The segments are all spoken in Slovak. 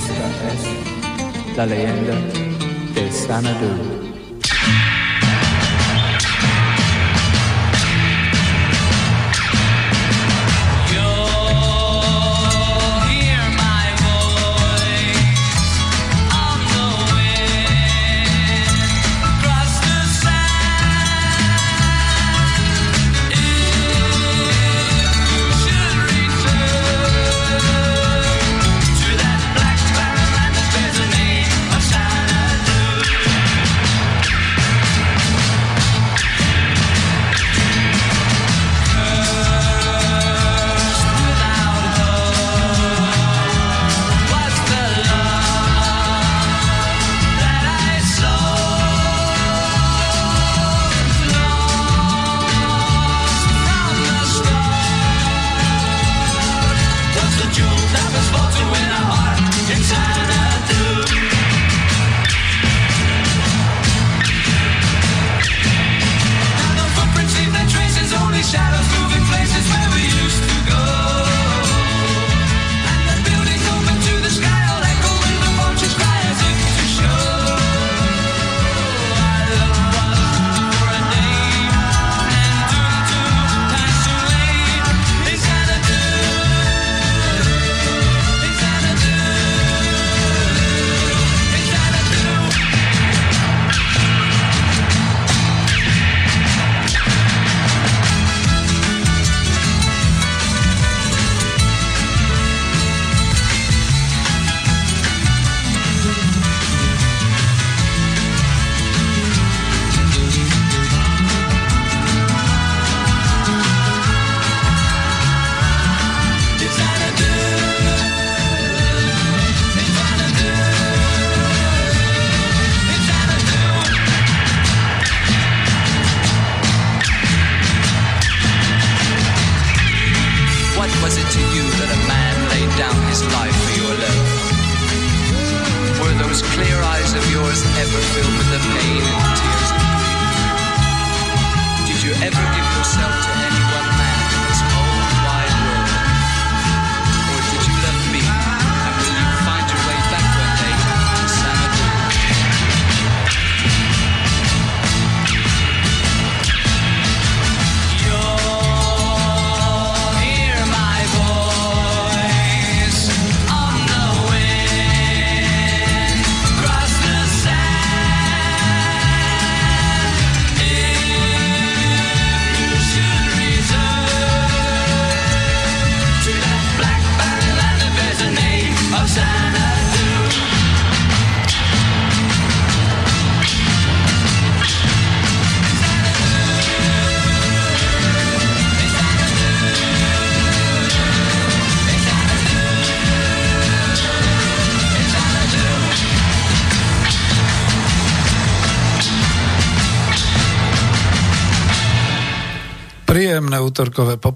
Esta es la leyenda de Sanadu.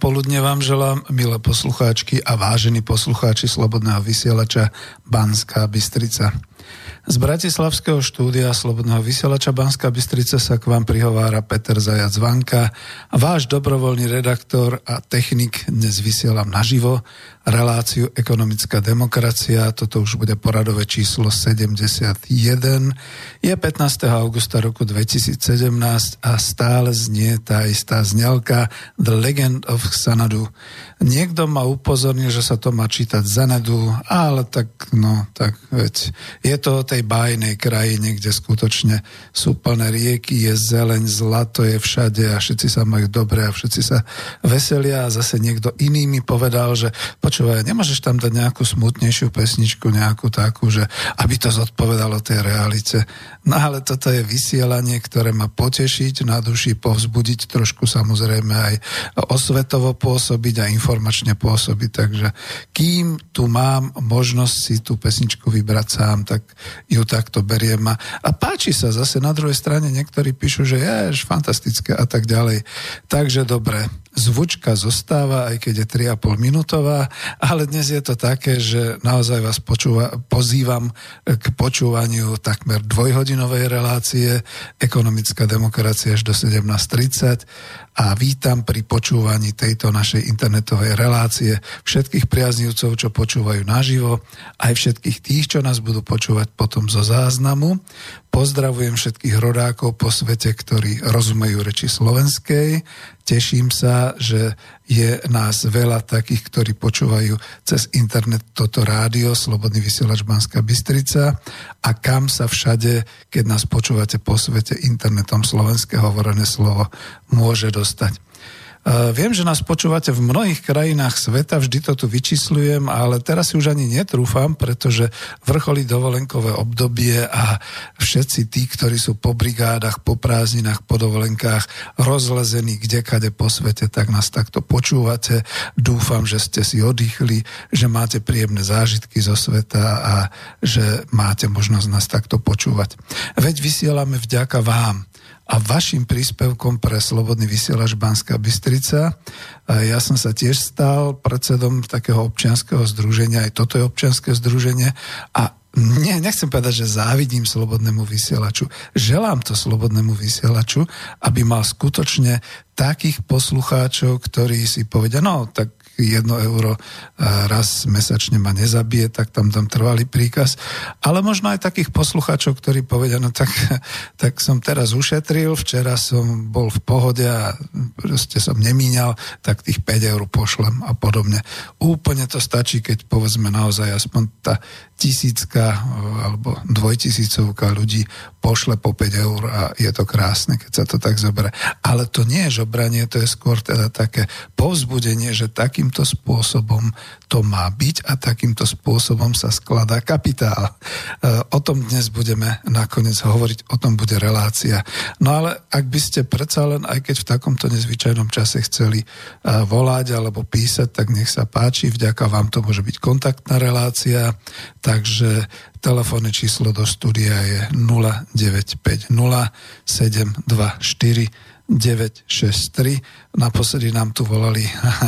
Popoludne vám želám, milé poslucháčky a vážení poslucháči Slobodného vysielača Banská Bystrica. Z Bratislavského štúdia Slobodného vysielača Banská Bystrica sa k vám prihovára Peter Zajac Vanka. Váš dobrovoľný redaktor a technik dnes vysielam naživo reláciu Ekonomická demokracia. Toto už bude poradové číslo 71. Je 15. augusta roku 2017 a stále znie tá istá znelka The Legend of Xanadu. Niekto ma upozornil, že sa to má čítať Zanadu, ale tak, no, tak veď, je to o tej bájnej krajine, kde skutočne sú plné rieky, je zeleň, zlato je všade a všetci sa majú dobre a všetci sa veselia a zase niekto iný mi povedal, že počúvaj, nemôžeš tam dať nejakú smutnejšiu pesničku, nejakú takú, že aby to zodpovedalo tej realite. No ale toto je vysielanie, ktoré má potešiť na duši, povzbudiť trošku samozrejme aj osvetovo pôsobiť a informačne pôsobiť. Takže kým tu mám možnosť si tú pesničku vybrať sám, tak ju takto beriem. A, a páči sa zase na druhej strane, niektorí píšu, že je fantastické a tak ďalej. Takže dobre, zvučka zostáva, aj keď je 3,5 minútová ale dnes je to také, že naozaj vás počúva, pozývam k počúvaniu takmer dvojhodinovej relácie Ekonomická demokracia až do 17.30 a vítam pri počúvaní tejto našej internetovej relácie všetkých priaznivcov, čo počúvajú naživo, aj všetkých tých, čo nás budú počúvať potom zo záznamu. Pozdravujem všetkých rodákov po svete, ktorí rozumejú reči slovenskej. Teším sa, že je nás veľa takých, ktorí počúvajú cez internet toto rádio, Slobodný vysielač Banská Bystrica a kam sa všade, keď nás počúvate po svete internetom slovenské hovorené slovo, môže dostať. Viem, že nás počúvate v mnohých krajinách sveta, vždy to tu vyčíslujem, ale teraz si už ani netrúfam, pretože vrcholí dovolenkové obdobie a všetci tí, ktorí sú po brigádach, po prázdninách, po dovolenkách rozlezení kdekade po svete, tak nás takto počúvate. Dúfam, že ste si oddychli, že máte príjemné zážitky zo sveta a že máte možnosť nás takto počúvať. Veď vysielame vďaka vám a vašim príspevkom pre Slobodný vysielač Banská Bystrica. Ja som sa tiež stal predsedom takého občianského združenia, aj toto je občianské združenie a nie, nechcem povedať, že závidím slobodnému vysielaču. Želám to slobodnému vysielaču, aby mal skutočne takých poslucháčov, ktorí si povedia, no tak jedno euro raz mesačne ma nezabije, tak tam tam trvalý príkaz. Ale možno aj takých poslucháčov, ktorí povedia, no tak, tak som teraz ušetril, včera som bol v pohode a proste som nemíňal, tak tých 5 eur pošlem a podobne. Úplne to stačí, keď povedzme naozaj aspoň tá tisícka alebo dvojtisícovka ľudí pošle po 5 eur a je to krásne, keď sa to tak zoberie. Ale to nie je žobranie, to je skôr teda také povzbudenie, že takýmto spôsobom to má byť a takýmto spôsobom sa skladá kapitál. E, o tom dnes budeme nakoniec hovoriť, o tom bude relácia. No ale ak by ste predsa len, aj keď v takomto nezvyčajnom čase chceli e, volať alebo písať, tak nech sa páči, vďaka vám to môže byť kontaktná relácia, takže telefónne číslo do studia je 0950 724 963. Naposledy nám tu volali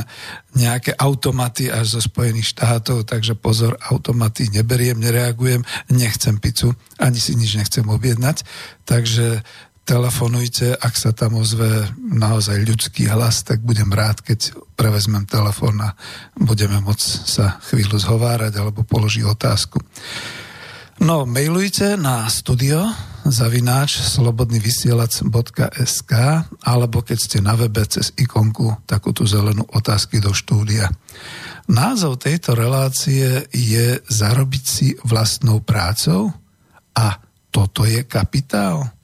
nejaké automaty až zo Spojených štátov, takže pozor, automaty neberiem, nereagujem, nechcem pizzu, ani si nič nechcem objednať. Takže telefonujte, ak sa tam ozve naozaj ľudský hlas, tak budem rád, keď prevezmem telefón a budeme môcť sa chvíľu zhovárať alebo položiť otázku. No, mailujte na studio zavináč slobodnyvysielac.sk alebo keď ste na webe cez ikonku takúto zelenú otázky do štúdia. Názov tejto relácie je Zarobiť si vlastnou prácou a toto je kapitál.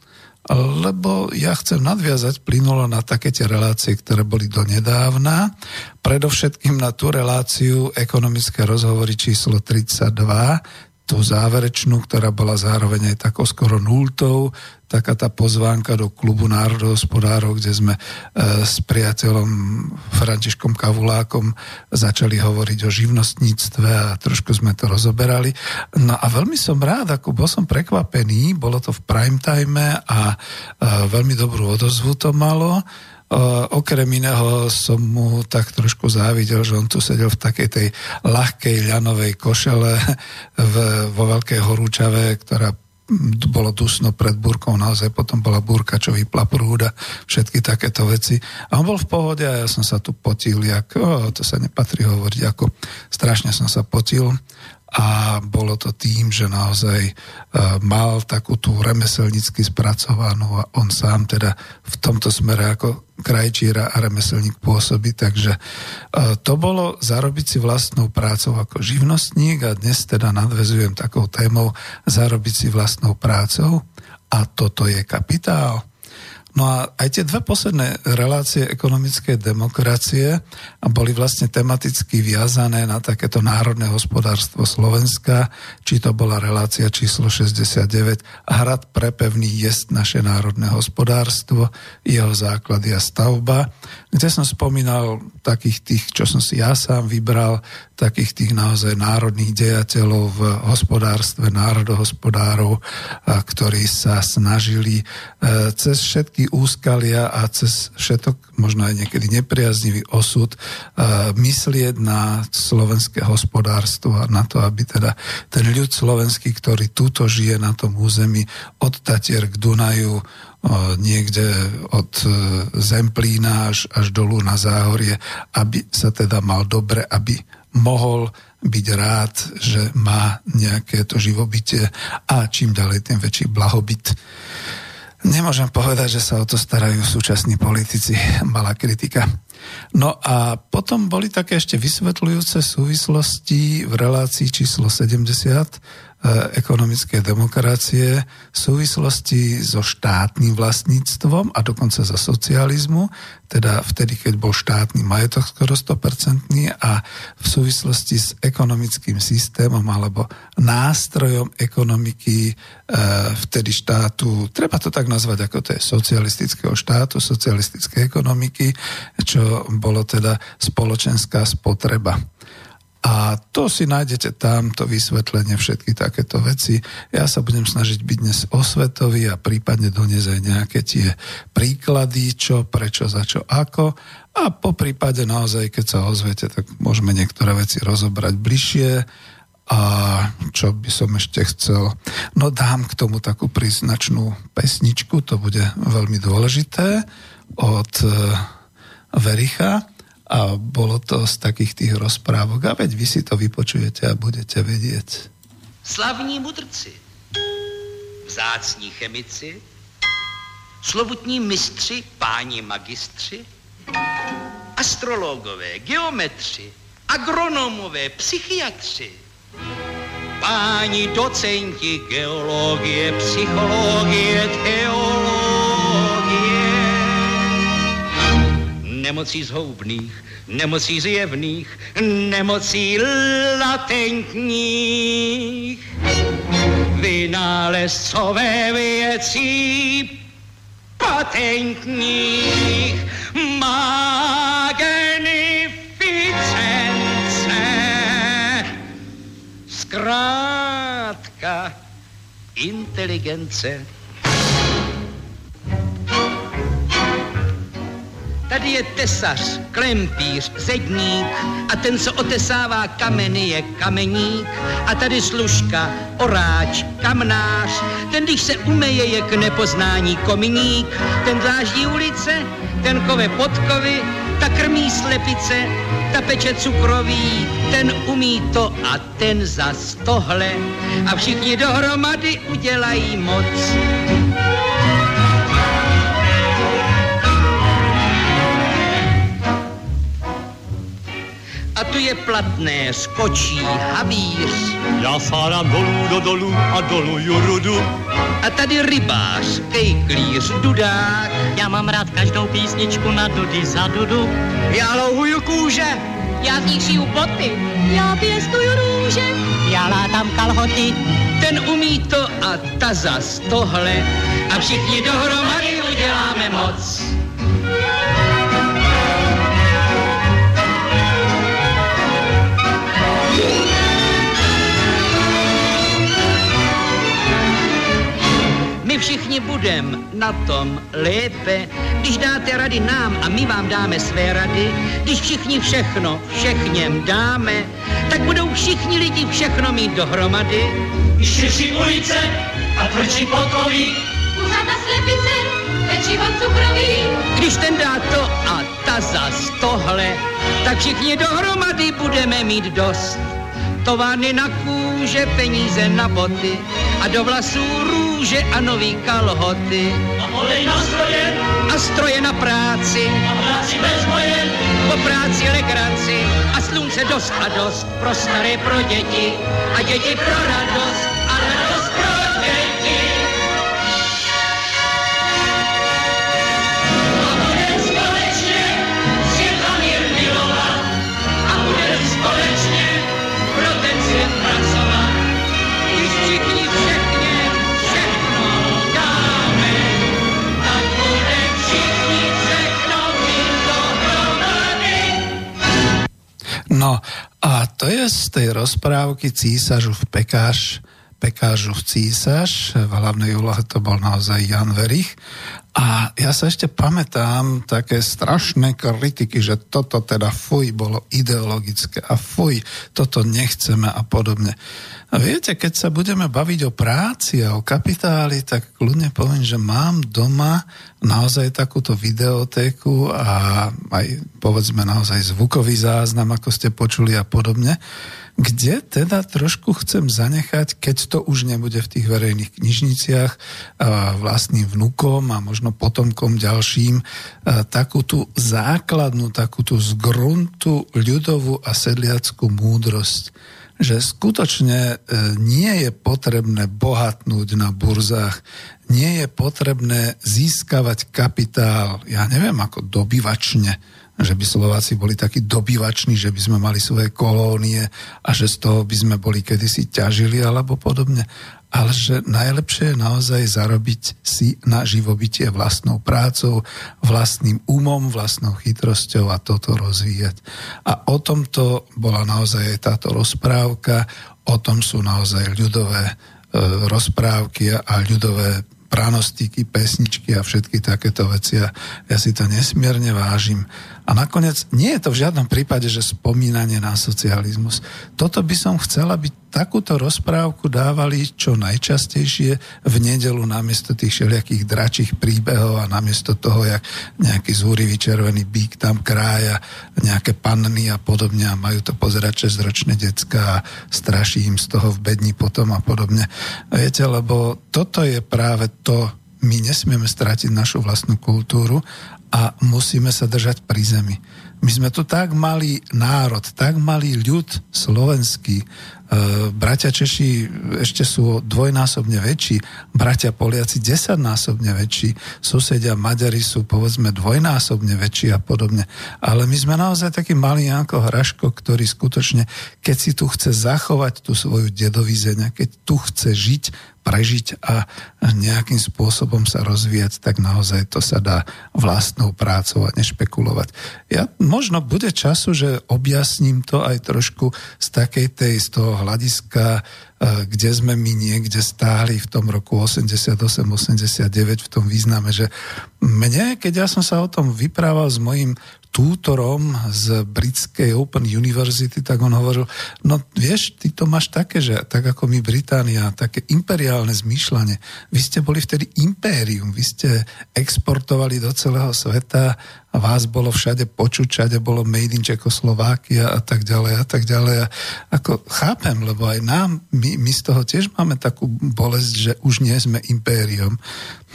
Lebo ja chcem nadviazať plynulo na také tie relácie, ktoré boli donedávna, predovšetkým na tú reláciu ekonomické rozhovory číslo 32, tú záverečnú, ktorá bola zároveň aj takou skoro nultou, taká tá pozvánka do klubu národohospodárov, kde sme e, s priateľom Františkom Kavulákom začali hovoriť o živnostníctve a trošku sme to rozoberali. No a veľmi som rád, ako bol som prekvapený, bolo to v prime time a e, veľmi dobrú odozvu to malo okrem iného som mu tak trošku závidel, že on tu sedel v takej tej ľahkej ľanovej košele v, vo veľkej horúčave, ktorá bolo dusno pred búrkou, naozaj potom bola búrka, čo vypla prúda, všetky takéto veci. A on bol v pohode a ja som sa tu potil, jak, oh, to sa nepatrí hovoriť, ako strašne som sa potil a bolo to tým, že naozaj e, mal takú tú remeselnícky spracovanú a on sám teda v tomto smere ako krajčíra a remeselník pôsobí, takže e, to bolo zarobiť si vlastnou prácou ako živnostník a dnes teda nadvezujem takou témou zarobiť si vlastnou prácou a toto je kapitál. No a aj tie dve posledné relácie ekonomickej demokracie boli vlastne tematicky viazané na takéto národné hospodárstvo Slovenska, či to bola relácia číslo 69 Hrad prepevný jest naše národné hospodárstvo, jeho základy a stavba, kde som spomínal takých tých, čo som si ja sám vybral, takých tých naozaj národných dejateľov v hospodárstve, národohospodárov, ktorí sa snažili e, cez všetky úskalia a cez všetok, možno aj niekedy nepriaznivý osud, myslieť na slovenské hospodárstvo a na to, aby teda ten ľud slovenský, ktorý túto žije na tom území od Tatier k Dunaju, niekde od e, Zemplína až, až dolu na Záhorie, aby sa teda mal dobre, aby mohol byť rád, že má nejaké to živobytie a čím ďalej, tým väčší blahobyt. Nemôžem povedať, že sa o to starajú súčasní politici. Malá kritika. No a potom boli také ešte vysvetľujúce súvislosti v relácii číslo 70 E, ekonomickej demokracie v súvislosti so štátnym vlastníctvom a dokonca za socializmu, teda vtedy, keď bol štátny majetok skoro 100% a v súvislosti s ekonomickým systémom alebo nástrojom ekonomiky e, vtedy štátu, treba to tak nazvať ako to je socialistického štátu, socialistickej ekonomiky, čo bolo teda spoločenská spotreba. A to si nájdete tam, to vysvetlenie, všetky takéto veci. Ja sa budem snažiť byť dnes osvetový a prípadne doniesť aj nejaké tie príklady, čo, prečo, za čo, ako. A po prípade naozaj, keď sa ozvete, tak môžeme niektoré veci rozobrať bližšie. A čo by som ešte chcel? No dám k tomu takú príznačnú pesničku, to bude veľmi dôležité, od eh, Vericha a bolo to z takých tých rozprávok. A veď vy si to vypočujete a budete vedieť. Slavní mudrci, vzácní chemici, slovutní mistři, páni magistři, astrologové, geometři, agronomové, psychiatři, páni docenti geologie, psychologie, teologie, nemocí zhoubných, nemocí zjevných, nemocí latentních. Vynálezcové věcí patentních magnificence. Zkrátka inteligence Tady je tesař, klempíř, zedník a ten, co otesává kameny, je kameník. A tady služka, oráč, kamnář, ten, když se umeje, je k nepoznání kominík. Ten dláždí ulice, ten kove podkovy, ta krmí slepice, ta peče cukroví, ten umí to a ten zas tohle. A všichni dohromady udělají moc. A tu je platné, skočí havíř. Já sádám dolů do dolů a dolů jurudu. A tady rybář, kejklíř, dudák. Já mám rád každou písničku na dudy za dudu. Já louhuju kůže. Já z nich šiju boty. Já pěstuju růže. Já látám kalhoty. Ten umí to a ta zas tohle. A všichni dohromady uděláme moc. My všichni budem na tom lépe, když dáte rady nám a my vám dáme své rady, když všichni všechno všechněm dáme, tak budou všichni lidi všechno mít dohromady. Když širší ulice a tvrdší podkoví, Kuřata slepice, pečivo cukroví. Když ten dá to a ta zas tohle, tak všichni dohromady budeme mít dost. Továrny na kůže, peníze na boty a do vlasů růže a nový kalhoty. a olej na stroje, A stroje na práci, a práci bez boje, po práci legraci. A slunce dost a dost pro staré, pro děti. A děti pro radost No a to je z tej rozprávky Císažov pekáš, pekážov císaž. V hlavnej úlohe to bol naozaj Jan Verich. A ja sa ešte pamätám také strašné kritiky, že toto teda fuj bolo ideologické a fuj, toto nechceme a podobne. A viete, keď sa budeme baviť o práci a o kapitáli, tak kľudne poviem, že mám doma naozaj takúto videotéku a aj povedzme naozaj zvukový záznam, ako ste počuli a podobne kde teda trošku chcem zanechať, keď to už nebude v tých verejných knižniciach, vlastným vnukom a možno potomkom ďalším, takú tú základnú, takú tú zgruntu ľudovú a sedliackú múdrosť že skutočne e, nie je potrebné bohatnúť na burzách, nie je potrebné získavať kapitál, ja neviem, ako dobyvačne, že by Slováci boli takí dobývační, že by sme mali svoje kolónie a že z toho by sme boli kedysi ťažili alebo podobne. Ale že najlepšie je naozaj zarobiť si na živobytie vlastnou prácou, vlastným umom, vlastnou chytrosťou a toto rozvíjať. A o tomto bola naozaj aj táto rozprávka, o tom sú naozaj ľudové e, rozprávky a ľudové pranostiky, pesničky a všetky takéto veci a ja si to nesmierne vážim. A nakoniec nie je to v žiadnom prípade, že spomínanie na socializmus. Toto by som chcela, aby takúto rozprávku dávali čo najčastejšie v nedelu namiesto tých všelijakých dračích príbehov a namiesto toho, jak nejaký zúrivý červený bík tam krája nejaké panny a podobne a majú to pozerať 6-ročné decka a straší im z toho v bedni potom a podobne. Viete, lebo toto je práve to, my nesmieme stratiť našu vlastnú kultúru a musíme sa držať pri zemi. My sme tu tak malý národ, tak malý ľud slovenský. E, bratia Češi ešte sú dvojnásobne väčší, bratia Poliaci desaťnásobne väčší, susedia Maďari sú povedzme dvojnásobne väčší a podobne. Ale my sme naozaj taký malý ako Hraško, ktorý skutočne, keď si tu chce zachovať tú svoju dedovizeň, keď tu chce žiť, prežiť a nejakým spôsobom sa rozvíjať, tak naozaj to sa dá vlastnou prácou a nešpekulovať. Ja, možno bude času, že objasním to aj trošku z takej tej, z toho hľadiska, e, kde sme my niekde stáli v tom roku 88-89 v tom význame, že mne, keď ja som sa o tom vyprával s mojim tútorom z britskej Open University, tak on hovoril, no vieš, ty to máš také, že tak ako my Británia, také imperiálne zmýšľanie. Vy ste boli vtedy impérium, vy ste exportovali do celého sveta a vás bolo všade počuť, všade bolo made in Čekoslovákia a tak ďalej a tak ďalej. A ako chápem, lebo aj nám, my, my z toho tiež máme takú bolesť, že už nie sme impérium.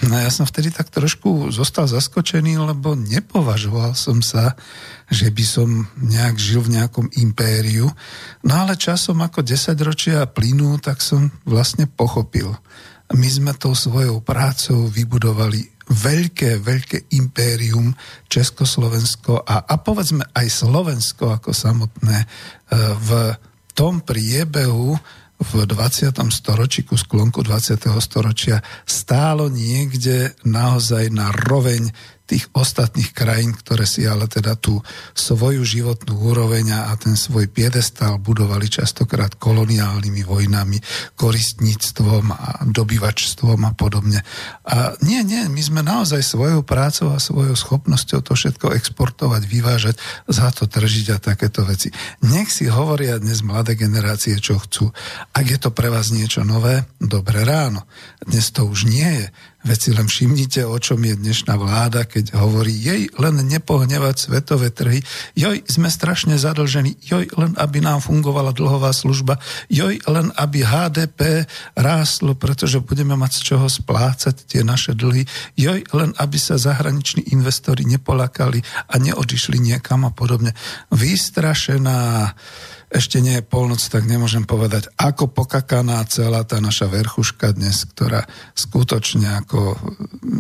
No ja som vtedy tak trošku zostal zaskočený, lebo nepovažoval som sa, že by som nejak žil v nejakom impériu. No ale časom ako 10 ročia plynú, tak som vlastne pochopil. My sme tou svojou prácou vybudovali veľké, veľké impérium Československo a, a povedzme aj Slovensko ako samotné e, v tom priebehu v 20. storočí, ku sklonku 20. storočia stálo niekde naozaj na roveň tých ostatných krajín, ktoré si ale teda tú svoju životnú úroveň a ten svoj piedestal budovali častokrát koloniálnymi vojnami, koristníctvom a dobyvačstvom a podobne. A nie, nie, my sme naozaj svojou prácou a svojou schopnosťou to všetko exportovať, vyvážať, za to tržiť a takéto veci. Nech si hovoria dnes mladé generácie, čo chcú. Ak je to pre vás niečo nové, dobre ráno. Dnes to už nie je. Veď si len všimnite, o čom je dnešná vláda, keď hovorí, jej len nepohnevať svetové trhy, joj, sme strašne zadlžení, joj, len aby nám fungovala dlhová služba, joj, len aby HDP rástlo, pretože budeme mať z čoho splácať tie naše dlhy, joj, len aby sa zahraniční investori nepolakali a neodišli niekam a podobne. Vystrašená ešte nie je polnoc, tak nemôžem povedať, ako pokakaná celá tá naša verchuška dnes, ktorá skutočne ako...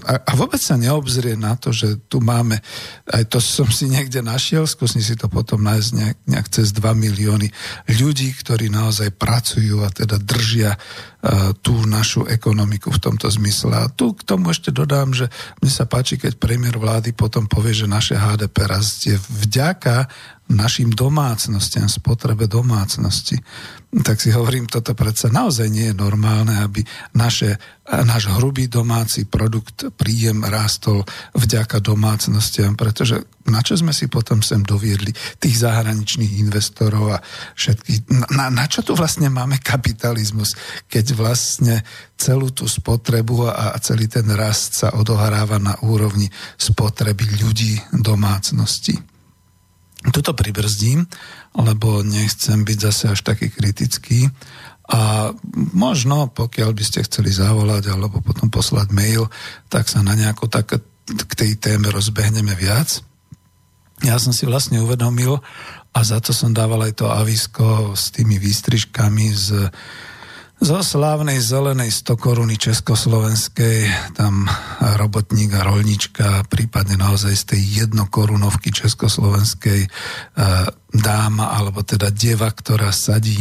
A, a vôbec sa neobzrie na to, že tu máme, aj to som si niekde našiel, skúsim si to potom nájsť nejak, nejak cez 2 milióny ľudí, ktorí naozaj pracujú a teda držia uh, tú našu ekonomiku v tomto zmysle. A tu k tomu ešte dodám, že mne sa páči, keď premiér vlády potom povie, že naše HDP rastie vďaka našim domácnostiam, spotrebe domácnosti. Tak si hovorím, toto predsa naozaj nie je normálne, aby naše, náš hrubý domáci produkt, príjem rástol vďaka domácnostiam, pretože na čo sme si potom sem doviedli tých zahraničných investorov a všetky, na, na čo tu vlastne máme kapitalizmus, keď vlastne celú tú spotrebu a celý ten rast sa odohráva na úrovni spotreby ľudí domácnosti. Tuto pribrzdím, lebo nechcem byť zase až taký kritický. A možno, pokiaľ by ste chceli zavolať alebo potom poslať mail, tak sa na nejako tak k tej téme rozbehneme viac. Ja som si vlastne uvedomil a za to som dával aj to avisko s tými výstrižkami z zo slávnej zelenej 100 koruny československej, tam robotník a rolnička, prípadne naozaj z tej jednokorunovky československej e, dáma, alebo teda deva, ktorá sadí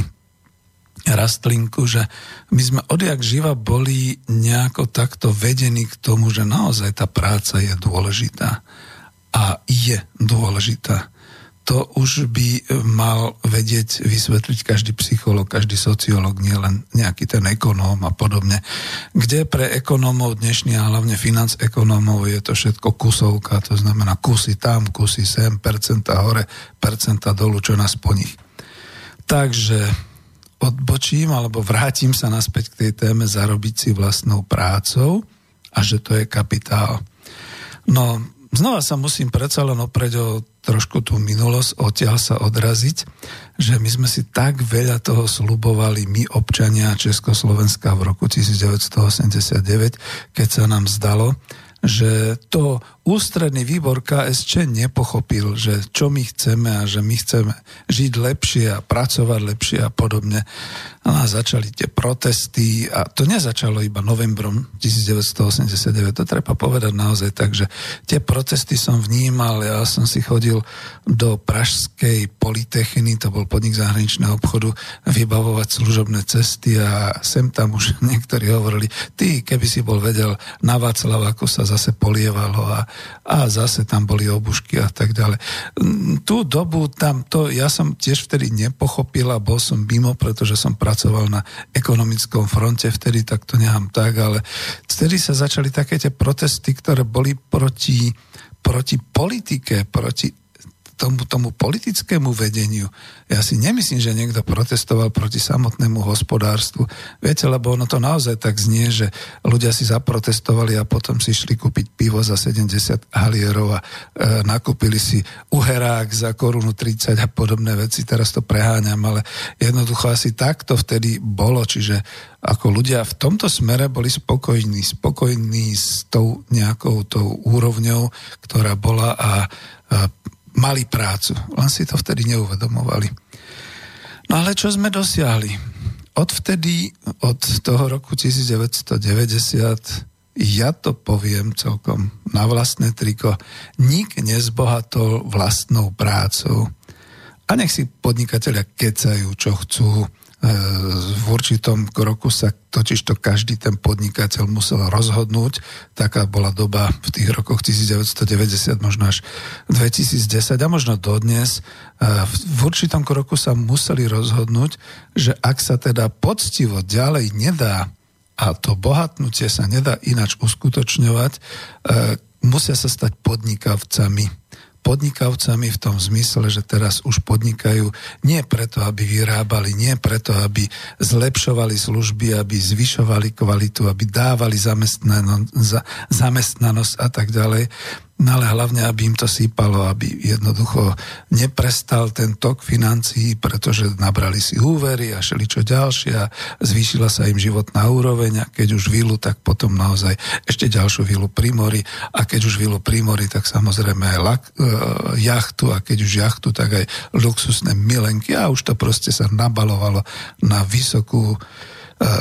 rastlinku, že my sme odjak živa boli nejako takto vedení k tomu, že naozaj tá práca je dôležitá. A je dôležitá to už by mal vedieť vysvetliť každý psycholog, každý sociológ, nielen nejaký ten ekonóm a podobne. Kde pre ekonómov dnešný a hlavne financ ekonómov je to všetko kusovka, to znamená kusy tam, kusy sem, percenta hore, percenta dolu, čo nás po nich. Takže odbočím alebo vrátim sa naspäť k tej téme zarobiť si vlastnou prácou a že to je kapitál. No, znova sa musím predsa len opreť o trošku tú minulosť, odtiaľ sa odraziť, že my sme si tak veľa toho slubovali my občania Československa v roku 1989, keď sa nám zdalo, že to ústredný výbor KSČ nepochopil, že čo my chceme a že my chceme žiť lepšie a pracovať lepšie a podobne. A začali tie protesty a to nezačalo iba novembrom 1989, to treba povedať naozaj tak, že tie protesty som vnímal, ja som si chodil do Pražskej Politechny, to bol podnik zahraničného obchodu, vybavovať služobné cesty a sem tam už niektorí hovorili, ty keby si bol vedel na Václav, ako sa zase polievalo a a zase tam boli obušky a tak ďalej. Tú dobu tam to, ja som tiež vtedy nepochopil a bol som mimo, pretože som pracoval na ekonomickom fronte vtedy, tak to nechám tak, ale vtedy sa začali také tie protesty, ktoré boli proti, proti politike, proti tomu, tomu politickému vedeniu. Ja si nemyslím, že niekto protestoval proti samotnému hospodárstvu. Viete, lebo ono to naozaj tak znie, že ľudia si zaprotestovali a potom si šli kúpiť pivo za 70 halierov a e, nakúpili si uherák za korunu 30 a podobné veci. Teraz to preháňam, ale jednoducho asi takto vtedy bolo, čiže ako ľudia v tomto smere boli spokojní, spokojní s tou nejakou tou úrovňou, ktorá bola a, a mali prácu, len si to vtedy neuvedomovali. No ale čo sme dosiahli? Odvtedy, od toho roku 1990, ja to poviem celkom na vlastné triko, nik nezbohatol vlastnou prácou. A nech si podnikatelia kecajú, čo chcú, v určitom kroku sa totiž to každý ten podnikateľ musel rozhodnúť. Taká bola doba v tých rokoch 1990, možno až 2010 a možno dodnes. V určitom kroku sa museli rozhodnúť, že ak sa teda poctivo ďalej nedá a to bohatnutie sa nedá inač uskutočňovať, e, musia sa stať podnikavcami podnikavcami v tom zmysle, že teraz už podnikajú nie preto, aby vyrábali, nie preto, aby zlepšovali služby, aby zvyšovali kvalitu, aby dávali zamestnanosť a tak ďalej, No ale hlavne, aby im to sípalo, aby jednoducho neprestal ten tok financií, pretože nabrali si úvery a šeli čo ďalšie a zvýšila sa im životná úroveň a keď už vilu, tak potom naozaj ešte ďalšiu vilu pri mori. A keď už vilu pri mori, tak samozrejme aj lak, e, jachtu a keď už jachtu, tak aj luxusné milenky. A už to proste sa nabalovalo na vysokú e,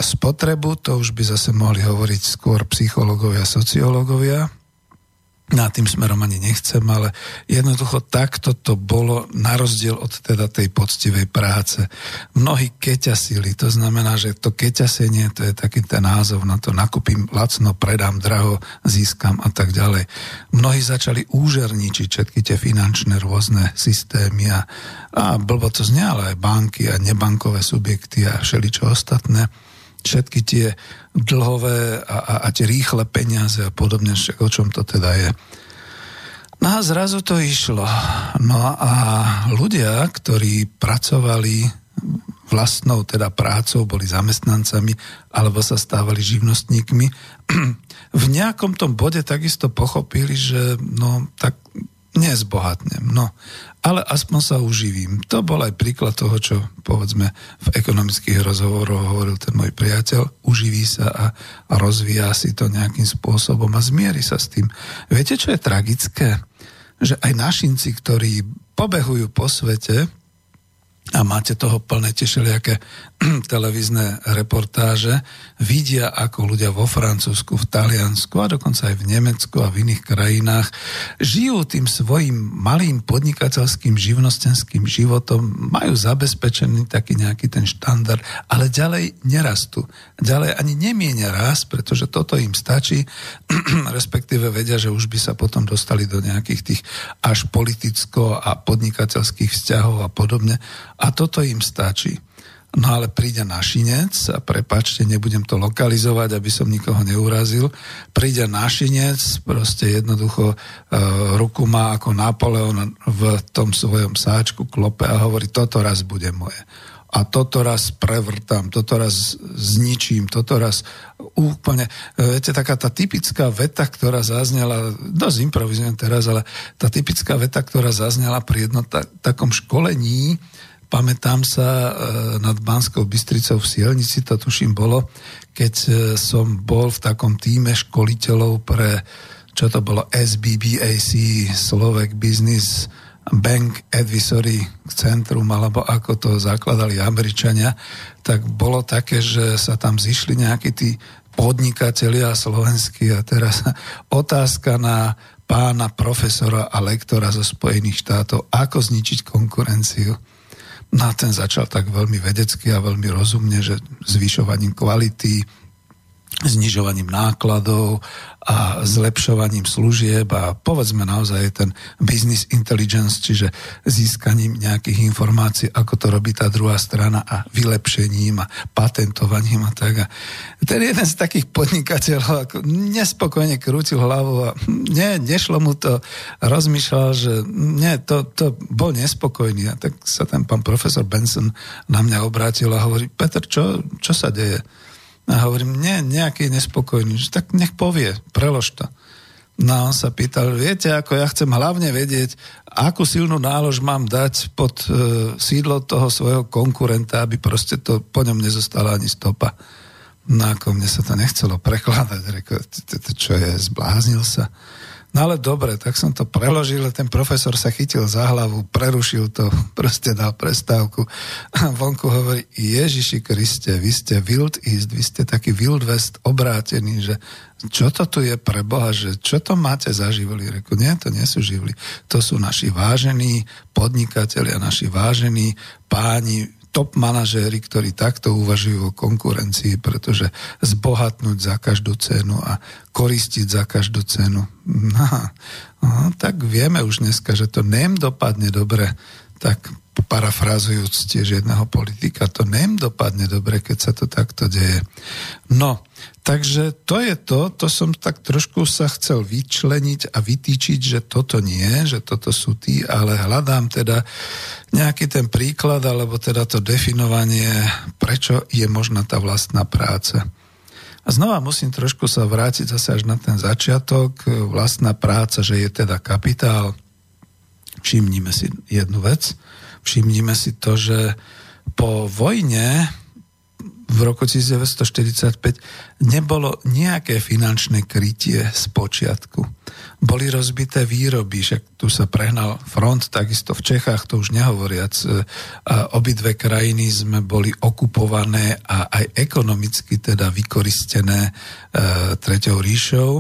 spotrebu, to už by zase mohli hovoriť skôr psychológovia, sociológovia, na tým smerom ani nechcem, ale jednoducho takto to bolo na rozdiel od teda tej poctivej práce. Mnohí keťasili, to znamená, že to keťasenie, to je taký ten názov na to, nakúpim lacno, predám draho, získam a tak ďalej. Mnohí začali úžerničiť všetky tie finančné rôzne systémy a, a blbo to znie, ale aj banky a nebankové subjekty a všeličo ostatné všetky tie dlhové a, a, a tie rýchle peniaze a podobne, o čom to teda je. No a zrazu to išlo. No a ľudia, ktorí pracovali vlastnou teda prácou, boli zamestnancami alebo sa stávali živnostníkmi, v nejakom tom bode takisto pochopili, že no tak nezbohatnem. No ale aspoň sa uživím. To bol aj príklad toho, čo povedzme v ekonomických rozhovoroch hovoril ten môj priateľ. Uživí sa a, a rozvíja si to nejakým spôsobom a zmieri sa s tým. Viete, čo je tragické? Že aj našinci, ktorí pobehujú po svete, a máte toho plné tie všelijaké televízne reportáže, vidia, ako ľudia vo Francúzsku, v Taliansku a dokonca aj v Nemecku a v iných krajinách žijú tým svojim malým podnikateľským živnostenským životom, majú zabezpečený taký nejaký ten štandard, ale ďalej nerastú. Ďalej ani nemienia rast, pretože toto im stačí, respektíve vedia, že už by sa potom dostali do nejakých tých až politicko a podnikateľských vzťahov a podobne. A toto im stačí. No ale príde našinec, a prepačte, nebudem to lokalizovať, aby som nikoho neurazil, príde našinec, proste jednoducho e, ruku má ako Napoleon v tom svojom sáčku, klope a hovorí, toto raz bude moje. A toto raz prevrtám, toto raz zničím, toto raz úplne... E, viete, taká tá typická veta, ktorá zaznela, dosť improvizujem teraz, ale tá typická veta, ktorá zaznela pri jednom ta, takom školení, Pamätám sa e, nad Banskou Bystricou v Sielnici, to tuším bolo, keď e, som bol v takom týme školiteľov pre, čo to bolo, SBBAC, Slovak Business Bank Advisory Centrum, alebo ako to zakladali Američania, tak bolo také, že sa tam zišli nejakí tí podnikatelia slovenskí a teraz otázka na pána profesora a lektora zo Spojených štátov, ako zničiť konkurenciu. No a ten začal tak veľmi vedecky a veľmi rozumne, že zvyšovaním kvality, znižovaním nákladov a zlepšovaním služieb a povedzme naozaj ten business intelligence, čiže získaním nejakých informácií, ako to robí tá druhá strana a vylepšením a patentovaním a tak. A ten jeden z takých podnikateľov ako nespokojne krútil hlavu a nie, nešlo mu to, rozmýšľal, že nie, to, to bol nespokojný a tak sa ten pán profesor Benson na mňa obrátil a hovorí, Peter, čo, čo sa deje? A hovorím, nie, nejaký nespokojný. Tak nech povie, prelož to. No on sa pýtal, viete, ako ja chcem hlavne vedieť, akú silnú nálož mám dať pod e, sídlo toho svojho konkurenta, aby proste to po ňom nezostala ani stopa. No ako mne sa to nechcelo prekladať, rekol, čo je, zbláznil sa. No ale dobre, tak som to preložil, ten profesor sa chytil za hlavu, prerušil to, proste dal prestávku. A vonku hovorí, Ježiši Kriste, vy ste Wild East, vy ste taký Wild West obrátený, že čo to tu je pre Boha, že čo to máte za živly? Reku, nie, to nie sú živly. To sú naši vážení podnikatelia, naši vážení páni, top manažéri, ktorí takto uvažujú o konkurencii, pretože zbohatnúť za každú cenu a koristiť za každú cenu. No, no, tak vieme už dneska, že to nem dopadne dobre, tak parafrazujúc tiež jedného politika, to nem dopadne dobre, keď sa to takto deje. No, Takže to je to, to som tak trošku sa chcel vyčleniť a vytýčiť, že toto nie, že toto sú tí, ale hľadám teda nejaký ten príklad, alebo teda to definovanie, prečo je možná tá vlastná práca. A znova musím trošku sa vrátiť zase až na ten začiatok. Vlastná práca, že je teda kapitál. Všimnime si jednu vec. Všimnime si to, že po vojne v roku 1945 nebolo nejaké finančné krytie z počiatku. Boli rozbité výroby, však tu sa prehnal front, takisto v Čechách, to už nehovoriac. E, obidve krajiny sme boli okupované a aj ekonomicky teda vykoristené e, Treťou ríšou.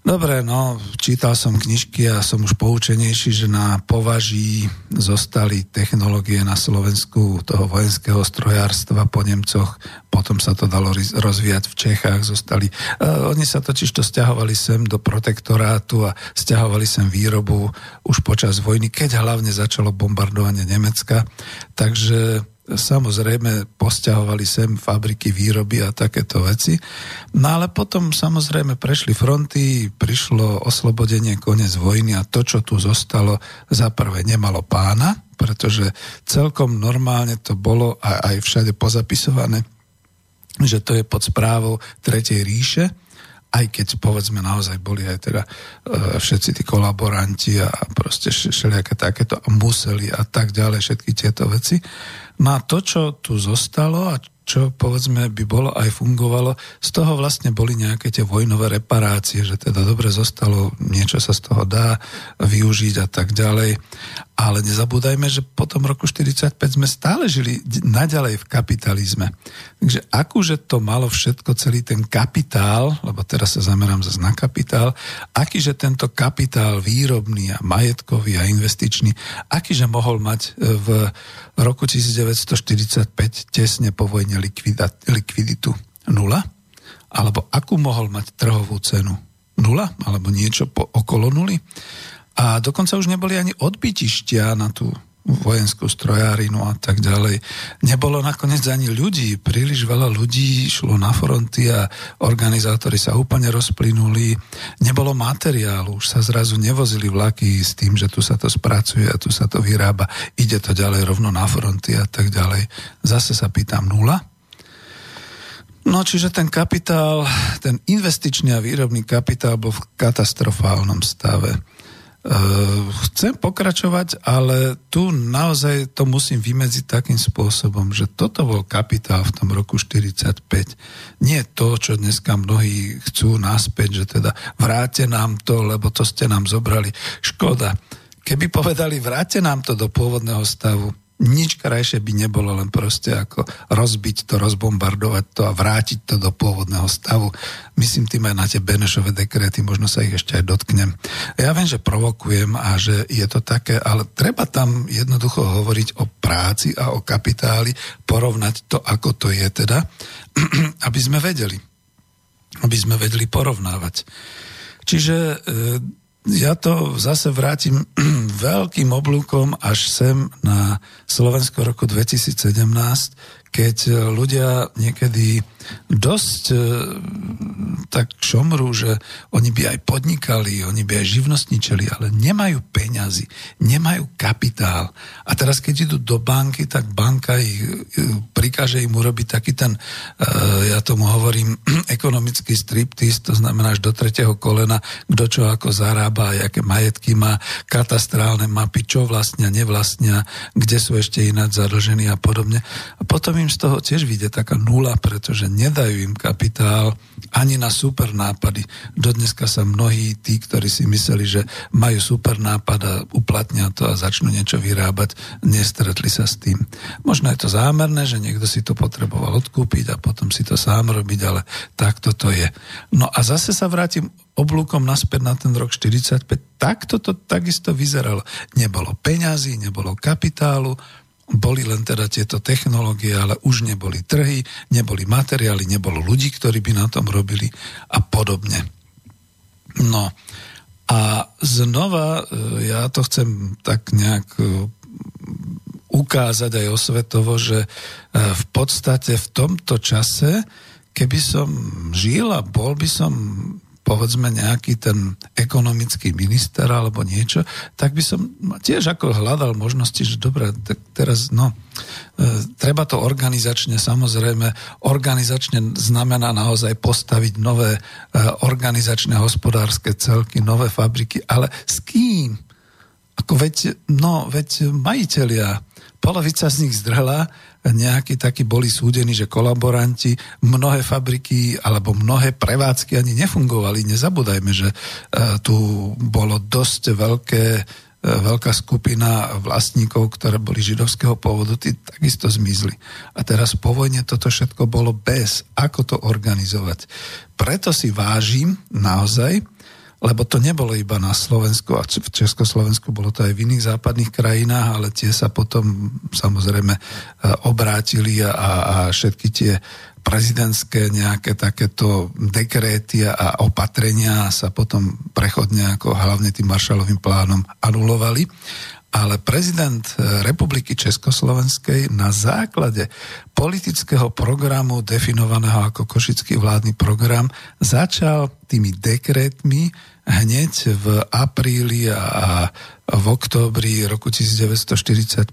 Dobre, no, čítal som knižky a som už poučenejší, že na považí zostali technológie na Slovensku toho vojenského strojárstva po Nemcoch, potom sa to dalo rozvíjať v Čechách, zostali. Uh, oni sa totiž to stiahovali sem do protektorátu a stiahovali sem výrobu už počas vojny, keď hlavne začalo bombardovanie Nemecka. Takže samozrejme posťahovali sem fabriky výroby a takéto veci. No ale potom samozrejme prešli fronty, prišlo oslobodenie, koniec vojny a to, čo tu zostalo, za prvé nemalo pána, pretože celkom normálne to bolo a aj všade pozapisované, že to je pod správou Tretej ríše, aj keď povedzme naozaj boli aj teda e, všetci tí kolaboranti a proste všelijaké takéto museli a tak ďalej, všetky tieto veci. No a to, čo tu zostalo a čo povedzme by bolo aj fungovalo, z toho vlastne boli nejaké tie vojnové reparácie, že teda dobre zostalo, niečo sa z toho dá využiť a tak ďalej. Ale nezabúdajme, že po tom roku 45 sme stále žili naďalej v kapitalizme. Takže akúže to malo všetko, celý ten kapitál, lebo teraz sa zamerám zase na kapitál, akýže tento kapitál výrobný a majetkový a investičný, akýže mohol mať e, v roku 1945 tesne po vojne likviditu? Nula? Alebo akú mohol mať trhovú cenu? Nula? Alebo niečo po, okolo nuly? A dokonca už neboli ani odbytištia na tú vojenskú strojárinu a tak ďalej. Nebolo nakoniec ani ľudí. Príliš veľa ľudí šlo na fronty a organizátori sa úplne rozplynuli. Nebolo materiálu, už sa zrazu nevozili vlaky s tým, že tu sa to spracuje a tu sa to vyrába. Ide to ďalej rovno na fronty a tak ďalej. Zase sa pýtam nula. No, čiže ten kapitál, ten investičný a výrobný kapitál bol v katastrofálnom stave. Eh, chcem pokračovať, ale tu naozaj to musím vymedziť takým spôsobom, že toto bol kapitál v tom roku 45. Nie to, čo dneska mnohí chcú naspäť, že teda vráte nám to, lebo to ste nám zobrali. Škoda. Keby povedali, vráte nám to do pôvodného stavu, nič krajšie by nebolo, len proste ako rozbiť to, rozbombardovať to a vrátiť to do pôvodného stavu. Myslím tým aj na tie Benešové dekréty, možno sa ich ešte aj dotknem. Ja viem, že provokujem a že je to také, ale treba tam jednoducho hovoriť o práci a o kapitáli, porovnať to, ako to je teda, aby sme vedeli. Aby sme vedeli porovnávať. Čiže e, ja to zase vrátim veľkým oblúkom až sem na Slovensko roku 2017, keď ľudia niekedy dosť e, tak šomru, že oni by aj podnikali, oni by aj živnostničili, ale nemajú peňazí, nemajú kapitál. A teraz, keď idú do banky, tak banka ich e, prikáže im urobiť taký ten, e, ja tomu hovorím, ekonomický striptease, to znamená až do tretieho kolena, kto čo ako zarába, aké majetky má, katastrálne mapy, čo vlastnia, nevlastnia, kde sú ešte ináč zadlžení a podobne. A potom im z toho tiež vyjde taká nula, pretože nedajú im kapitál ani na super nápady. Dodneska sa mnohí tí, ktorí si mysleli, že majú super nápad a uplatnia to a začnú niečo vyrábať, nestretli sa s tým. Možno je to zámerné, že niekto si to potreboval odkúpiť a potom si to sám robiť, ale takto to je. No a zase sa vrátim oblúkom naspäť na ten rok 45. Takto to takisto vyzeralo. Nebolo peňazí, nebolo kapitálu, boli len teda tieto technológie, ale už neboli trhy, neboli materiály, nebolo ľudí, ktorí by na tom robili a podobne. No a znova e, ja to chcem tak nejak e, ukázať aj osvetovo, že e, v podstate v tomto čase, keby som žil a bol by som povedzme nejaký ten ekonomický minister alebo niečo, tak by som tiež ako hľadal možnosti, že dobre, tak teraz no, e, treba to organizačne, samozrejme, organizačne znamená naozaj postaviť nové e, organizačné hospodárske celky, nové fabriky, ale s kým? Ako veď, no, veď majiteľia, polovica z nich zdrhla, nejakí takí boli súdení, že kolaboranti, mnohé fabriky alebo mnohé prevádzky ani nefungovali. Nezabúdajme, že e, tu bolo dosť veľké e, veľká skupina vlastníkov, ktoré boli židovského pôvodu, tí takisto zmizli. A teraz po vojne toto všetko bolo bez. Ako to organizovať? Preto si vážim naozaj lebo to nebolo iba na Slovensku a v Československu, bolo to aj v iných západných krajinách, ale tie sa potom samozrejme e, obrátili a, a všetky tie prezidentské nejaké takéto dekréty a opatrenia sa potom prechodne ako hlavne tým maršalovým plánom anulovali. Ale prezident e, Republiky Československej na základe politického programu definovaného ako Košický vládny program začal tými dekrétmi hneď v apríli a v októbri roku 1945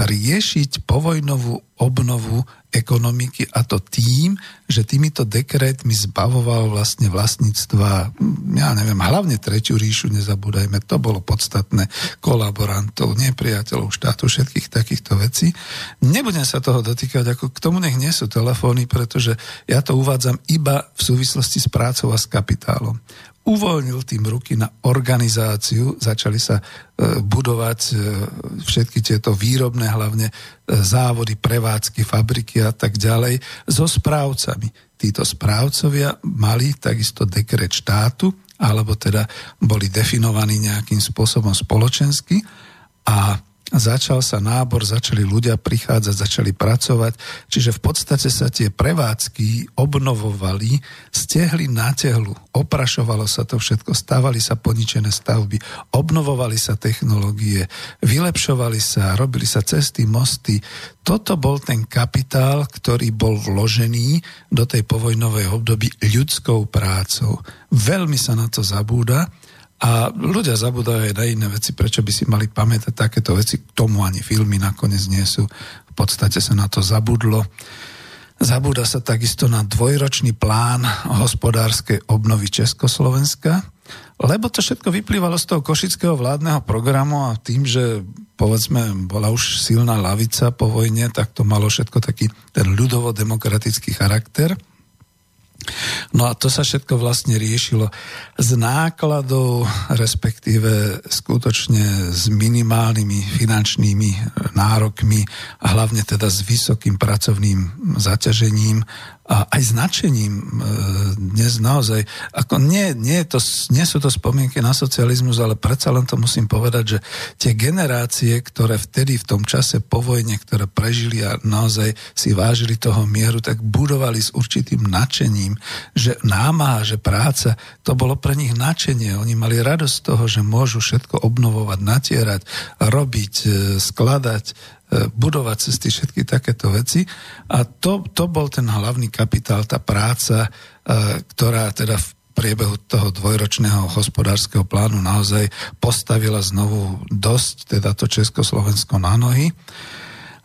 riešiť povojnovú obnovu ekonomiky a to tým, že týmito dekrétmi zbavoval vlastne vlastníctva, ja neviem, hlavne Tretiu ríšu, nezabúdajme, to bolo podstatné, kolaborantov, nepriateľov štátu, všetkých takýchto vecí. Nebudem sa toho dotýkať, ako k tomu nech nie sú telefóny, pretože ja to uvádzam iba v súvislosti s prácou a s kapitálom uvoľnil tým ruky na organizáciu, začali sa e, budovať e, všetky tieto výrobné, hlavne e, závody, prevádzky, fabriky a tak ďalej so správcami. Títo správcovia mali takisto dekret štátu, alebo teda boli definovaní nejakým spôsobom spoločensky a začal sa nábor, začali ľudia prichádzať, začali pracovať, čiže v podstate sa tie prevádzky obnovovali, stehli na tehlu, oprašovalo sa to všetko, stávali sa poničené stavby, obnovovali sa technológie, vylepšovali sa, robili sa cesty, mosty. Toto bol ten kapitál, ktorý bol vložený do tej povojnovej období ľudskou prácou. Veľmi sa na to zabúda, a ľudia zabudajú aj na iné veci, prečo by si mali pamätať takéto veci. K tomu ani filmy nakoniec nie sú. V podstate sa na to zabudlo. Zabúda sa takisto na dvojročný plán hospodárskej obnovy Československa, lebo to všetko vyplývalo z toho košického vládneho programu a tým, že povedzme bola už silná lavica po vojne, tak to malo všetko taký ten ľudovo-demokratický charakter – No a to sa všetko vlastne riešilo z nákladov, respektíve skutočne s minimálnymi finančnými nárokmi a hlavne teda s vysokým pracovným zaťažením a aj značením e, dnes naozaj, ako nie, nie, to, nie sú to spomienky na socializmus, ale predsa len to musím povedať, že tie generácie, ktoré vtedy v tom čase po vojne, ktoré prežili a naozaj si vážili toho mieru, tak budovali s určitým nadšením, že námaha, že práca, to bolo pre nich nadšenie. Oni mali radosť z toho, že môžu všetko obnovovať, natierať, robiť, e, skladať, budovať cesty, všetky takéto veci. A to, to bol ten hlavný kapitál, tá práca, e, ktorá teda v priebehu toho dvojročného hospodárskeho plánu naozaj postavila znovu dosť, teda to Československo na nohy.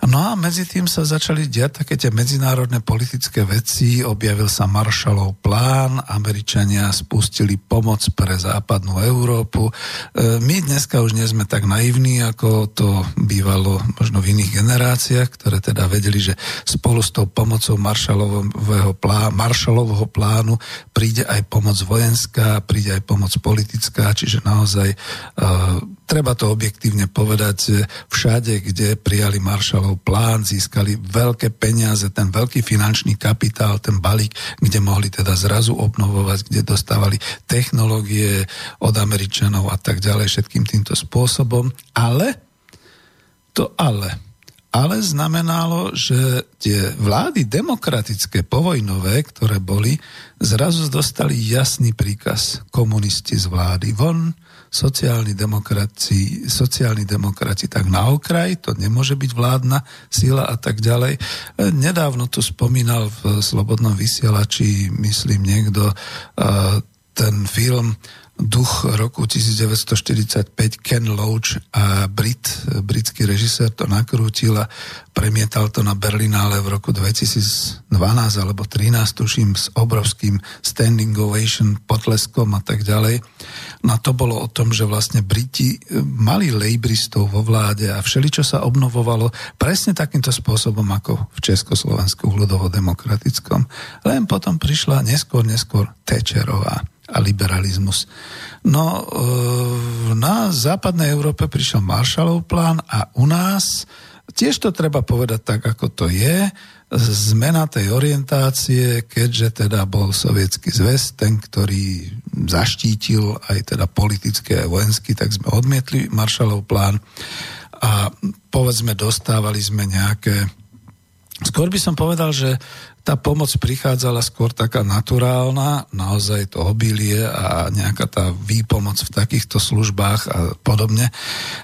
No a medzi tým sa začali diať také tie medzinárodné politické veci, objavil sa Marshallov plán, Američania spustili pomoc pre západnú Európu. E, my dneska už nie sme tak naivní, ako to bývalo možno v iných generáciách, ktoré teda vedeli, že spolu s tou pomocou Marshallovho plánu, Marshallovho príde aj pomoc vojenská, príde aj pomoc politická, čiže naozaj uh, treba to objektívne povedať, všade, kde prijali Marshallov plán, získali veľké peniaze, ten veľký finančný kapitál, ten balík, kde mohli teda zrazu obnovovať, kde dostávali technológie od Američanov a tak ďalej všetkým týmto spôsobom. Ale, to ale, ale znamenalo, že tie vlády demokratické, povojnové, ktoré boli, zrazu dostali jasný príkaz komunisti z vlády von, sociálni demokrati, sociálni demokrati tak na okraj, to nemôže byť vládna sila a tak ďalej. Nedávno tu spomínal v Slobodnom vysielači, myslím niekto, ten film duch roku 1945 Ken Loach a Brit, britský režisér to nakrútil a premietal to na Berlinále v roku 2012 alebo 13 tuším s obrovským standing ovation, potleskom a tak ďalej. No to bolo o tom, že vlastne Briti e, mali lejbristov vo vláde a všeličo sa obnovovalo presne takýmto spôsobom ako v Československu ľudovo-demokratickom. Len potom prišla neskôr, neskôr Tečerová a liberalizmus. No, e, na západnej Európe prišiel Marshallov plán a u nás tiež to treba povedať tak, ako to je. Zmena tej orientácie, keďže teda bol sovietský zväz, ten, ktorý zaštítil aj teda politické a vojenský, tak sme odmietli Maršalov plán a povedzme dostávali sme nejaké Skôr by som povedal, že tá pomoc prichádzala skôr taká naturálna, naozaj to obilie a nejaká tá výpomoc v takýchto službách a podobne.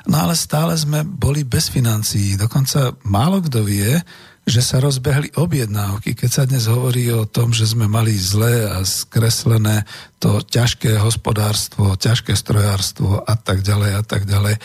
No ale stále sme boli bez financií. Dokonca málo kto vie, že sa rozbehli objednávky. Keď sa dnes hovorí o tom, že sme mali zlé a skreslené to ťažké hospodárstvo, ťažké strojárstvo a tak ďalej a tak ďalej,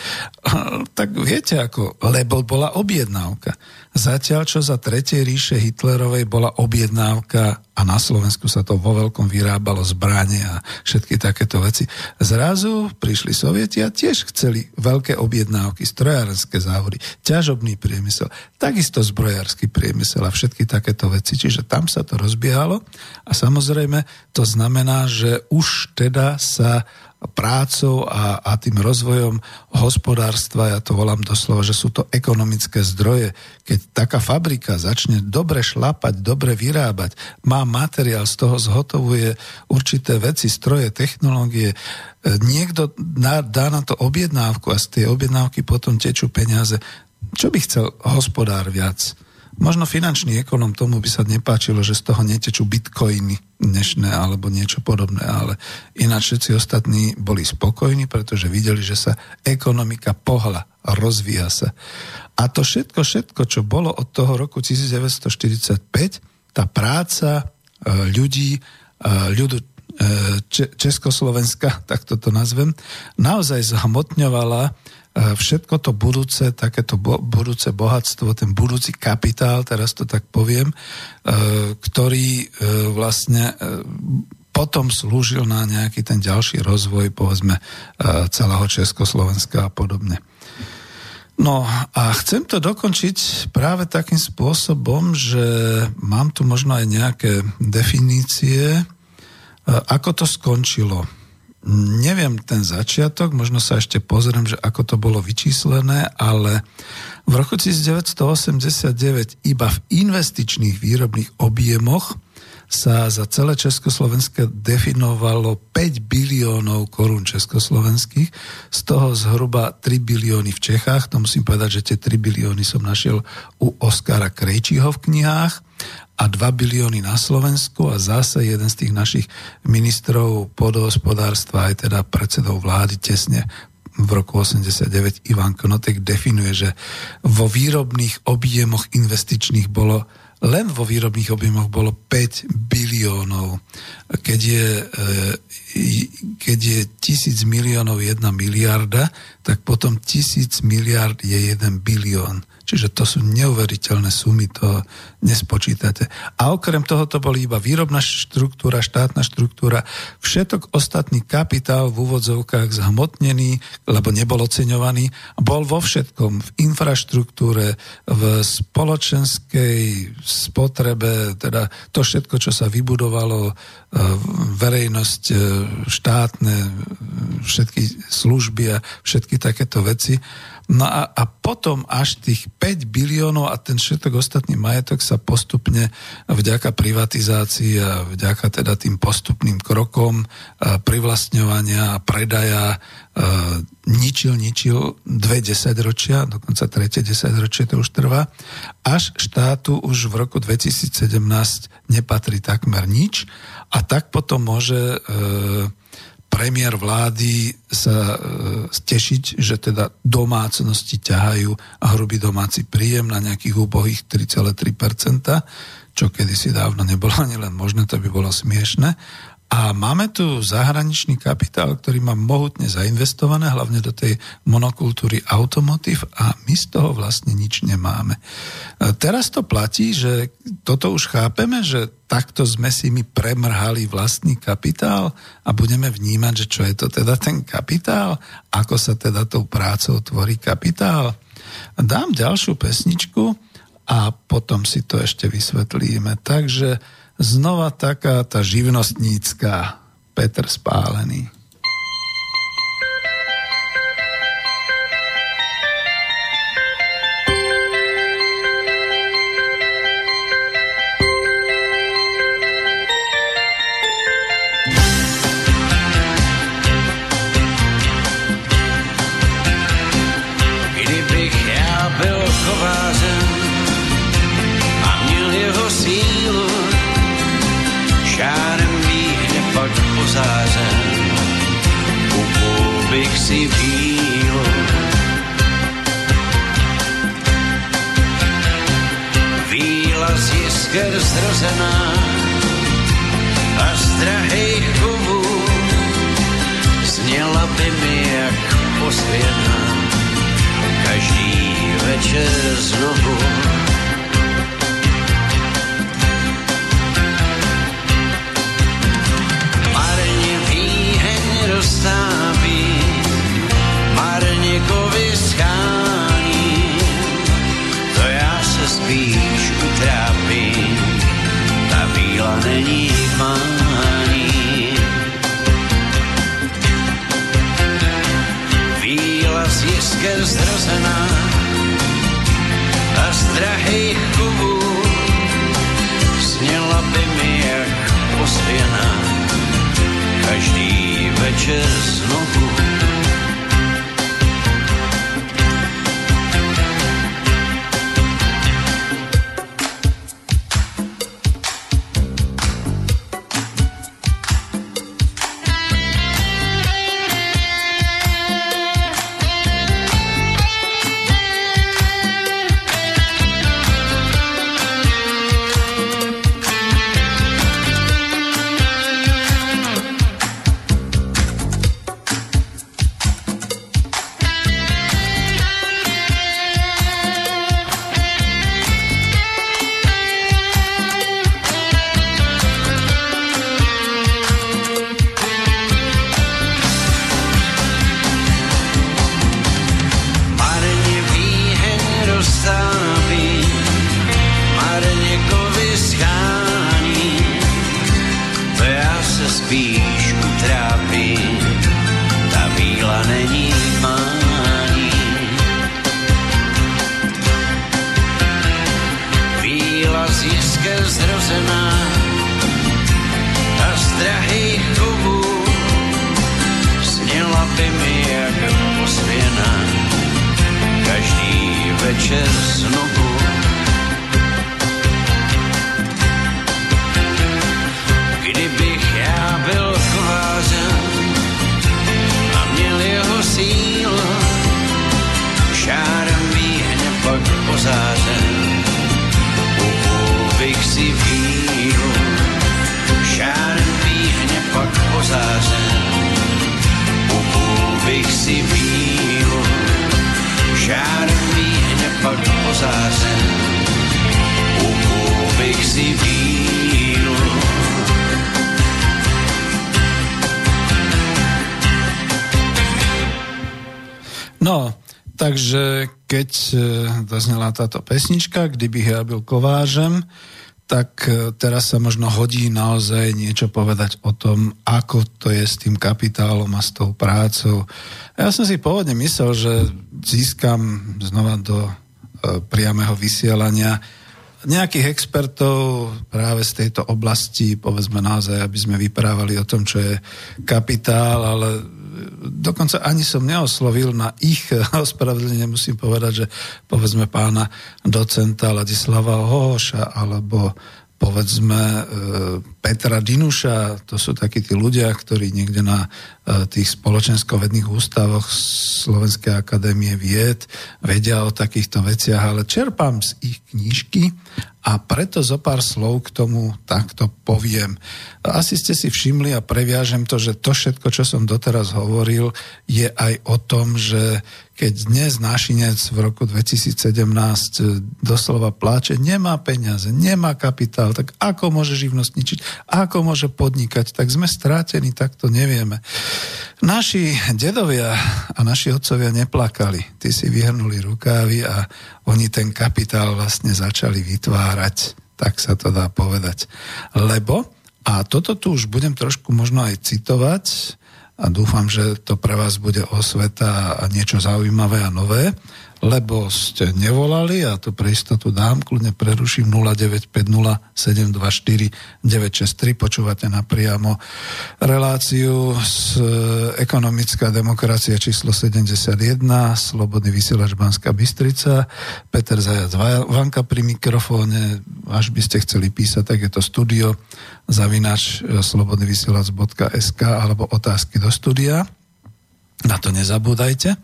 tak viete ako, lebo bola objednávka. Zatiaľ, čo za Tretej ríše Hitlerovej bola objednávka a na Slovensku sa to vo veľkom vyrábalo zbranie a všetky takéto veci. Zrazu prišli sovieti a tiež chceli veľké objednávky, strojárenské závody, ťažobný priemysel, takisto zbrojársky priemysel a všetky takéto veci. Čiže tam sa to rozbiehalo a samozrejme to znamená, že už teda sa prácou a, a tým rozvojom hospodárstva, ja to volám doslova, že sú to ekonomické zdroje. Keď taká fabrika začne dobre šlapať, dobre vyrábať, má materiál, z toho zhotovuje určité veci, stroje, technológie, e, niekto dá na to objednávku a z tej objednávky potom tečú peniaze. Čo by chcel hospodár viac? Možno finančný ekonom tomu by sa nepáčilo, že z toho netečú bitcoiny dnešné alebo niečo podobné, ale ináč všetci ostatní boli spokojní, pretože videli, že sa ekonomika pohla, rozvíja sa. A to všetko, všetko, čo bolo od toho roku 1945, tá práca e, ľudí, e, ľudu e, Československa, tak toto nazvem, naozaj zhmotňovala všetko to budúce, takéto bo, budúce bohatstvo, ten budúci kapitál, teraz to tak poviem, e, ktorý e, vlastne e, potom slúžil na nejaký ten ďalší rozvoj, povedzme, celého Československa a podobne. No a chcem to dokončiť práve takým spôsobom, že mám tu možno aj nejaké definície, ako to skončilo neviem ten začiatok, možno sa ešte pozriem, že ako to bolo vyčíslené, ale v roku 1989 iba v investičných výrobných objemoch sa za celé Československé definovalo 5 biliónov korún československých, z toho zhruba 3 bilióny v Čechách, to musím povedať, že tie 3 bilióny som našiel u Oskara Krejčího v knihách a 2 bilióny na Slovensku a zase jeden z tých našich ministrov podohospodárstva, aj teda predsedov vlády tesne v roku 89 Ivan Knotek definuje, že vo výrobných objemoch investičných bolo len vo výrobných objemoch bolo 5 biliónov. Keď je, e, keď je tisíc miliónov jedna miliarda, tak potom tisíc miliard je jeden bilión. Čiže to sú neuveriteľné sumy, to nespočítate. A okrem toho to boli iba výrobná štruktúra, štátna štruktúra, všetok ostatný kapitál v úvodzovkách zhmotnený, lebo nebol oceňovaný, bol vo všetkom, v infraštruktúre, v spoločenskej spotrebe, teda to všetko, čo sa vybudovalo, e, verejnosť, e, štátne, všetky služby a všetky takéto veci No a, a potom až tých 5 biliónov a ten všetok ostatný majetok sa postupne vďaka privatizácii a vďaka teda tým postupným krokom privlastňovania a predaja ničil, ničil dve desaťročia, dokonca tretie desaťročie to už trvá, až štátu už v roku 2017 nepatrí takmer nič a tak potom môže e, premiér vlády sa e, tešiť, že teda domácnosti ťahajú hrubý domáci príjem na nejakých úbohých 3,3%, čo kedysi dávno nebolo ani len možné, to by bolo smiešne. A máme tu zahraničný kapitál, ktorý má mohutne zainvestované, hlavne do tej monokultúry automotív a my z toho vlastne nič nemáme. Teraz to platí, že toto už chápeme, že takto sme si my premrhali vlastný kapitál a budeme vnímať, že čo je to teda ten kapitál, ako sa teda tou prácou tvorí kapitál. Dám ďalšiu pesničku a potom si to ešte vysvetlíme. Takže znova taká tá živnostnícka Petr Spálený. Si vílu. Víla z jisker zrozená a z drahých kovů zněla by mi jak posvěná každý večer znovu. Keď e, doznala táto pesnička, kdyby ja byl kovážem, tak e, teraz sa možno hodí naozaj niečo povedať o tom, ako to je s tým kapitálom a s tou prácou. Ja som si pôvodne myslel, že získam znova do e, priameho vysielania nejakých expertov práve z tejto oblasti, povedzme naozaj, aby sme vyprávali o tom, čo je kapitál, ale dokonca ani som neoslovil na ich ospravedlnenie, musím povedať, že povedzme pána docenta Ladislava Hoša alebo povedzme e, Petra Dinuša, to sú takí tí ľudia, ktorí niekde na e, tých spoločensko-vedných ústavoch Slovenskej akadémie vied vedia o takýchto veciach, ale čerpám z ich knižky a preto zo pár slov k tomu takto poviem. Asi ste si všimli a previažem to, že to všetko, čo som doteraz hovoril, je aj o tom, že keď dnes nášinec v roku 2017 doslova pláče, nemá peniaze, nemá kapitál, tak ako môže živnostničiť, ako môže podnikať, tak sme strátení, tak to nevieme. Naši dedovia a naši otcovia neplakali, tí si vyhrnuli rukávy a oni ten kapitál vlastne začali vytvárať, tak sa to dá povedať. Lebo, a toto tu už budem trošku možno aj citovať, a dúfam, že to pre vás bude osveta a niečo zaujímavé a nové, lebo ste nevolali a to pre istotu dám, kľudne preruším 0950 724 963, počúvate napriamo reláciu z ekonomická demokracia číslo 71, Slobodný vysielač Banská Bystrica, Peter Zajac Vanka pri mikrofóne, až by ste chceli písať, tak je to studio zavinač slobodnyvysielac.sk alebo otázky do studia. Na to nezabúdajte.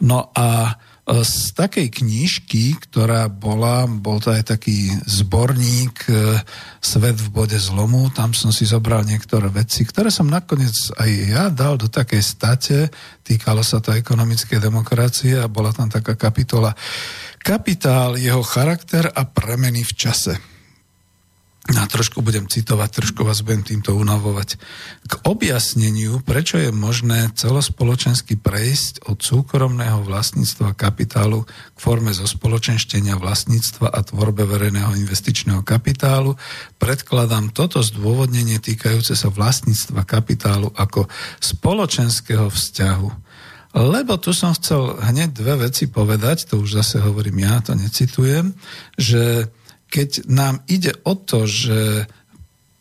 No a z takej knižky, ktorá bola, bol to aj taký zborník e, Svet v bode zlomu, tam som si zobral niektoré veci, ktoré som nakoniec aj ja dal do takej state, týkalo sa to ekonomickej demokracie a bola tam taká kapitola Kapitál, jeho charakter a premeny v čase. A trošku budem citovať, trošku vás budem týmto unavovať. K objasneniu, prečo je možné celospoločensky prejsť od súkromného vlastníctva kapitálu k forme zo spoločenštenia vlastníctva a tvorbe verejného investičného kapitálu, predkladám toto zdôvodnenie týkajúce sa vlastníctva kapitálu ako spoločenského vzťahu. Lebo tu som chcel hneď dve veci povedať, to už zase hovorím ja, to necitujem, že keď nám ide o to, že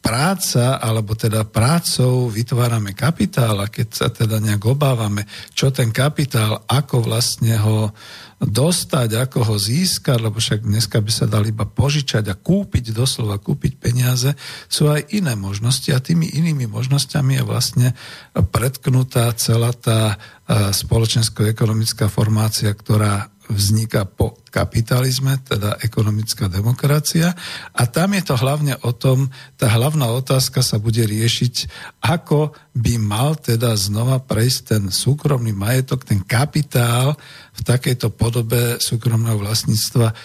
práca, alebo teda prácou vytvárame kapitál a keď sa teda nejak obávame, čo ten kapitál, ako vlastne ho dostať, ako ho získať, lebo však dneska by sa dali iba požičať a kúpiť, doslova kúpiť peniaze, sú aj iné možnosti a tými inými možnosťami je vlastne predknutá celá tá spoločensko-ekonomická formácia, ktorá vzniká po kapitalizme, teda ekonomická demokracia. A tam je to hlavne o tom, tá hlavná otázka sa bude riešiť, ako by mal teda znova prejsť ten súkromný majetok, ten kapitál v takejto podobe súkromného vlastníctva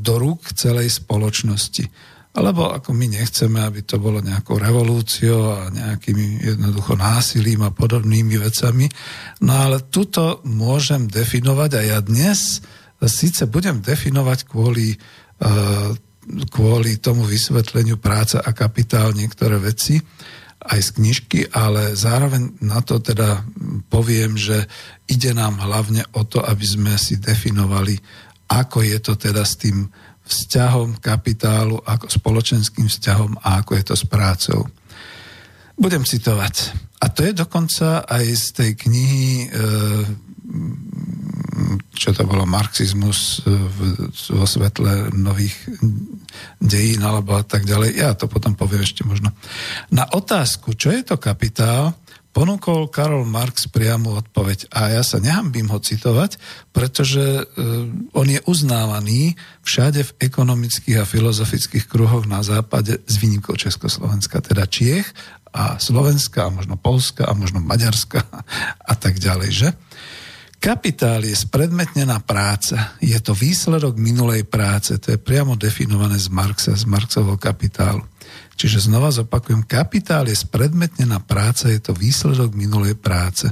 do rúk celej spoločnosti. Alebo ako my nechceme, aby to bolo nejakou revolúciou a nejakými jednoducho násilím a podobnými vecami. No ale tuto môžem definovať a ja dnes síce budem definovať kvôli, uh, kvôli tomu vysvetleniu práca a kapitál niektoré veci, aj z knižky, ale zároveň na to teda poviem, že ide nám hlavne o to, aby sme si definovali, ako je to teda s tým vzťahom kapitálu, ako spoločenským vzťahom a ako je to s prácou. Budem citovať. A to je dokonca aj z tej knihy, e, čo to bolo, marxizmus vo svetle nových dejín alebo a tak ďalej. Ja to potom poviem ešte možno. Na otázku, čo je to kapitál, ponúkol Karol Marx priamu odpoveď. A ja sa nehambím ho citovať, pretože e, on je uznávaný všade v ekonomických a filozofických kruhoch na západe z výnikov Československa, teda Čiech a Slovenska, a možno Polska, a možno Maďarska a tak ďalej, že? Kapitál je spredmetnená práca. Je to výsledok minulej práce. To je priamo definované z Marxa, z Marxovho kapitálu. Čiže znova zopakujem, kapitál je spredmetnená práca, je to výsledok minulej práce.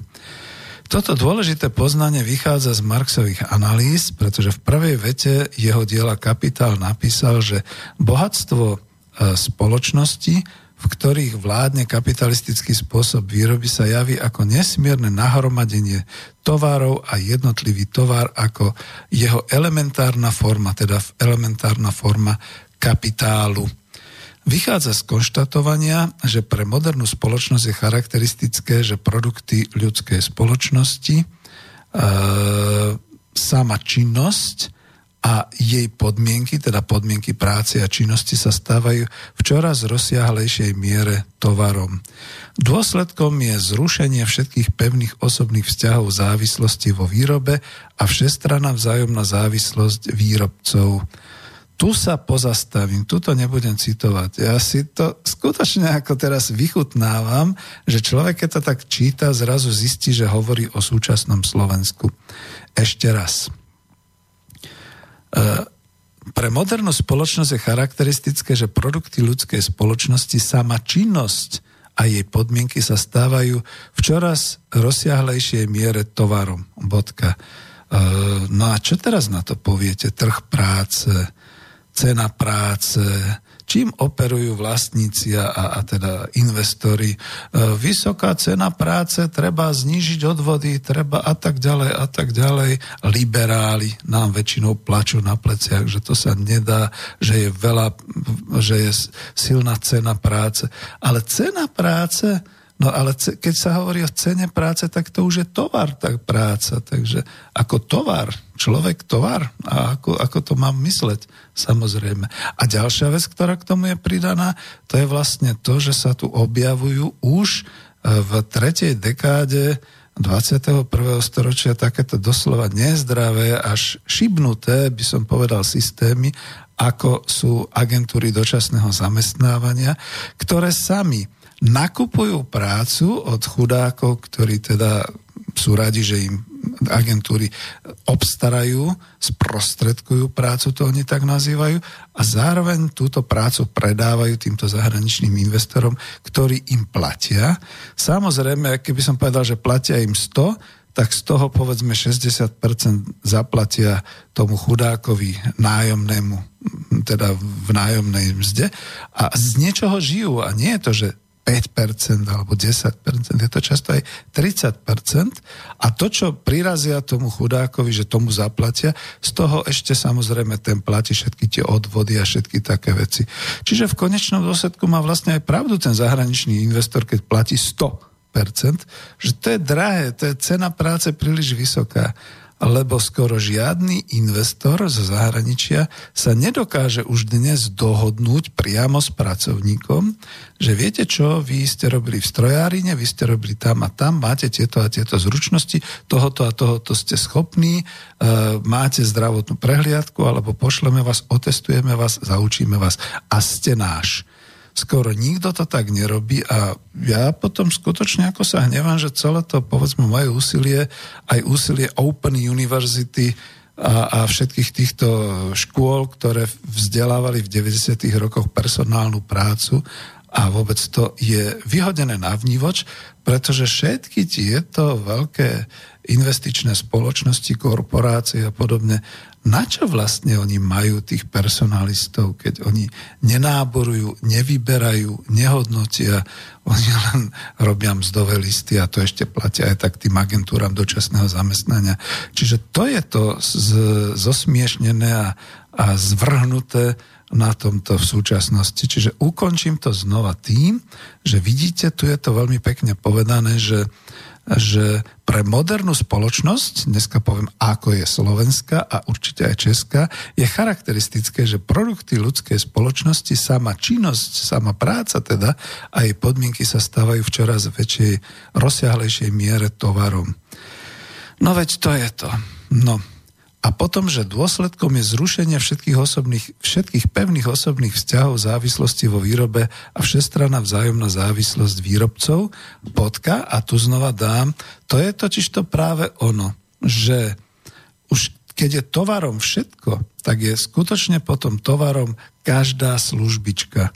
Toto dôležité poznanie vychádza z Marxových analýz, pretože v prvej vete jeho diela Kapitál napísal, že bohatstvo e, spoločnosti, v ktorých vládne kapitalistický spôsob výroby, sa javí ako nesmierne nahromadenie tovarov a jednotlivý tovar ako jeho elementárna forma, teda elementárna forma kapitálu. Vychádza z konštatovania, že pre modernú spoločnosť je charakteristické, že produkty ľudskej spoločnosti, e, sama činnosť a jej podmienky, teda podmienky práce a činnosti sa stávajú v čoraz rozsiahlejšej miere tovarom. Dôsledkom je zrušenie všetkých pevných osobných vzťahov závislosti vo výrobe a všestranná vzájomná závislosť výrobcov tu sa pozastavím, tu to nebudem citovať. Ja si to skutočne ako teraz vychutnávam, že človek, keď to tak číta, zrazu zistí, že hovorí o súčasnom Slovensku. Ešte raz. Pre modernú spoločnosť je charakteristické, že produkty ľudskej spoločnosti, sama činnosť a jej podmienky sa stávajú v čoraz rozsiahlejšej miere tovarom. Bodka. E, no a čo teraz na to poviete? Trh práce, cena práce, čím operujú vlastníci a, a teda investori. E, vysoká cena práce, treba znížiť odvody, treba a tak ďalej a tak ďalej. Liberáli nám väčšinou plačú na pleciach, že to sa nedá, že je veľa, že je silná cena práce. Ale cena práce, No ale keď sa hovorí o cene práce, tak to už je tovar, tak práca. Takže ako tovar, človek tovar. A ako, ako to mám mysleť, samozrejme. A ďalšia vec, ktorá k tomu je pridaná, to je vlastne to, že sa tu objavujú už e, v tretej dekáde 21. storočia takéto doslova nezdravé až šibnuté, by som povedal, systémy, ako sú agentúry dočasného zamestnávania, ktoré sami nakupujú prácu od chudákov, ktorí teda sú radi, že im agentúry obstarajú, sprostredkujú prácu, to oni tak nazývajú, a zároveň túto prácu predávajú týmto zahraničným investorom, ktorí im platia. Samozrejme, keby som povedal, že platia im 100, tak z toho povedzme 60% zaplatia tomu chudákovi nájomnému, teda v nájomnej mzde a z niečoho žijú a nie je to, že 5% alebo 10%, je to často aj 30%. A to, čo prirazia tomu chudákovi, že tomu zaplatia, z toho ešte samozrejme ten platí všetky tie odvody a všetky také veci. Čiže v konečnom dôsledku má vlastne aj pravdu ten zahraničný investor, keď platí 100%, že to je drahé, to je cena práce príliš vysoká lebo skoro žiadny investor zo zahraničia sa nedokáže už dnes dohodnúť priamo s pracovníkom, že viete čo, vy ste robili v strojárine, vy ste robili tam a tam, máte tieto a tieto zručnosti, tohoto a tohoto ste schopní, e, máte zdravotnú prehliadku, alebo pošleme vás, otestujeme vás, zaučíme vás a ste náš skoro nikto to tak nerobí a ja potom skutočne ako sa hnevám, že celé to povedzme moje úsilie, aj úsilie Open University a, a všetkých týchto škôl, ktoré vzdelávali v 90. rokoch personálnu prácu a vôbec to je vyhodené na vnívoč, pretože všetky tieto veľké investičné spoločnosti, korporácie a podobne na čo vlastne oni majú tých personalistov, keď oni nenáborujú, nevyberajú, nehodnotia, oni len robia mzdové listy a to ešte platia aj tak tým agentúram dočasného zamestnania. Čiže to je to z, zosmiešnené a, a zvrhnuté na tomto v súčasnosti. Čiže ukončím to znova tým, že vidíte, tu je to veľmi pekne povedané, že že pre modernú spoločnosť, dneska poviem, ako je Slovenska a určite aj Česká, je charakteristické, že produkty ľudskej spoločnosti, sama činnosť, sama práca teda a jej podmienky sa stávajú v čoraz väčšej, rozsiahlejšej miere tovarom. No veď to je to. No, a potom, že dôsledkom je zrušenie všetkých, osobných, všetkých pevných osobných vzťahov závislosti vo výrobe a všestranná vzájomná závislosť výrobcov, bodka, a tu znova dám, to je totiž to práve ono, že už keď je tovarom všetko, tak je skutočne potom tovarom každá službička. E,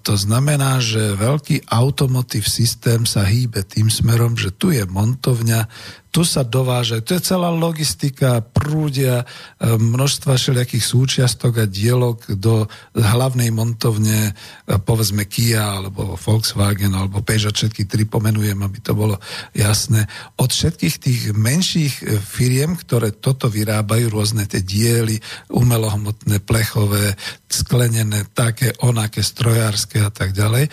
to znamená, že veľký automotív systém sa hýbe tým smerom, že tu je montovňa, tu sa dovážajú. To je celá logistika, prúdia e, množstva všelijakých súčiastok a dielok do hlavnej montovne, e, povedzme Kia, alebo Volkswagen, alebo Peugeot, všetky tri pomenujem, aby to bolo jasné. Od všetkých tých menších e, firiem, ktoré toto vyrábajú, rôzne tie diely, umelohmotné, plechové, sklenené, také, onaké, strojárske a tak ďalej.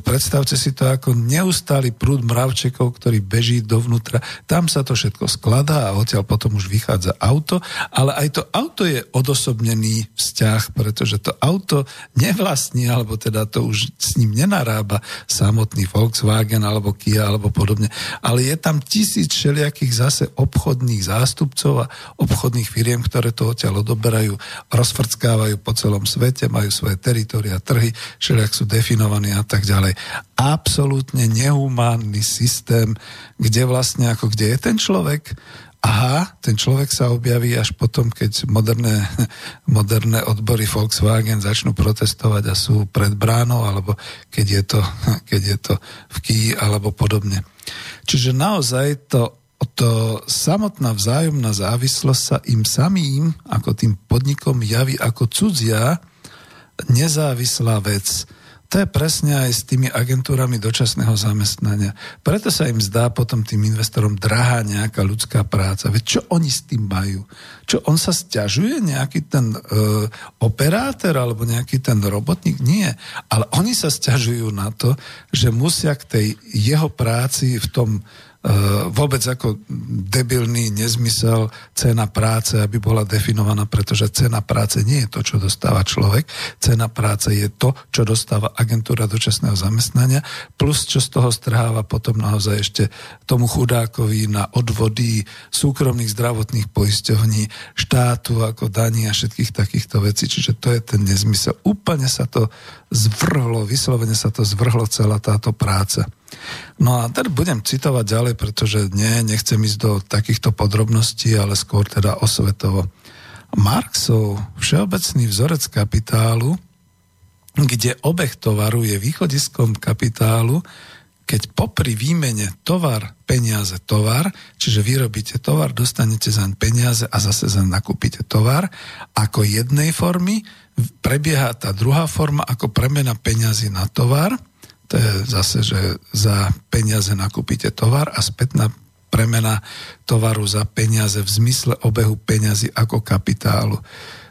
Predstavte si to ako neustály prúd mravčekov, ktorý beží dovnútra. Tam tam sa to všetko skladá a odtiaľ potom už vychádza auto, ale aj to auto je odosobnený vzťah, pretože to auto nevlastní, alebo teda to už s ním nenarába samotný Volkswagen alebo Kia alebo podobne, ale je tam tisíc všelijakých zase obchodných zástupcov a obchodných firiem, ktoré to odtiaľ odoberajú, rozfrckávajú po celom svete, majú svoje teritoria, trhy, všelijak sú definovaní a tak ďalej. Absolútne nehumánny systém, kde vlastne ako kde je ten človek, aha, ten človek sa objaví až potom, keď moderné, moderné odbory Volkswagen začnú protestovať a sú pred bránou, alebo keď je to, keď je to v Kii, alebo podobne. Čiže naozaj to, to samotná vzájomná závislosť sa im samým, ako tým podnikom javí ako cudzia, nezávislá vec to je presne aj s tými agentúrami dočasného zamestnania. Preto sa im zdá potom tým investorom drahá nejaká ľudská práca. Veď čo oni s tým majú? Čo on sa stiažuje nejaký ten e, operátor alebo nejaký ten robotník? Nie. Ale oni sa stiažujú na to, že musia k tej jeho práci v tom vôbec ako debilný nezmysel cena práce, aby bola definovaná, pretože cena práce nie je to, čo dostáva človek. Cena práce je to, čo dostáva agentúra dočasného zamestnania, plus čo z toho strháva potom naozaj ešte tomu chudákovi na odvody súkromných zdravotných poisťovní, štátu ako daní a všetkých takýchto vecí. Čiže to je ten nezmysel. Úplne sa to zvrhlo, vyslovene sa to zvrhlo celá táto práca. No a teda budem citovať ďalej, pretože nie, nechcem ísť do takýchto podrobností, ale skôr teda osvetovo. Marxov všeobecný vzorec kapitálu, kde obeh tovaru je východiskom kapitálu, keď popri výmene tovar, peniaze, tovar, čiže vyrobíte tovar, dostanete zaň peniaze a zase zaň nakúpite tovar, ako jednej formy prebieha tá druhá forma ako premena peňazí na tovar – to je zase, že za peniaze nakúpite tovar a spätná premena tovaru za peniaze v zmysle obehu peňazí ako kapitálu.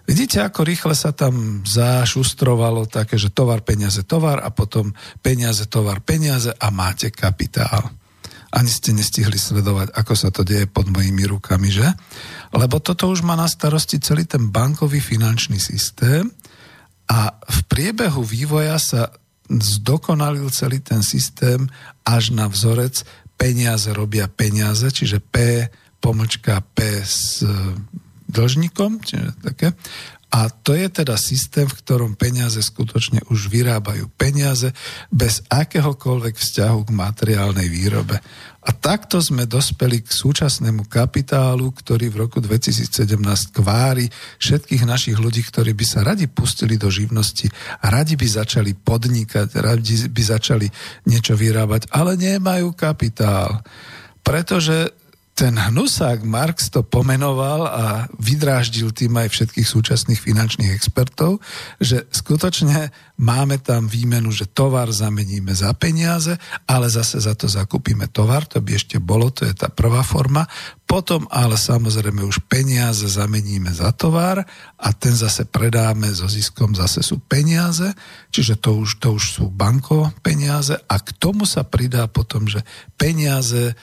Vidíte, ako rýchle sa tam zašustrovalo také, že tovar, peniaze, tovar a potom peniaze, tovar, peniaze a máte kapitál. Ani ste nestihli sledovať, ako sa to deje pod mojimi rukami, že? Lebo toto už má na starosti celý ten bankový finančný systém a v priebehu vývoja sa zdokonalil celý ten systém až na vzorec peniaze robia peniaze, čiže P pomlčka P s e, dlžníkom, čiže také. A to je teda systém, v ktorom peniaze skutočne už vyrábajú peniaze bez akéhokoľvek vzťahu k materiálnej výrobe. A takto sme dospeli k súčasnému kapitálu, ktorý v roku 2017 kvári všetkých našich ľudí, ktorí by sa radi pustili do živnosti, radi by začali podnikať, radi by začali niečo vyrábať, ale nemajú kapitál. Pretože ten hnusák Marx to pomenoval a vydráždil tým aj všetkých súčasných finančných expertov, že skutočne máme tam výmenu, že tovar zameníme za peniaze, ale zase za to zakúpime tovar, to by ešte bolo, to je tá prvá forma. Potom ale samozrejme už peniaze zameníme za tovar a ten zase predáme so ziskom, zase sú peniaze, čiže to už, to už sú banko peniaze a k tomu sa pridá potom, že peniaze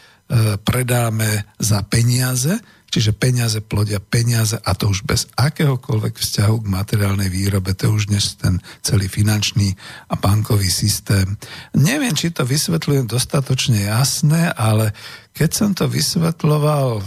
predáme za peniaze, čiže peniaze plodia peniaze a to už bez akéhokoľvek vzťahu k materiálnej výrobe, to už dnes ten celý finančný a bankový systém. Neviem, či to vysvetľujem dostatočne jasné, ale keď som to vysvetloval,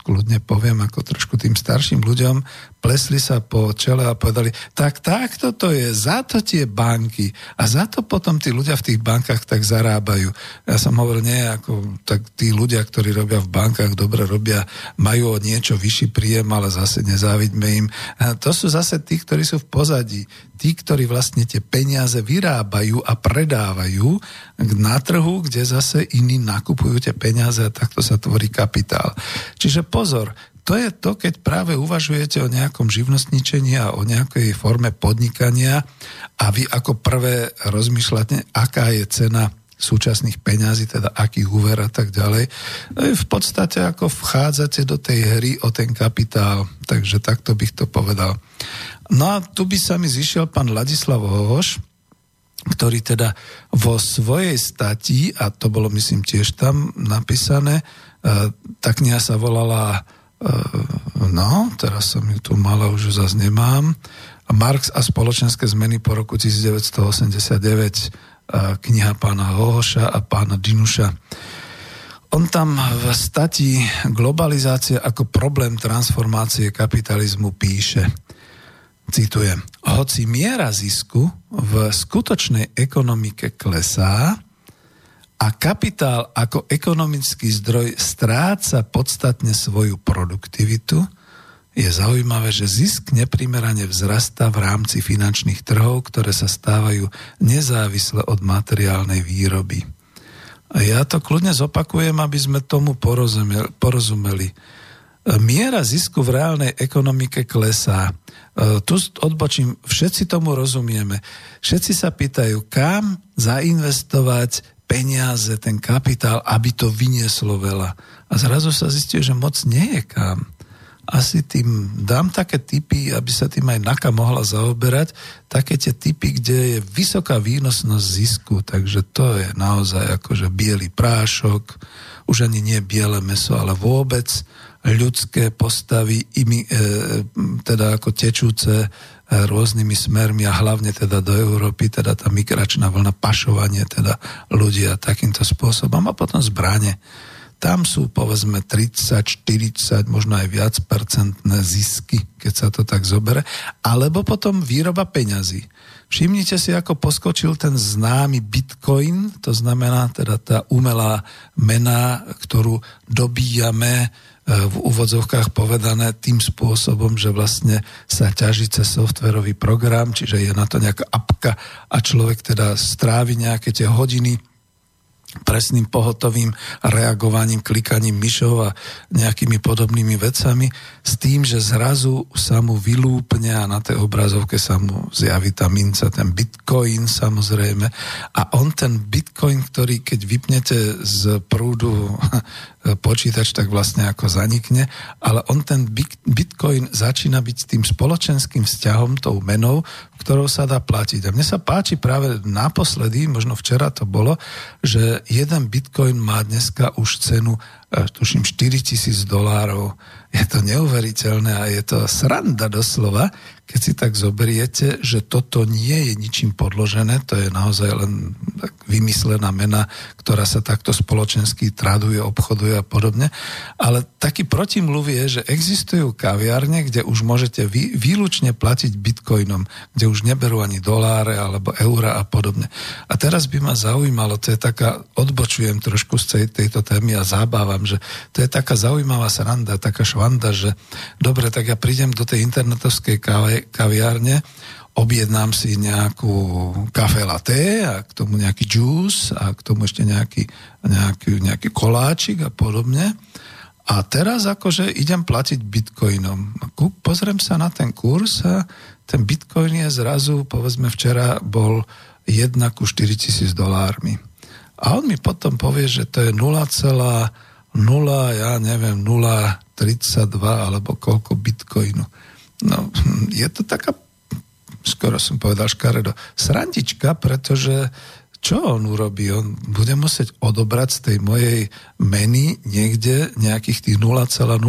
kľudne poviem ako trošku tým starším ľuďom, plesli sa po čele a povedali, tak takto to je, za to tie banky a za to potom tí ľudia v tých bankách tak zarábajú. Ja som hovoril, nie, ako tak tí ľudia, ktorí robia v bankách, dobre robia, majú o niečo vyšší príjem, ale zase nezávidme im. A to sú zase tí, ktorí sú v pozadí. Tí, ktorí vlastne tie peniaze vyrábajú a predávajú na trhu, kde zase iní nakupujú tie peniaze a takto sa tvorí kapitál. Čiže pozor, to je to, keď práve uvažujete o nejakom živnostničení a o nejakej forme podnikania a vy ako prvé rozmýšľate, aká je cena súčasných peňazí, teda aký úver a tak ďalej. V podstate ako vchádzate do tej hry o ten kapitál, takže takto bych to povedal. No a tu by sa mi zišiel pán Ladislav Hohoš, ktorý teda vo svojej stati, a to bolo myslím tiež tam napísané, e, tá kniha sa volala no, teraz som ju tu mala, už ju zase nemám. Marx a spoločenské zmeny po roku 1989, kniha pána Hohoša a pána Dinuša. On tam v stati globalizácie ako problém transformácie kapitalizmu píše, citujem, hoci miera zisku v skutočnej ekonomike klesá, a kapitál ako ekonomický zdroj stráca podstatne svoju produktivitu, je zaujímavé, že zisk neprimerane vzrastá v rámci finančných trhov, ktoré sa stávajú nezávisle od materiálnej výroby. A ja to kľudne zopakujem, aby sme tomu porozumeli. Miera zisku v reálnej ekonomike klesá. E, tu odbočím, všetci tomu rozumieme. Všetci sa pýtajú, kam zainvestovať peniaze, ten kapitál, aby to vynieslo veľa. A zrazu sa zistí, že moc nie je kam. asi tým dám také typy, aby sa tým aj NAKA mohla zaoberať, také tie typy, kde je vysoká výnosnosť zisku, takže to je naozaj akože biely prášok, už ani nie biele meso, ale vôbec ľudské postavy, imi, e, teda ako tečúce e, rôznymi smermi a hlavne teda do Európy, teda tá migračná vlna, pašovanie teda ľudia takýmto spôsobom. A potom zbranie. Tam sú povedzme 30, 40, možno aj viac percentné zisky, keď sa to tak zobere, alebo potom výroba peňazí. Všimnite si, ako poskočil ten známy bitcoin, to znamená teda tá umelá mena, ktorú dobíjame v úvodzovkách povedané tým spôsobom, že vlastne sa ťaží cez softverový program, čiže je na to nejaká apka a človek teda strávi nejaké tie hodiny presným pohotovým reagovaním, klikaním myšov a nejakými podobnými vecami s tým, že zrazu sa mu vylúpne a na tej obrazovke sa mu zjaví tá minca, ten bitcoin samozrejme a on ten bitcoin, ktorý keď vypnete z prúdu počítač, tak vlastne ako zanikne, ale on ten bitcoin začína byť tým spoločenským vzťahom, tou menou, ktorou sa dá platiť. A mne sa páči práve naposledy, možno včera to bolo, že jeden bitcoin má dneska už cenu, e, tuším, 4000 dolárov. Je to neuveriteľné a je to sranda doslova, keď si tak zoberiete, že toto nie je ničím podložené, to je naozaj len vymyslená mena, ktorá sa takto spoločensky traduje, obchoduje a podobne. Ale taký protimluv je, že existujú kaviárne, kde už môžete vy, výlučne platiť bitcoinom, kde už neberú ani doláre alebo eura a podobne. A teraz by ma zaujímalo, to je taká, odbočujem trošku z tejto témy a zábávam, že to je taká zaujímavá sranda, taká švanda, že dobre, tak ja prídem do tej internetovskej kávy, kaviárne, objednám si nejakú kafe latte a k tomu nejaký juice a k tomu ešte nejaký, nejaký, nejaký koláčik a podobne. A teraz akože idem platiť bitcoinom. Pozriem sa na ten kurz a ten bitcoin je zrazu, povedzme včera bol 1 ku 4000 dolármi. A on mi potom povie, že to je 0,0, ja neviem, 0,32 alebo koľko bitcoinu. No, je to taká, skoro som povedal škaredo, srandička, pretože čo on urobí? On bude musieť odobrať z tej mojej meny niekde nejakých tých 0,0032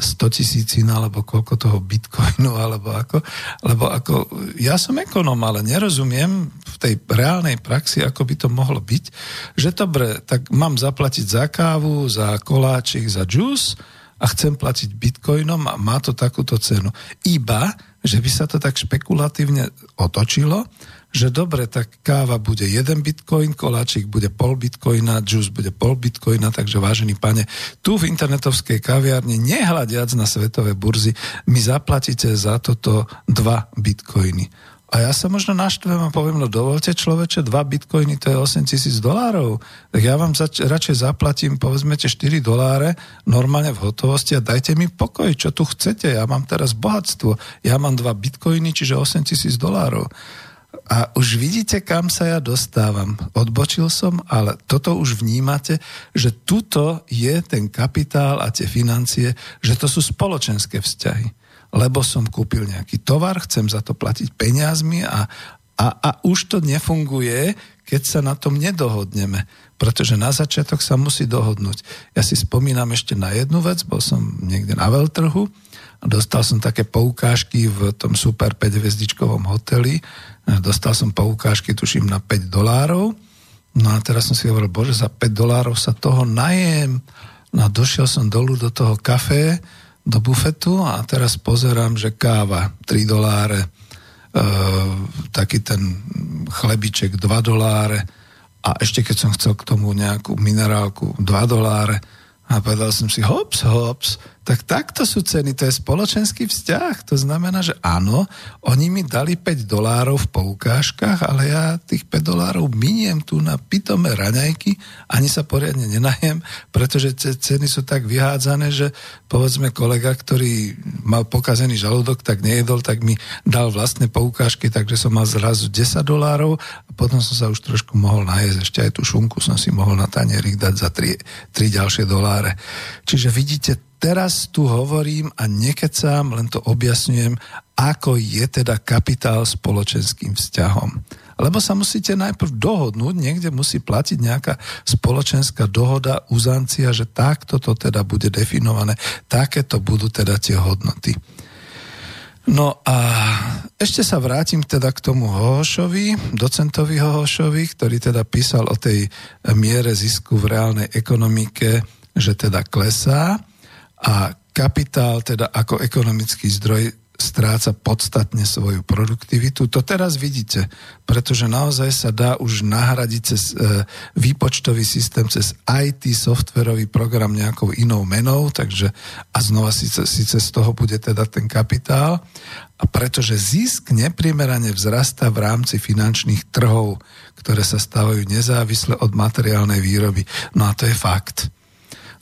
100 tisícin alebo koľko toho bitcoinu alebo ako. Lebo ako, ja som ekonom, ale nerozumiem v tej reálnej praxi, ako by to mohlo byť, že dobre, tak mám zaplatiť za kávu, za koláčik, za džús, a chcem platiť bitcoinom a má to takúto cenu. Iba, že by sa to tak špekulatívne otočilo, že dobre, tak káva bude jeden bitcoin, koláčik bude pol bitcoina, juice bude pol bitcoina, takže vážený pane, tu v internetovskej kaviarni, nehľadiac na svetové burzy, mi zaplatíte za toto dva bitcoiny. A ja sa možno naštvem a poviem, no dovolte človeče, dva bitcoiny to je 8 tisíc dolárov. Tak ja vám zač- radšej zaplatím, povedzmete 4 doláre normálne v hotovosti a dajte mi pokoj, čo tu chcete. Ja mám teraz bohatstvo. Ja mám dva bitcoiny, čiže 8 tisíc dolárov. A už vidíte, kam sa ja dostávam. Odbočil som, ale toto už vnímate, že tuto je ten kapitál a tie financie, že to sú spoločenské vzťahy lebo som kúpil nejaký tovar, chcem za to platiť peniazmi a, a, a už to nefunguje, keď sa na tom nedohodneme. Pretože na začiatok sa musí dohodnúť. Ja si spomínam ešte na jednu vec, bol som niekde na veľtrhu a dostal som také poukážky v tom super 5 hviezdičkovom hoteli. Dostal som poukážky, tuším, na 5 dolárov. No a teraz som si hovoril, bože, za 5 dolárov sa toho najem. No a došiel som dolu do toho kafé, do bufetu a teraz pozerám, že káva 3 doláre, e, taký ten chlebiček 2 doláre a ešte keď som chcel k tomu nejakú minerálku 2 doláre a povedal som si hops, hops, tak takto sú ceny, to je spoločenský vzťah. To znamená, že áno, oni mi dali 5 dolárov v poukážkach, ale ja tých 5 dolárov miniem tu na pitomé raňajky, ani sa poriadne nenajem, pretože ceny sú tak vyhádzané, že povedzme kolega, ktorý mal pokazený žalúdok, tak nejedol, tak mi dal vlastné poukážky, takže som mal zrazu 10 dolárov a potom som sa už trošku mohol najesť. Ešte aj tú šunku som si mohol na tanierik dať za 3, 3 ďalšie doláre. Čiže vidíte, teraz tu hovorím a nekecám, len to objasňujem, ako je teda kapitál spoločenským vzťahom. Lebo sa musíte najprv dohodnúť, niekde musí platiť nejaká spoločenská dohoda, uzancia, že takto to teda bude definované, takéto budú teda tie hodnoty. No a ešte sa vrátim teda k tomu Hohošovi, docentovi Hohošovi, ktorý teda písal o tej miere zisku v reálnej ekonomike, že teda klesá a kapitál teda ako ekonomický zdroj stráca podstatne svoju produktivitu. To teraz vidíte, pretože naozaj sa dá už nahradiť cez e, výpočtový systém, cez IT softverový program nejakou inou menou, takže a znova síce, síce z toho bude teda ten kapitál. A pretože zisk neprimerane vzrastá v rámci finančných trhov, ktoré sa stávajú nezávisle od materiálnej výroby. No a to je fakt.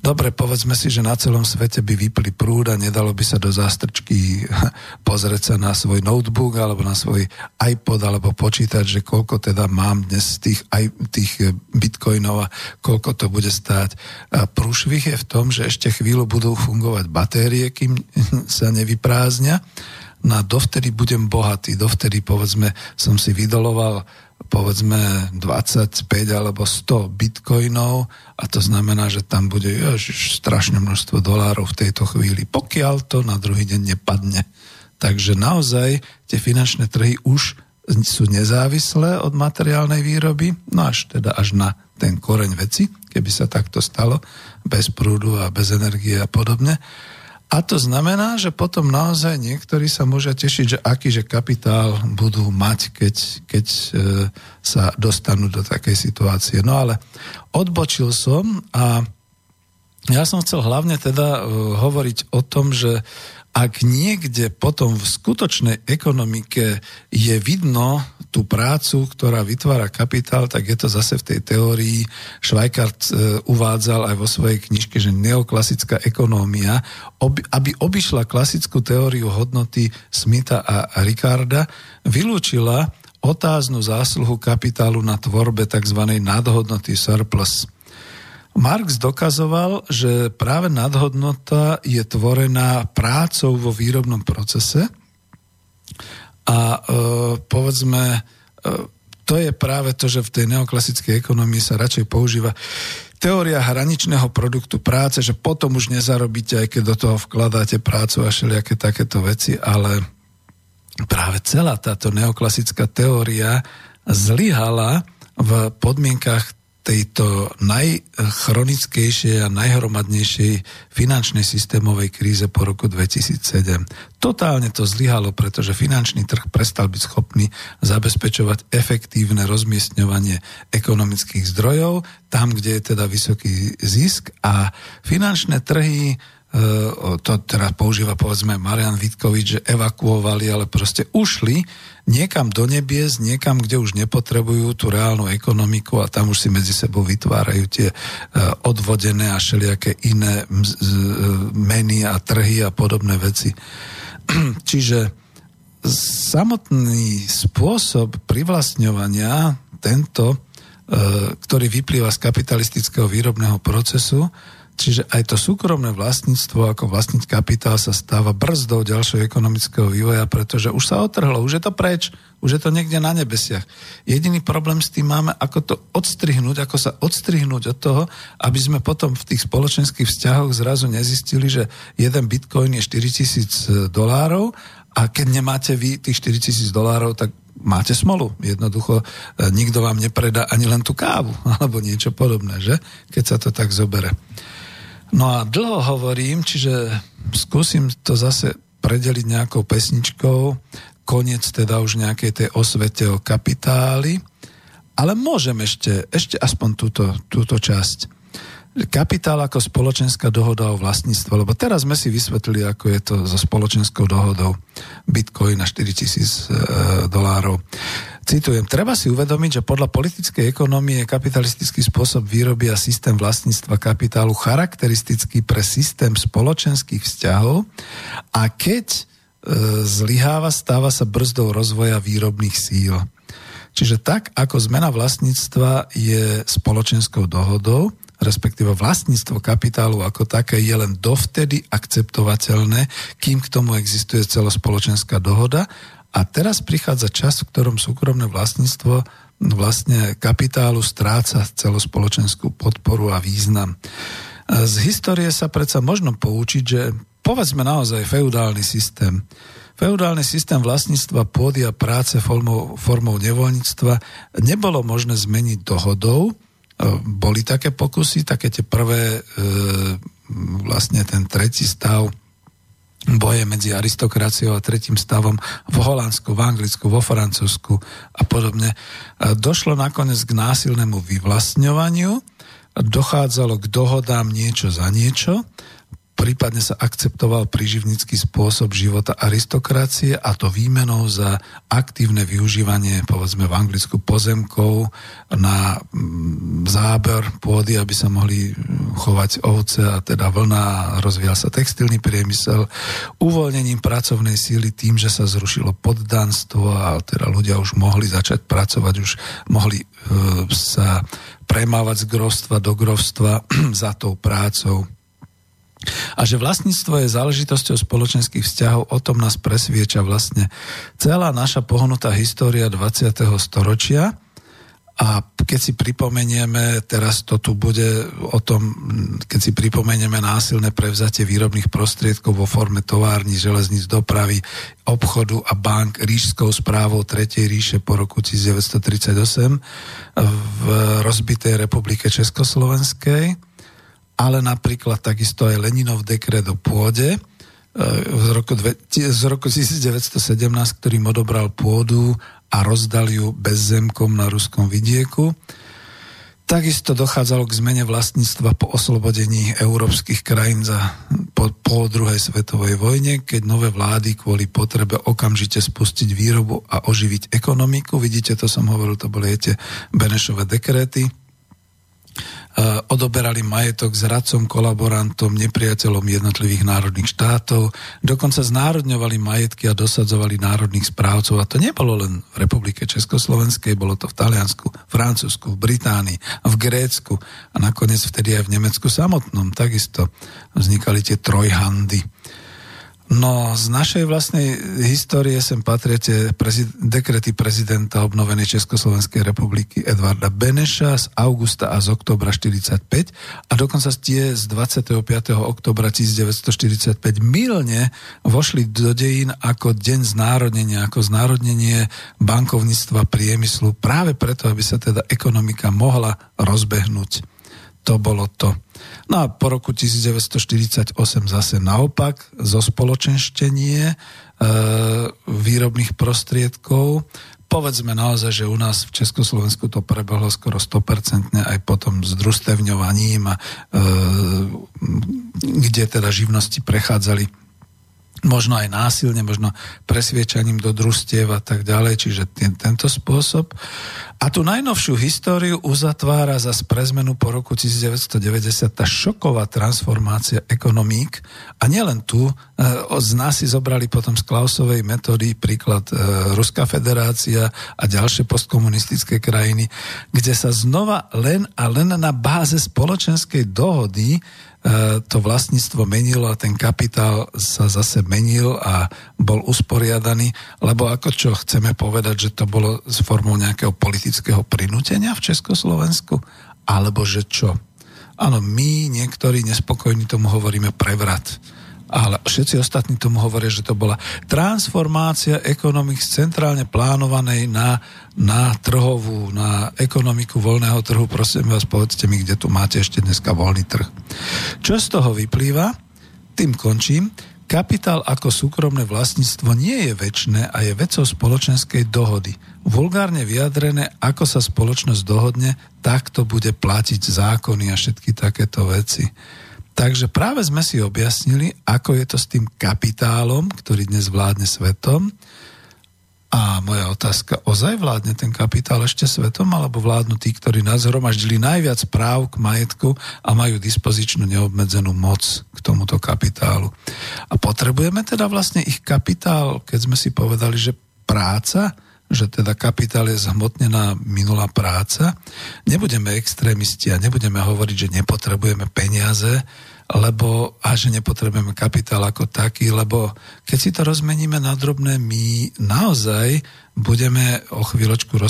Dobre, povedzme si, že na celom svete by vypli prúd a nedalo by sa do zástrčky pozrieť sa na svoj notebook alebo na svoj iPod alebo počítať, že koľko teda mám dnes tých, tých bitcoinov a koľko to bude stáť. prúšvih je v tom, že ešte chvíľu budú fungovať batérie, kým sa nevyprázdnia. No a dovtedy budem bohatý, dovtedy povedzme som si vydoloval povedzme 25 alebo 100 bitcoinov a to znamená, že tam bude ježiš, strašné množstvo dolárov v tejto chvíli, pokiaľ to na druhý deň nepadne. Takže naozaj tie finančné trhy už sú nezávislé od materiálnej výroby, no až teda až na ten koreň veci, keby sa takto stalo, bez prúdu a bez energie a podobne. A to znamená, že potom naozaj niektorí sa môžu tešiť, že aký že kapitál budú mať, keď, keď e, sa dostanú do takej situácie. No ale odbočil som a ja som chcel hlavne teda e, hovoriť o tom, že ak niekde potom v skutočnej ekonomike je vidno tú prácu, ktorá vytvára kapitál, tak je to zase v tej teórii. Švajkart e, uvádzal aj vo svojej knižke, že neoklasická ekonómia, aby obišla klasickú teóriu hodnoty Smitha a Ricarda, vylúčila otáznu zásluhu kapitálu na tvorbe tzv. nadhodnoty surplus. Marx dokazoval, že práve nadhodnota je tvorená prácou vo výrobnom procese. A e, povedzme, e, to je práve to, že v tej neoklasickej ekonomii sa radšej používa teória hraničného produktu práce, že potom už nezarobíte, aj keď do toho vkladáte prácu a všelijaké takéto veci, ale práve celá táto neoklasická teória zlyhala v podmienkach tejto najchronickejšej a najhromadnejšej finančnej systémovej kríze po roku 2007. Totálne to zlyhalo, pretože finančný trh prestal byť schopný zabezpečovať efektívne rozmiestňovanie ekonomických zdrojov tam, kde je teda vysoký zisk a finančné trhy e, to teraz používa povedzme Marian Vitkovič, že evakuovali, ale proste ušli niekam do nebies, niekam, kde už nepotrebujú tú reálnu ekonomiku a tam už si medzi sebou vytvárajú tie e, odvodené a všelijaké iné e, meny a trhy a podobné veci. Čiže samotný spôsob privlastňovania, tento, e, ktorý vyplýva z kapitalistického výrobného procesu, Čiže aj to súkromné vlastníctvo ako vlastniť kapitál sa stáva brzdou ďalšieho ekonomického vývoja, pretože už sa otrhlo, už je to preč, už je to niekde na nebesiach. Jediný problém s tým máme, ako to odstrihnúť, ako sa odstrihnúť od toho, aby sme potom v tých spoločenských vzťahoch zrazu nezistili, že jeden bitcoin je 4000 dolárov a keď nemáte vy tých 4000 dolárov, tak máte smolu. Jednoducho e, nikto vám nepredá ani len tú kávu alebo niečo podobné, že? Keď sa to tak zobere. No a dlho hovorím, čiže skúsim to zase predeliť nejakou pesničkou, koniec teda už nejakej tej osvete o kapitáli, ale môžem ešte, ešte aspoň túto, túto časť. Kapitál ako spoločenská dohoda o vlastníctve, lebo teraz sme si vysvetlili, ako je to so spoločenskou dohodou Bitcoin na 4000 e, dolárov. Citujem, treba si uvedomiť, že podľa politickej ekonomie je kapitalistický spôsob výroby a systém vlastníctva kapitálu charakteristický pre systém spoločenských vzťahov a keď e, zlyháva, stáva sa brzdou rozvoja výrobných síl. Čiže tak, ako zmena vlastníctva je spoločenskou dohodou, respektíve vlastníctvo kapitálu ako také je len dovtedy akceptovateľné, kým k tomu existuje celospoločenská dohoda. A teraz prichádza čas, v ktorom súkromné vlastníctvo vlastne kapitálu stráca celospoločenskú podporu a význam. Z histórie sa predsa možno poučiť, že povedzme naozaj feudálny systém. Feudálny systém vlastníctva pôdy a práce formou, formou nevoľníctva nebolo možné zmeniť dohodou, E, boli také pokusy, také tie prvé, e, vlastne ten tretí stav boje medzi aristokraciou a tretím stavom v Holandsku, v Anglicku, vo Francúzsku a podobne. Došlo nakoniec k násilnému vyvlastňovaniu, dochádzalo k dohodám niečo za niečo prípadne sa akceptoval príživnický spôsob života aristokracie a to výmenou za aktívne využívanie, povedzme v Anglicku, pozemkov na mm, záber pôdy, aby sa mohli chovať ovce a teda vlna, rozvíjal sa textilný priemysel, uvoľnením pracovnej síly tým, že sa zrušilo poddanstvo a teda ľudia už mohli začať pracovať, už mohli e, sa premávať z grovstva do grovstva za tou prácou a že vlastníctvo je záležitosťou spoločenských vzťahov, o tom nás presvieča vlastne celá naša pohnutá história 20. storočia. A keď si pripomenieme, teraz to tu bude o tom, keď si pripomenieme násilné prevzatie výrobných prostriedkov vo forme tovární, železníc, dopravy, obchodu a bank ríšskou správou Tretej ríše po roku 1938 v rozbitej republike Československej, ale napríklad takisto aj Leninov dekret o pôde e, z roku, z roku 1917, ktorým odobral pôdu a rozdal ju bezzemkom na ruskom vidieku. Takisto dochádzalo k zmene vlastníctva po oslobodení európskych krajín za, po, po druhej svetovej vojne, keď nové vlády kvôli potrebe okamžite spustiť výrobu a oživiť ekonomiku. Vidíte, to som hovoril, to boli tie Benešové dekréty odoberali majetok zradcom, kolaborantom, nepriateľom jednotlivých národných štátov, dokonca znárodňovali majetky a dosadzovali národných správcov. A to nebolo len v Republike Československej, bolo to v Taliansku, Francúzsku, v Británii, v Grécku a nakoniec vtedy aj v Nemecku samotnom. Takisto vznikali tie trojhandy. No, z našej vlastnej histórie sem patria tie prezid- dekrety prezidenta obnovenej Československej republiky Edvarda Beneša z augusta a z oktobra 45 a dokonca tie z 25. oktobra 1945 milne vošli do dejín ako deň znárodnenia, ako znárodnenie bankovníctva priemyslu práve preto, aby sa teda ekonomika mohla rozbehnúť. To bolo to. No a po roku 1948 zase naopak zo spoločenštenie e, výrobných prostriedkov. Povedzme naozaj, že u nás v Československu to prebehlo skoro 100% aj potom s družstevňovaním, e, kde teda živnosti prechádzali možno aj násilne, možno presviečaním do družstiev a tak ďalej, čiže ten, tento spôsob. A tú najnovšiu históriu uzatvára za pre zmenu po roku 1990 tá šoková transformácia ekonomík a nielen tu, e, z nás si zobrali potom z Klausovej metódy príklad e, Ruská federácia a ďalšie postkomunistické krajiny, kde sa znova len a len na báze spoločenskej dohody to vlastníctvo menilo a ten kapitál sa zase menil a bol usporiadaný, lebo ako čo chceme povedať, že to bolo s formou nejakého politického prinútenia v Československu, alebo že čo? Áno, my niektorí nespokojní tomu hovoríme prevrat ale všetci ostatní tomu hovoria, že to bola transformácia ekonomik z centrálne plánovanej na, na trhovú, na ekonomiku voľného trhu. Prosím vás, povedzte mi, kde tu máte ešte dneska voľný trh. Čo z toho vyplýva? Tým končím. Kapitál ako súkromné vlastníctvo nie je väčšné a je vecou spoločenskej dohody. Vulgárne vyjadrené, ako sa spoločnosť dohodne, tak to bude platiť zákony a všetky takéto veci. Takže práve sme si objasnili, ako je to s tým kapitálom, ktorý dnes vládne svetom. A moja otázka, ozaj vládne ten kapitál ešte svetom, alebo vládnu tí, ktorí nás hromaždili najviac práv k majetku a majú dispozičnú neobmedzenú moc k tomuto kapitálu. A potrebujeme teda vlastne ich kapitál, keď sme si povedali, že práca že teda kapitál je zhmotnená minulá práca. Nebudeme extrémisti a nebudeme hovoriť, že nepotrebujeme peniaze, lebo a že nepotrebujeme kapitál ako taký, lebo keď si to rozmeníme na drobné, my naozaj budeme o chvíľočku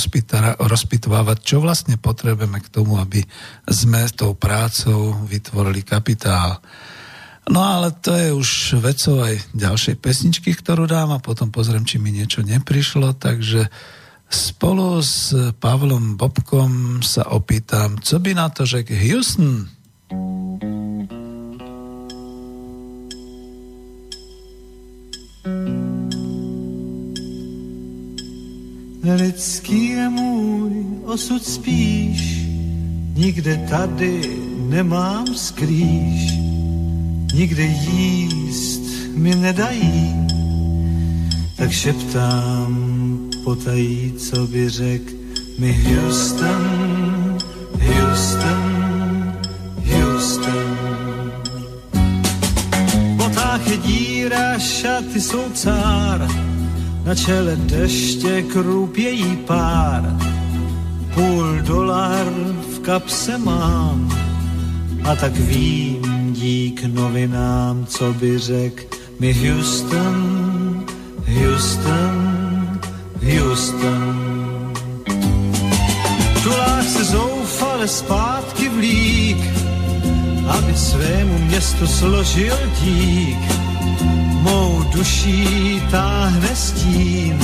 rozpitvávať, čo vlastne potrebujeme k tomu, aby sme s tou prácou vytvorili kapitál. No ale to je už vecou aj ďalšej pesničky, ktorú dám a potom pozriem, či mi niečo neprišlo. Takže spolu s Pavlom Bobkom sa opýtam, co by na to řekl Houston? Lidský je můj osud spíš, nikde tady nemám skrýš nikde jíst mi nedají, tak šeptám potají, co by řek mi Houston, Houston, Houston. Potách je díra, šaty jsou cár, na čele deště krupějí pár. Půl dolar v kapse mám a tak vím, dík novinám, co by řek mi Houston, Houston, Houston. Tulák se zoufale zpátky vlík, aby svému městu složil dík. Mou duší táhne stín,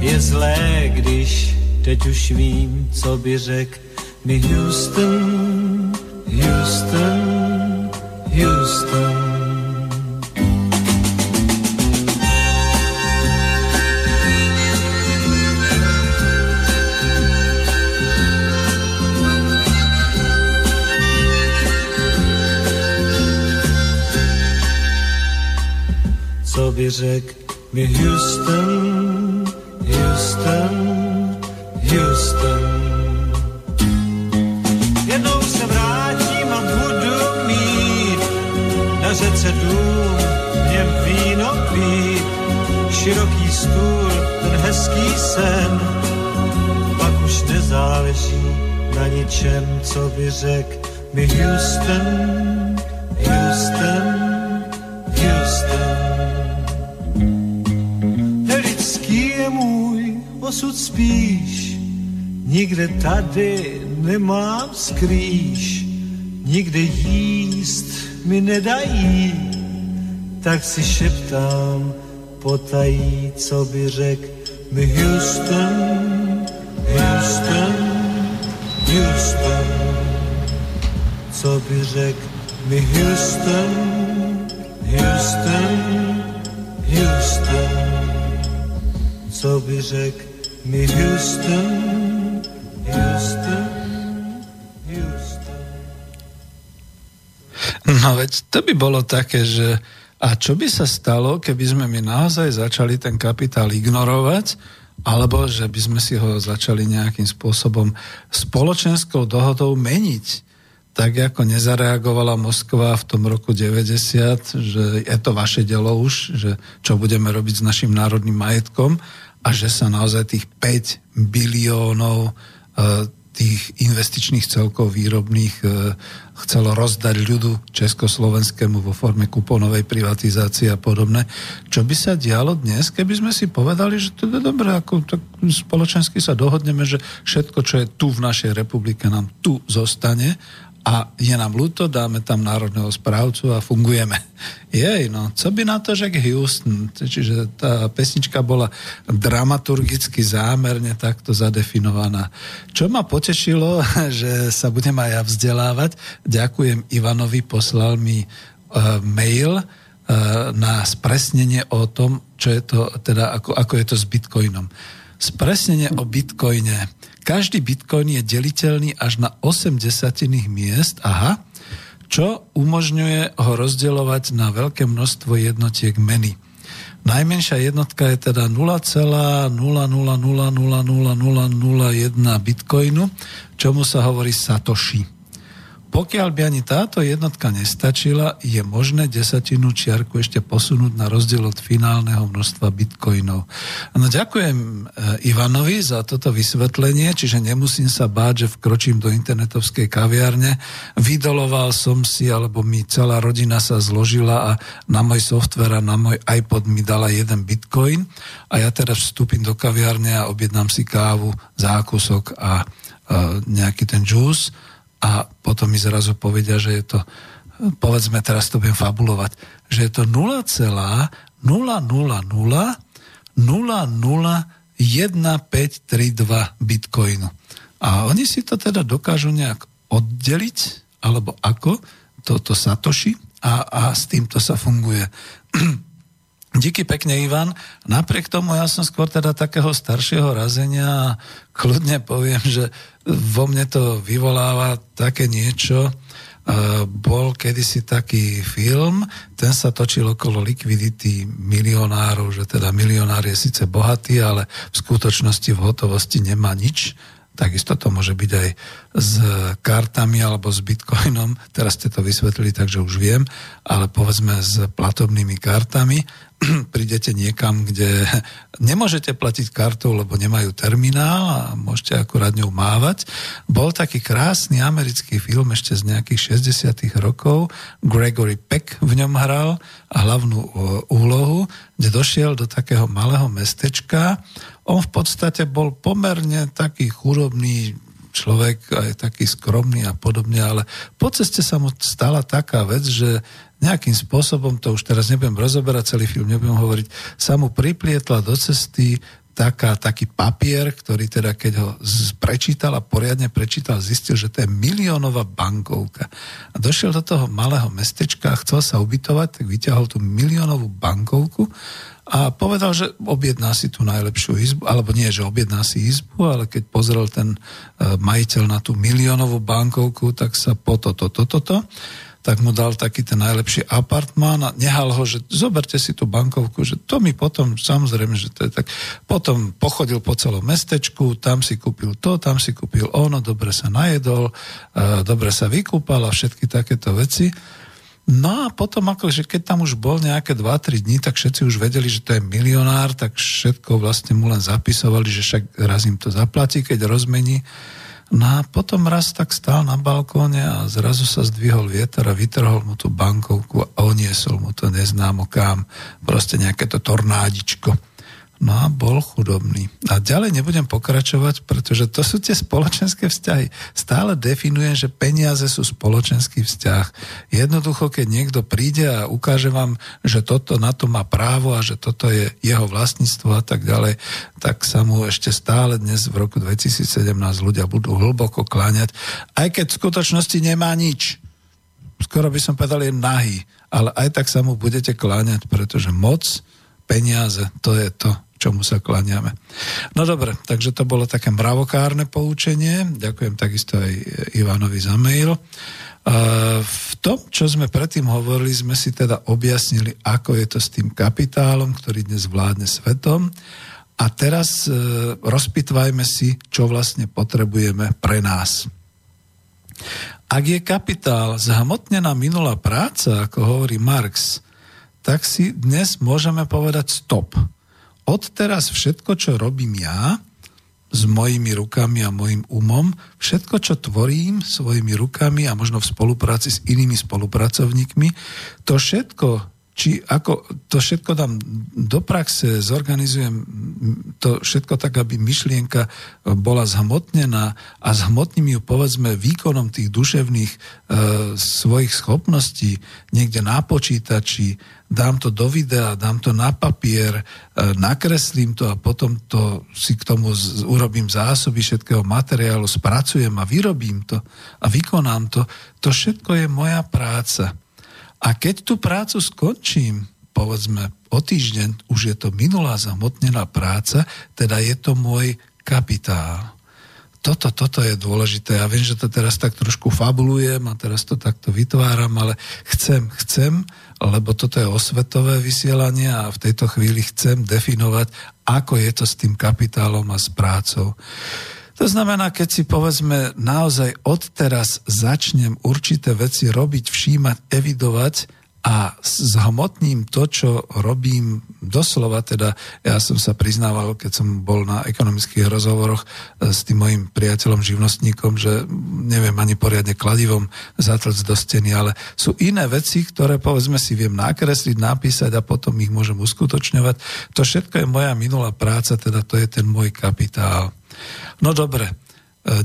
je zlé, když teď už vím, co by řek mi Houston, Houston. Houston. Mi Houston, Houston, Houston. Široký stůl, ten hezký sen, pak už nezáleží na ničem, co by řek mi Houston, Houston, Houston. Lidský je můj osud spíš, nikde tady nemám skrýš, nikde jíst mi nedají, tak si šeptám potají, co by řek mi Houston, Houston, Houston, co by řek mi Houston, Houston, Houston, co by řek mi Houston, Houston, No veď to by bolo také, že a čo by sa stalo, keby sme my naozaj začali ten kapitál ignorovať, alebo že by sme si ho začali nejakým spôsobom spoločenskou dohodou meniť. Tak ako nezareagovala Moskva v tom roku 90, že je to vaše delo už, že čo budeme robiť s našim národným majetkom a že sa naozaj tých 5 biliónov e, tých investičných celkov výrobných e, chcelo rozdať ľudu československému vo forme kuponovej privatizácie a podobné. Čo by sa dialo dnes, keby sme si povedali, že to je dobré, ako tak spoločensky sa dohodneme, že všetko, čo je tu v našej republike, nám tu zostane a je nám ľúto, dáme tam národného správcu a fungujeme. Jej, no, co by na to že Houston? Čiže tá pesnička bola dramaturgicky zámerne takto zadefinovaná. Čo ma potešilo, že sa budem aj ja vzdelávať, ďakujem Ivanovi, poslal mi uh, mail uh, na spresnenie o tom, čo je to, teda ako, ako je to s bitcoinom. Spresnenie o bitcoine každý bitcoin je deliteľný až na 8 desatiných miest, aha, čo umožňuje ho rozdeľovať na veľké množstvo jednotiek meny. Najmenšia jednotka je teda 0,000000001 bitcoinu, čomu sa hovorí satoshi. Pokiaľ by ani táto jednotka nestačila, je možné desatinu čiarku ešte posunúť na rozdiel od finálneho množstva bitcoinov. No ďakujem e, Ivanovi za toto vysvetlenie, čiže nemusím sa báť, že vkročím do internetovskej kaviárne. Vydoloval som si, alebo mi celá rodina sa zložila a na môj software a na môj iPod mi dala jeden bitcoin a ja teraz vstúpim do kaviárne a objednám si kávu, zákusok a, a nejaký ten juice a potom mi zrazu povedia, že je to, povedzme teraz to budem fabulovať, že je to 0,000001532 bitcoinu. A oni si to teda dokážu nejak oddeliť, alebo ako, toto Satoshi, a, a s týmto sa funguje. Díky pekne, Ivan. Napriek tomu ja som skôr teda takého staršieho razenia a kľudne poviem, že vo mne to vyvoláva také niečo. Bol kedysi taký film, ten sa točil okolo likvidity milionárov, že teda milionár je síce bohatý, ale v skutočnosti v hotovosti nemá nič Takisto to môže byť aj s kartami alebo s bitcoinom. Teraz ste to vysvetlili, takže už viem, ale povedzme s platobnými kartami. Prídete niekam, kde nemôžete platiť kartou, lebo nemajú terminál a môžete akurát ňou mávať. Bol taký krásny americký film ešte z nejakých 60 rokov. Gregory Peck v ňom hral a hlavnú úlohu, kde došiel do takého malého mestečka on v podstate bol pomerne taký chudobný človek, aj taký skromný a podobne, ale po ceste sa mu stala taká vec, že nejakým spôsobom, to už teraz nebudem rozoberať, celý film nebudem hovoriť, sa mu priplietla do cesty taká, taký papier, ktorý teda keď ho prečítal a poriadne prečítal, zistil, že to je miliónová bankovka. A došiel do toho malého mestečka a chcel sa ubytovať, tak vyťahol tú miliónovú bankovku a povedal, že objedná si tú najlepšiu izbu, alebo nie, že objedná si izbu, ale keď pozrel ten e, majiteľ na tú miliónovú bankovku, tak sa po toto, toto, toto, tak mu dal taký ten najlepší apartmán a nehal ho, že zoberte si tú bankovku, že to mi potom, samozrejme, že to je tak, potom pochodil po celom mestečku, tam si kúpil to, tam si kúpil ono, dobre sa najedol, e, dobre sa vykúpal a všetky takéto veci No a potom, akože keď tam už bol nejaké 2-3 dní, tak všetci už vedeli, že to je milionár, tak všetko vlastne mu len zapisovali, že však raz im to zaplatí, keď rozmení. No a potom raz tak stál na balkóne a zrazu sa zdvihol vietor a vytrhol mu tú bankovku a oniesol mu to neznámo kam. Proste nejaké to tornádičko. No a bol chudobný. A ďalej nebudem pokračovať, pretože to sú tie spoločenské vzťahy. Stále definujem, že peniaze sú spoločenský vzťah. Jednoducho, keď niekto príde a ukáže vám, že toto na to má právo a že toto je jeho vlastníctvo a tak ďalej, tak sa mu ešte stále dnes v roku 2017 ľudia budú hlboko kláňať, aj keď v skutočnosti nemá nič. Skoro by som povedal, je nahý, ale aj tak sa mu budete kláňať, pretože moc, peniaze, to je to, čomu sa klaniame. No dobre, takže to bolo také mravokárne poučenie. Ďakujem takisto aj Ivanovi za mail. V tom, čo sme predtým hovorili, sme si teda objasnili, ako je to s tým kapitálom, ktorý dnes vládne svetom. A teraz e, rozpitvajme si, čo vlastne potrebujeme pre nás. Ak je kapitál zhmotnená minulá práca, ako hovorí Marx, tak si dnes môžeme povedať stop odteraz všetko, čo robím ja, s mojimi rukami a mojim umom, všetko, čo tvorím svojimi rukami a možno v spolupráci s inými spolupracovníkmi, to všetko, či ako to všetko dám do praxe, zorganizujem to všetko tak, aby myšlienka bola zhmotnená a zhmotním ju povedzme výkonom tých duševných e, svojich schopností niekde na počítači, dám to do videa, dám to na papier, e, nakreslím to a potom to si k tomu z, urobím zásoby všetkého materiálu, spracujem a vyrobím to a vykonám to. To všetko je moja práca. A keď tú prácu skončím, povedzme o týždeň, už je to minulá zamotnená práca, teda je to môj kapitál toto, toto je dôležité. Ja viem, že to teraz tak trošku fabulujem a teraz to takto vytváram, ale chcem, chcem, lebo toto je osvetové vysielanie a v tejto chvíli chcem definovať, ako je to s tým kapitálom a s prácou. To znamená, keď si povedzme naozaj odteraz začnem určité veci robiť, všímať, evidovať a zhmotním to, čo robím doslova, teda ja som sa priznával, keď som bol na ekonomických rozhovoroch e, s tým mojim priateľom, živnostníkom, že neviem ani poriadne kladivom zatlc do steny, ale sú iné veci, ktoré povedzme si viem nakresliť, napísať a potom ich môžem uskutočňovať. To všetko je moja minulá práca, teda to je ten môj kapitál. No dobre, e,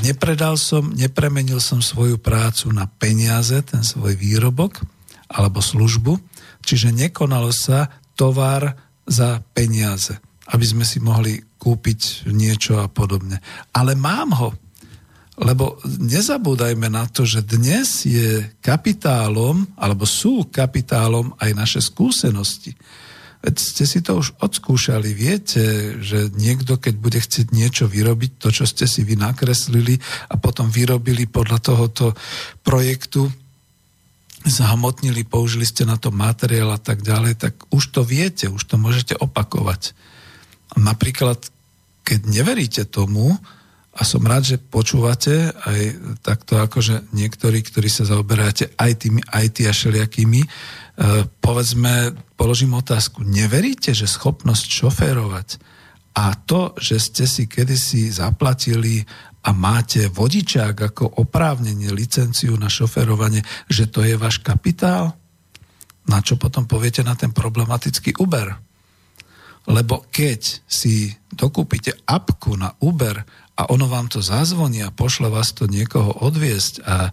nepredal som, nepremenil som svoju prácu na peniaze, ten svoj výrobok alebo službu, čiže nekonalo sa tovar za peniaze, aby sme si mohli kúpiť niečo a podobne. Ale mám ho, lebo nezabúdajme na to, že dnes je kapitálom, alebo sú kapitálom aj naše skúsenosti. Veď ste si to už odskúšali. Viete, že niekto, keď bude chcieť niečo vyrobiť, to, čo ste si vy nakreslili a potom vyrobili podľa tohoto projektu, zahmotnili, použili ste na to materiál a tak ďalej, tak už to viete, už to môžete opakovať. Napríklad, keď neveríte tomu, a som rád, že počúvate aj takto akože niektorí, ktorí sa zaoberáte aj tými IT a všelijakými, e, povedzme, položím otázku. Neveríte, že schopnosť šoférovať a to, že ste si kedysi zaplatili a máte vodičák ako oprávnenie, licenciu na šoferovanie, že to je váš kapitál? Na čo potom poviete na ten problematický Uber? Lebo keď si dokúpite apku na Uber a ono vám to zazvoní a pošle vás to niekoho odviesť a e,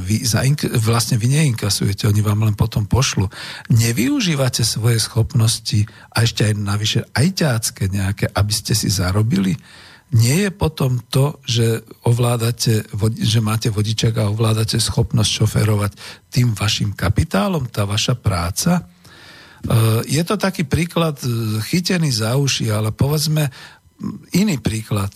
vy, zaink- vlastne vy neinkasujete, oni vám len potom pošlu. Nevyužívate svoje schopnosti a ešte aj navyše aj ťácké nejaké, aby ste si zarobili? Nie je potom to, že ovládate, že máte vodičak a ovládate schopnosť šoferovať tým vašim kapitálom, tá vaša práca? E, je to taký príklad e, chytený za uši, ale povedzme iný príklad.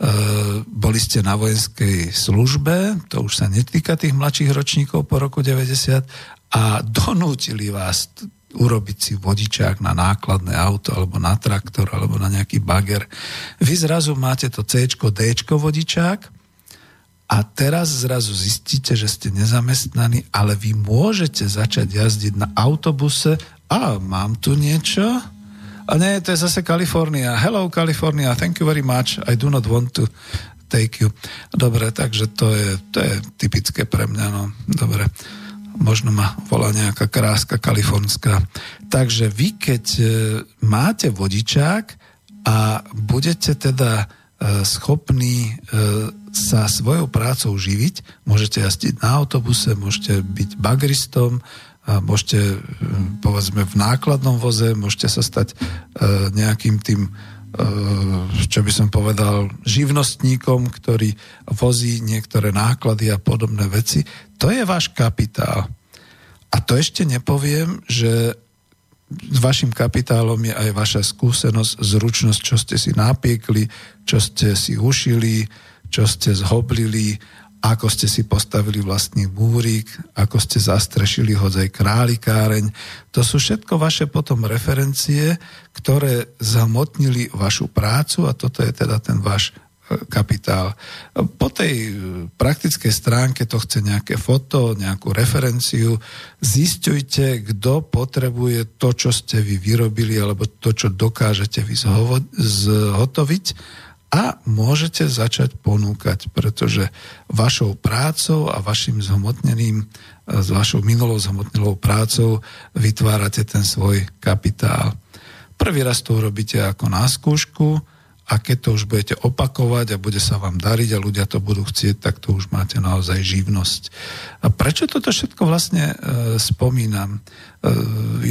Uh, boli ste na vojenskej službe, to už sa netýka tých mladších ročníkov po roku 90 a donútili vás urobiť si vodičák na nákladné auto alebo na traktor alebo na nejaký bager. Vy zrazu máte to C, D vodičák a teraz zrazu zistíte, že ste nezamestnaní, ale vy môžete začať jazdiť na autobuse a mám tu niečo, a nie, to je zase Kalifornia. Hello, California, thank you very much. I do not want to take you. Dobre, takže to je, to je typické pre mňa, no. Dobre. Možno ma volá nejaká kráska kalifornská. Takže vy, keď e, máte vodičák a budete teda e, schopní e, sa svojou prácou živiť, môžete jazdiť na autobuse, môžete byť bagristom, môžete, povedzme, v nákladnom voze, môžete sa stať nejakým tým, čo by som povedal, živnostníkom, ktorý vozí niektoré náklady a podobné veci. To je váš kapitál. A to ešte nepoviem, že s vašim kapitálom je aj vaša skúsenosť, zručnosť, čo ste si napiekli, čo ste si ušili, čo ste zhoblili ako ste si postavili vlastný búrik, ako ste zastrešili hodzaj králikáreň. To sú všetko vaše potom referencie, ktoré zamotnili vašu prácu a toto je teda ten váš e, kapitál. Po tej e, praktickej stránke to chce nejaké foto, nejakú referenciu. Zistujte, kto potrebuje to, čo ste vy vyrobili, alebo to, čo dokážete vy zhotoviť a môžete začať ponúkať, pretože vašou prácou a vašim zhmotneným, s vašou minulou zhmotnelou prácou vytvárate ten svoj kapitál. Prvý raz to urobíte ako na skúšku, a keď to už budete opakovať a bude sa vám dariť a ľudia to budú chcieť, tak to už máte naozaj živnosť. A prečo toto všetko vlastne e, spomínam? E,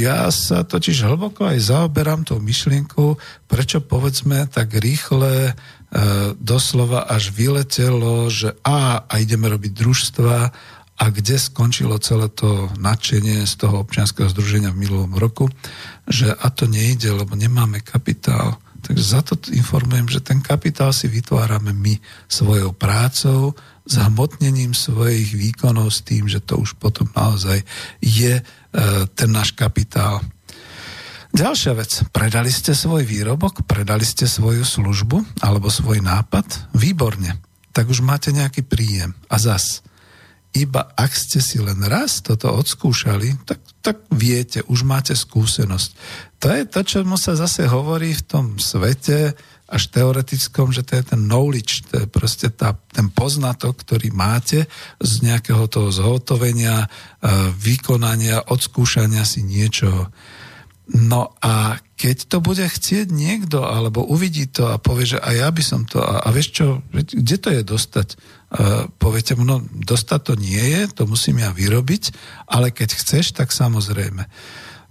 ja sa totiž hlboko aj zaoberám tou myšlienkou, prečo povedzme tak rýchle e, doslova až vyletelo, že a, a ideme robiť družstva a kde skončilo celé to nadšenie z toho občianského združenia v minulom roku, že a to nejde, lebo nemáme kapitál Takže za to informujem, že ten kapitál si vytvárame my svojou prácou, zhmotnením svojich výkonov s tým, že to už potom naozaj je e, ten náš kapitál. Ďalšia vec, predali ste svoj výrobok, predali ste svoju službu alebo svoj nápad, výborne, tak už máte nejaký príjem. A zas, iba ak ste si len raz toto odskúšali, tak, tak viete, už máte skúsenosť. To je to, čo mu sa zase hovorí v tom svete, až teoretickom, že to je ten knowledge, to je proste tá, ten poznatok, ktorý máte z nejakého toho zhotovenia, e, vykonania, odskúšania si niečoho. No a keď to bude chcieť niekto, alebo uvidí to a povie, že aj ja by som to, a, a vieš čo, kde to je dostať? Uh, poviete mu, no dostať to nie je, to musím ja vyrobiť, ale keď chceš, tak samozrejme.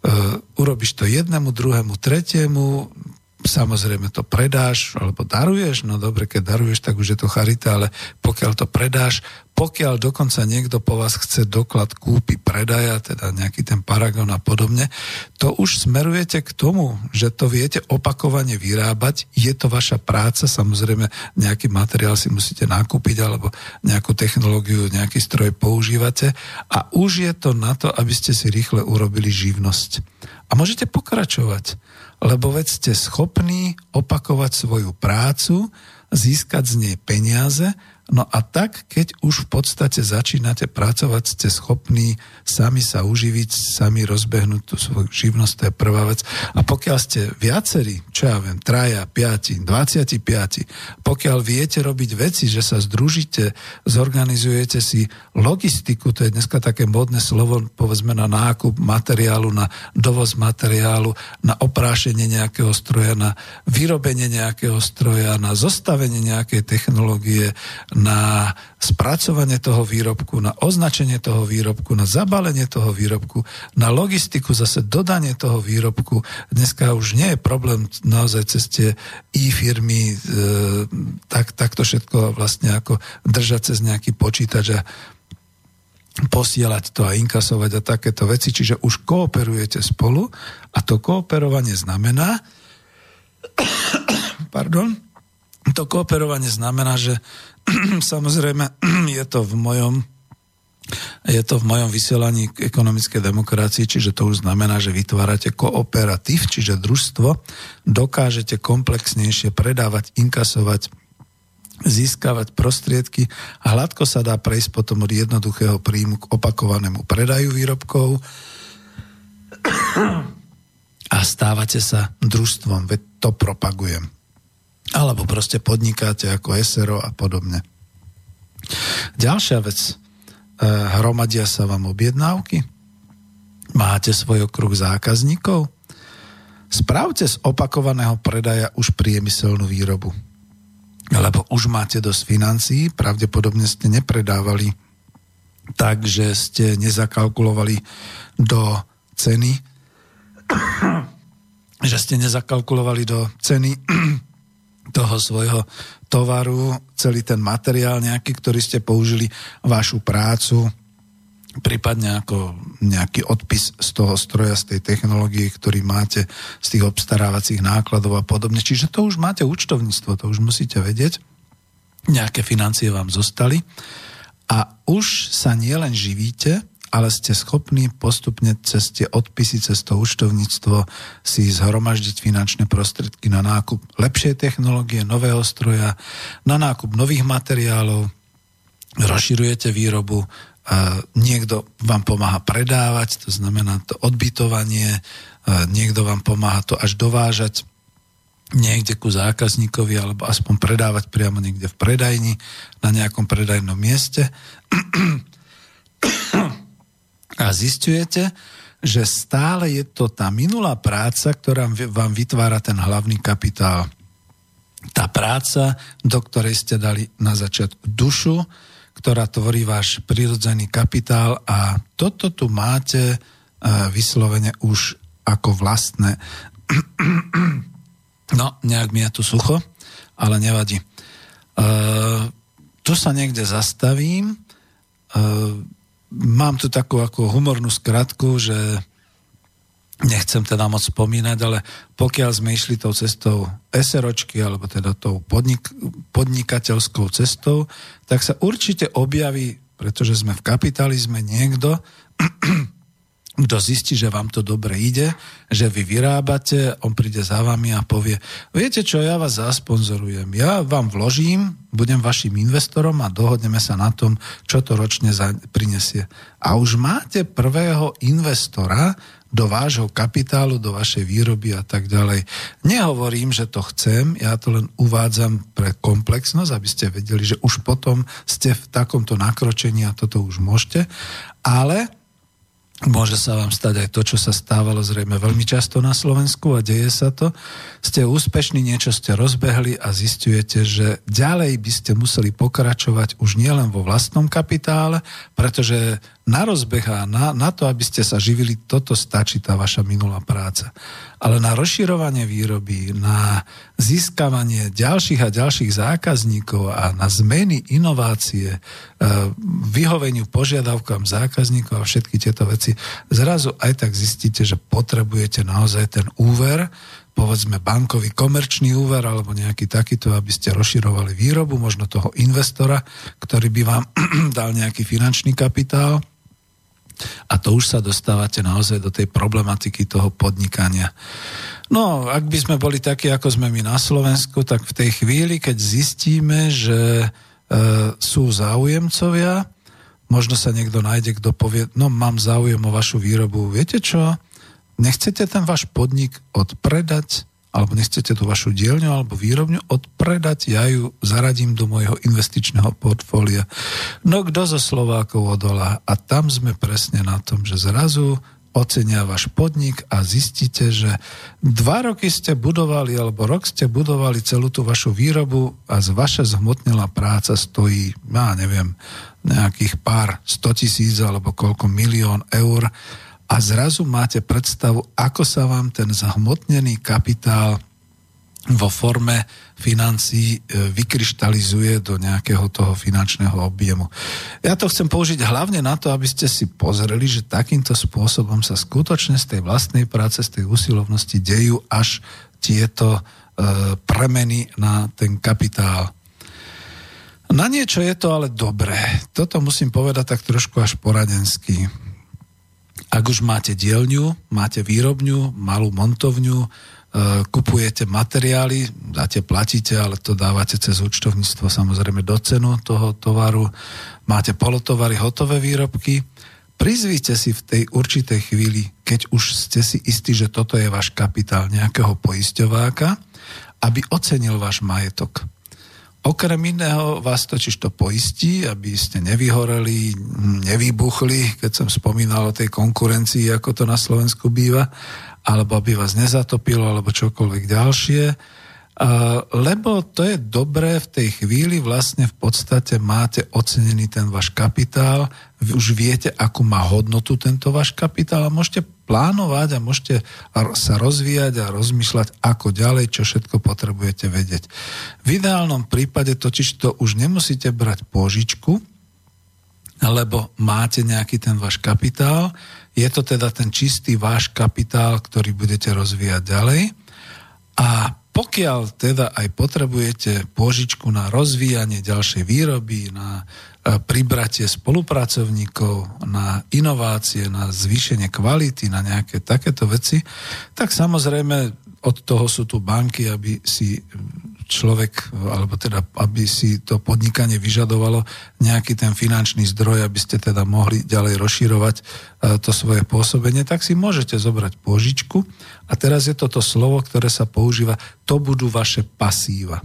Uh, urobíš to jednému, druhému, tretiemu, samozrejme to predáš alebo daruješ, no dobre, keď daruješ, tak už je to charita, ale pokiaľ to predáš, pokiaľ dokonca niekto po vás chce doklad kúpy predaja, teda nejaký ten paragon a podobne, to už smerujete k tomu, že to viete opakovane vyrábať, je to vaša práca, samozrejme nejaký materiál si musíte nakúpiť alebo nejakú technológiu, nejaký stroj používate a už je to na to, aby ste si rýchle urobili živnosť. A môžete pokračovať lebo veď ste schopní opakovať svoju prácu, získať z nej peniaze No a tak, keď už v podstate začínate pracovať, ste schopní sami sa uživiť, sami rozbehnúť tú svoju živnosť, to je prvá vec. A pokiaľ ste viacerí, čo ja viem, traja, piati, 25, pokiaľ viete robiť veci, že sa združíte, zorganizujete si logistiku, to je dneska také modné slovo, povedzme na nákup materiálu, na dovoz materiálu, na oprášenie nejakého stroja, na vyrobenie nejakého stroja, na zostavenie nejakej technológie, na spracovanie toho výrobku, na označenie toho výrobku, na zabalenie toho výrobku, na logistiku, zase dodanie toho výrobku. Dneska už nie je problém naozaj cez tie e-firmy e, tak, takto všetko vlastne ako držať cez nejaký počítač a posielať to a inkasovať a takéto veci, čiže už kooperujete spolu a to kooperovanie znamená pardon, to kooperovanie znamená, že Samozrejme, je to v mojom je to v mojom vysielaní k ekonomickej demokracii, čiže to už znamená, že vytvárate kooperatív, čiže družstvo, dokážete komplexnejšie predávať, inkasovať, získavať prostriedky a hladko sa dá prejsť potom od jednoduchého príjmu k opakovanému predaju výrobkov. A stávate sa družstvom, veď to propagujem alebo proste podnikáte ako SRO a podobne. Ďalšia vec, e, hromadia sa vám objednávky, máte svoj okruh zákazníkov, Spravte z opakovaného predaja už priemyselnú výrobu. Lebo už máte dosť financií, pravdepodobne ste nepredávali tak, že ste nezakalkulovali do ceny, že ste nezakalkulovali do ceny toho svojho tovaru, celý ten materiál nejaký, ktorý ste použili, vašu prácu, prípadne ako nejaký odpis z toho stroja, z tej technológie, ktorý máte, z tých obstarávacích nákladov a podobne. Čiže to už máte účtovníctvo, to už musíte vedieť. Nejaké financie vám zostali. A už sa nielen živíte, ale ste schopní postupne cez tie odpisy, cez to účtovníctvo si zhromaždiť finančné prostriedky na nákup lepšej technológie, nového stroja, na nákup nových materiálov, rozširujete výrobu, a niekto vám pomáha predávať, to znamená to odbytovanie, niekto vám pomáha to až dovážať niekde ku zákazníkovi alebo aspoň predávať priamo niekde v predajni na nejakom predajnom mieste a zistujete, že stále je to tá minulá práca, ktorá vám vytvára ten hlavný kapitál. Tá práca, do ktorej ste dali na začiatku dušu, ktorá tvorí váš prirodzený kapitál a toto tu máte uh, vyslovene už ako vlastné. No, nejak mi je tu sucho, ale nevadí. Uh, tu sa niekde zastavím. Uh, mám tu takú ako humornú skratku, že nechcem teda moc spomínať, ale pokiaľ sme išli tou cestou SROčky, alebo teda tou podnik, podnikateľskou cestou, tak sa určite objaví, pretože sme v kapitalizme, niekto, kto zistí, že vám to dobre ide, že vy vyrábate, on príde za vami a povie, viete čo, ja vás zasponzorujem, ja vám vložím, budem vašim investorom a dohodneme sa na tom, čo to ročne prinesie. A už máte prvého investora, do vášho kapitálu, do vašej výroby a tak ďalej. Nehovorím, že to chcem, ja to len uvádzam pre komplexnosť, aby ste vedeli, že už potom ste v takomto nakročení a toto už môžete, ale Môže sa vám stať aj to, čo sa stávalo zrejme veľmi často na Slovensku a deje sa to. Ste úspešní, niečo ste rozbehli a zistujete, že ďalej by ste museli pokračovať už nielen vo vlastnom kapitále, pretože na rozbeh na, na to, aby ste sa živili, toto stačí tá vaša minulá práca. Ale na rozširovanie výroby, na získavanie ďalších a ďalších zákazníkov a na zmeny, inovácie, e, vyhoveniu požiadavkám zákazníkov a všetky tieto veci, zrazu aj tak zistíte, že potrebujete naozaj ten úver, povedzme bankový komerčný úver alebo nejaký takýto, aby ste rozširovali výrobu, možno toho investora, ktorý by vám dal nejaký finančný kapitál a to už sa dostávate naozaj do tej problematiky toho podnikania. No, ak by sme boli takí, ako sme my na Slovensku, tak v tej chvíli, keď zistíme, že e, sú záujemcovia, možno sa niekto nájde, kto povie, no mám záujem o vašu výrobu, viete čo, nechcete ten váš podnik odpredať alebo nechcete tú vašu dielňu alebo výrobňu odpredať, ja ju zaradím do môjho investičného portfólia. No kto zo Slovákov odolá? A tam sme presne na tom, že zrazu ocenia váš podnik a zistíte, že dva roky ste budovali alebo rok ste budovali celú tú vašu výrobu a z vaša zhmotnila práca stojí, ja neviem, nejakých pár sto tisíc alebo koľko milión eur a zrazu máte predstavu, ako sa vám ten zahmotnený kapitál vo forme financií e, vykryštalizuje do nejakého toho finančného objemu. Ja to chcem použiť hlavne na to, aby ste si pozreli, že takýmto spôsobom sa skutočne z tej vlastnej práce, z tej usilovnosti dejú až tieto e, premeny na ten kapitál. Na niečo je to ale dobré. Toto musím povedať tak trošku až poradensky ak už máte dielňu, máte výrobňu, malú montovňu, e, kupujete materiály, dáte, platíte, ale to dávate cez účtovníctvo samozrejme do cenu toho tovaru, máte polotovary, hotové výrobky, prizvíte si v tej určitej chvíli, keď už ste si istí, že toto je váš kapitál nejakého poisťováka, aby ocenil váš majetok. Okrem iného vás totiž to poistí, aby ste nevyhoreli, nevybuchli, keď som spomínal o tej konkurencii, ako to na Slovensku býva, alebo aby vás nezatopilo, alebo čokoľvek ďalšie. Lebo to je dobré v tej chvíli, vlastne v podstate máte ocenený ten váš kapitál, už viete, akú má hodnotu tento váš kapitál. A môžete plánovať a môžete sa rozvíjať a rozmýšľať, ako ďalej, čo všetko potrebujete vedieť. V ideálnom prípade totiž to už nemusíte brať požičku, lebo máte nejaký ten váš kapitál, je to teda ten čistý váš kapitál, ktorý budete rozvíjať ďalej a pokiaľ teda aj potrebujete pôžičku na rozvíjanie ďalšej výroby, na pribratie spolupracovníkov, na inovácie, na zvýšenie kvality, na nejaké takéto veci, tak samozrejme od toho sú tu banky, aby si človek, alebo teda, aby si to podnikanie vyžadovalo nejaký ten finančný zdroj, aby ste teda mohli ďalej rozširovať e, to svoje pôsobenie, tak si môžete zobrať pôžičku a teraz je toto slovo, ktoré sa používa, to budú vaše pasíva.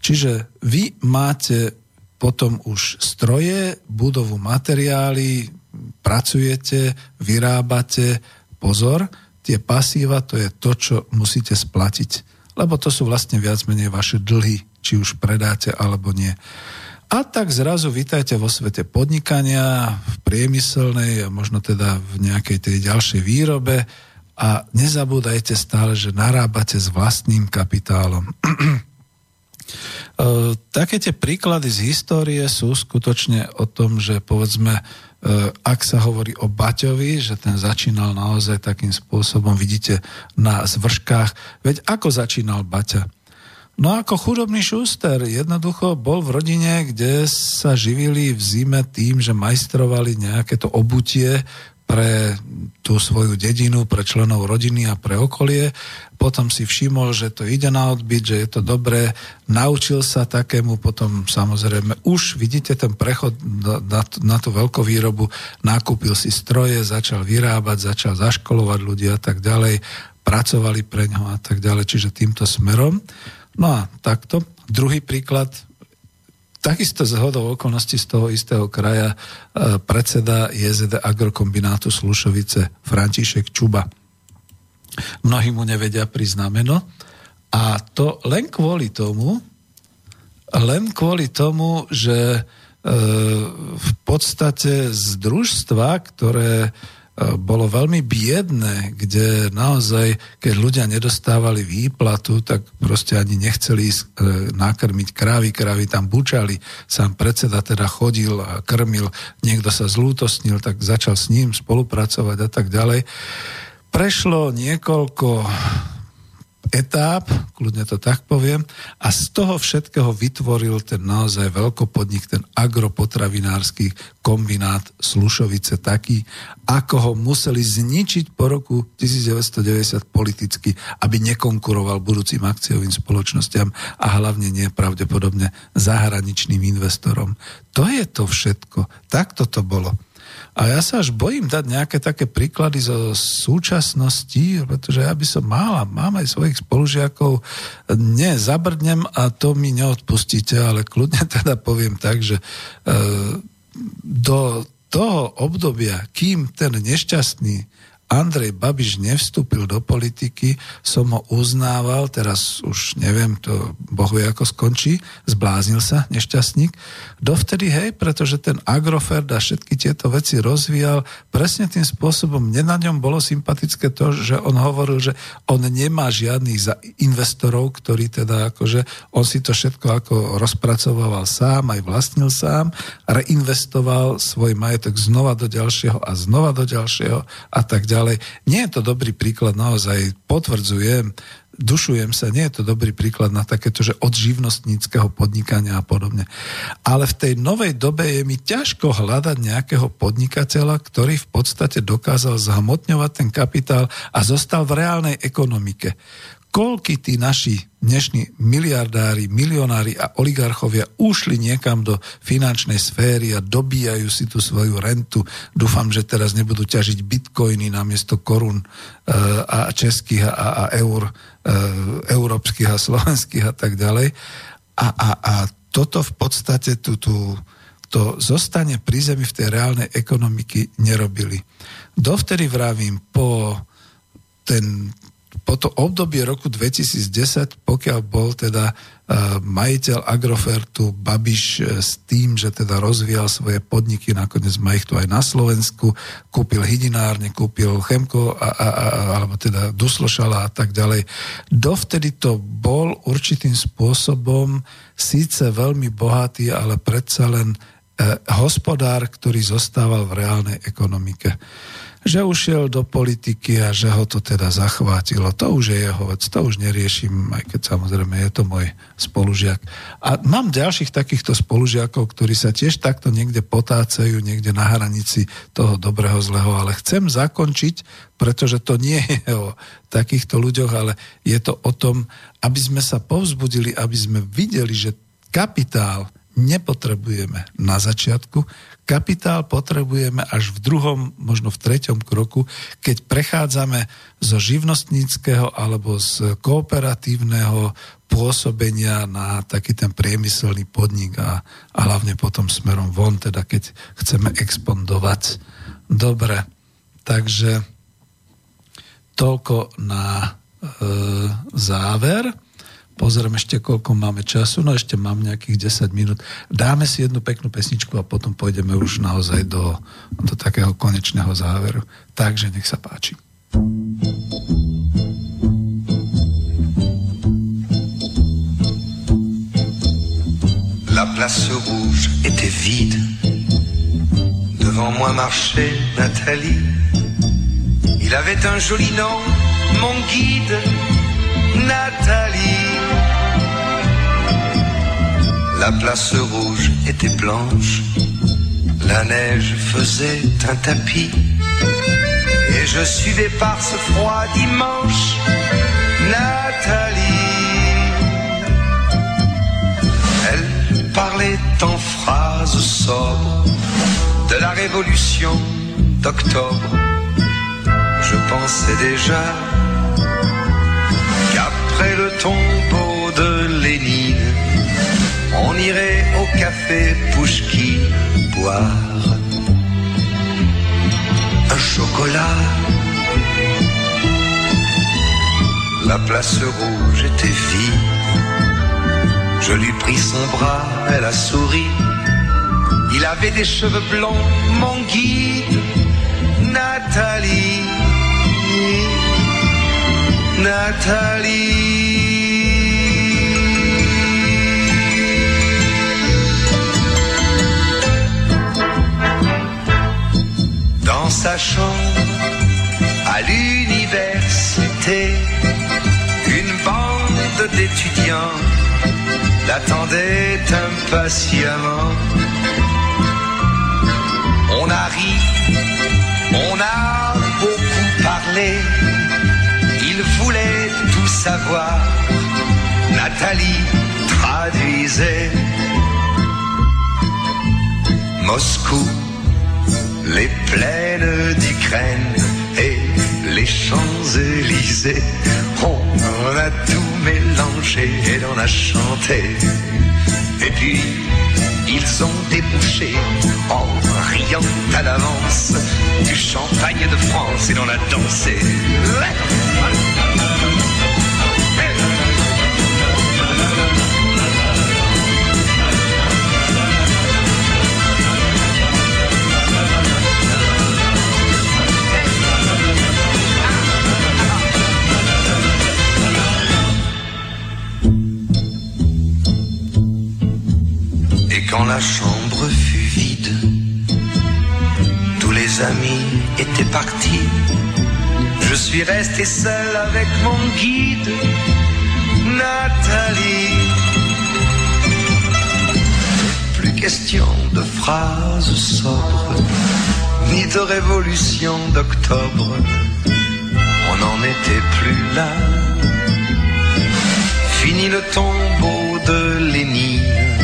Čiže vy máte potom už stroje, budovu materiály, pracujete, vyrábate, pozor, tie pasíva to je to, čo musíte splatiť lebo to sú vlastne viac menej vaše dlhy, či už predáte alebo nie. A tak zrazu vítajte vo svete podnikania, v priemyselnej a možno teda v nejakej tej ďalšej výrobe a nezabúdajte stále, že narábate s vlastným kapitálom. E, také tie príklady z histórie sú skutočne o tom, že povedzme E, ak sa hovorí o Baťovi, že ten začínal naozaj takým spôsobom, vidíte na zvrškách, veď ako začínal Baťa? No ako chudobný šúster, jednoducho bol v rodine, kde sa živili v zime tým, že majstrovali nejaké to obutie pre tú svoju dedinu, pre členov rodiny a pre okolie. Potom si všimol, že to ide na odbyt, že je to dobré. Naučil sa takému, potom samozrejme už vidíte ten prechod na, na tú veľkú výrobu. Nakúpil si stroje, začal vyrábať, začal zaškolovať ľudí a tak ďalej. Pracovali pre ňo a tak ďalej, čiže týmto smerom. No a takto. Druhý príklad, Takisto z hodou okolností z toho istého kraja e, predseda JZD Agrokombinátu Slušovice František Čuba. Mnohí mu nevedia priznameno a to len kvôli tomu, len kvôli tomu, že e, v podstate z družstva, ktoré bolo veľmi biedné, kde naozaj, keď ľudia nedostávali výplatu, tak proste ani nechceli ísť e, nakrmiť krávy, krávy tam bučali, sám predseda teda chodil a krmil, niekto sa zlútostnil, tak začal s ním spolupracovať a tak ďalej. Prešlo niekoľko etáp, kľudne to tak poviem, a z toho všetkého vytvoril ten naozaj veľkopodnik, ten agropotravinársky kombinát Slušovice taký, ako ho museli zničiť po roku 1990 politicky, aby nekonkuroval budúcim akciovým spoločnosťam a hlavne nepravdepodobne zahraničným investorom. To je to všetko. Takto to bolo. A ja sa až bojím dať nejaké také príklady zo súčasnosti, pretože ja by som mal a mám aj svojich spolužiakov, nie, zabrdnem a to mi neodpustíte, ale kľudne teda poviem tak, že e, do toho obdobia, kým ten nešťastný Andrej Babiš nevstúpil do politiky, som ho uznával, teraz už neviem, to bohu ako skončí, zbláznil sa, nešťastník. Dovtedy hej, pretože ten Agrofert a všetky tieto veci rozvíjal presne tým spôsobom. Mne na ňom bolo sympatické to, že on hovoril, že on nemá žiadnych investorov, ktorí teda akože, on si to všetko ako rozpracoval sám, aj vlastnil sám, reinvestoval svoj majetok znova do ďalšieho a znova do ďalšieho a tak ďalej ďalej. Nie je to dobrý príklad, naozaj potvrdzujem, dušujem sa, nie je to dobrý príklad na takéto, že od živnostníckého podnikania a podobne. Ale v tej novej dobe je mi ťažko hľadať nejakého podnikateľa, ktorý v podstate dokázal zhmotňovať ten kapitál a zostal v reálnej ekonomike koľky tí naši dnešní miliardári, milionári a oligarchovia ušli niekam do finančnej sféry a dobíjajú si tú svoju rentu. Dúfam, že teraz nebudú ťažiť bitcoiny namiesto korun e, a českých a, a eur, e, európskych a slovenských a tak ďalej. A, a, a toto v podstate tú, tú, to zostane pri zemi v tej reálnej ekonomiky nerobili. Dovtedy vravím, po ten po to obdobie roku 2010, pokiaľ bol teda uh, majiteľ Agrofertu Babiš uh, s tým, že teda rozvíjal svoje podniky, nakoniec má ich tu aj na Slovensku, kúpil hydinárne, kúpil Chemko, a, a, a, alebo teda Duslošala a tak ďalej. Dovtedy to bol určitým spôsobom síce veľmi bohatý, ale predsa len uh, hospodár, ktorý zostával v reálnej ekonomike že ušiel do politiky a že ho to teda zachvátilo. To už je jeho vec, to už neriešim, aj keď samozrejme je to môj spolužiak. A mám ďalších takýchto spolužiakov, ktorí sa tiež takto niekde potácajú, niekde na hranici toho dobrého, zlého, ale chcem zakončiť, pretože to nie je o takýchto ľuďoch, ale je to o tom, aby sme sa povzbudili, aby sme videli, že kapitál nepotrebujeme na začiatku, Kapitál potrebujeme až v druhom, možno v treťom kroku, keď prechádzame zo živnostníckého alebo z kooperatívneho pôsobenia na taký ten priemyselný podnik a, a hlavne potom smerom von, teda keď chceme expandovať. Dobre, takže toľko na e, záver. Pozriem ešte, koľko máme času. No ešte mám nejakých 10 minút. Dáme si jednu peknú pesničku a potom pôjdeme už naozaj do, do takého konečného záveru. Takže nech sa páči. La place rouge était vide. Devant moi marchait Nathalie. Il avait un joli nom, mon guide, Nathalie. La place rouge était blanche, la neige faisait un tapis. Et je suivais par ce froid dimanche Nathalie. Elle parlait en phrases sobres de la révolution d'octobre. Je pensais déjà qu'après le tombeau de Lénine, on irait au café Pouchki boire un chocolat. La place rouge était vide. Je lui pris son bras, elle a souri. Il avait des cheveux blonds, mon guide, Nathalie. Nathalie. Dans sa à l'université, une bande d'étudiants l'attendait impatiemment. On a ri, on a beaucoup parlé, il voulait tout savoir. Nathalie traduisait Moscou, les plaines d'Ukraine et les Champs-Élysées. On a tout mélangé et on a chanté. Et puis, ils ont débouché en riant à l'avance du champagne de France et l'on a dansé. Quand la chambre fut vide, tous les amis étaient partis. Je suis resté seul avec mon guide, Nathalie. Plus question de phrases sobres, ni de révolution d'octobre. On n'en était plus là. Fini le tombeau de Lénine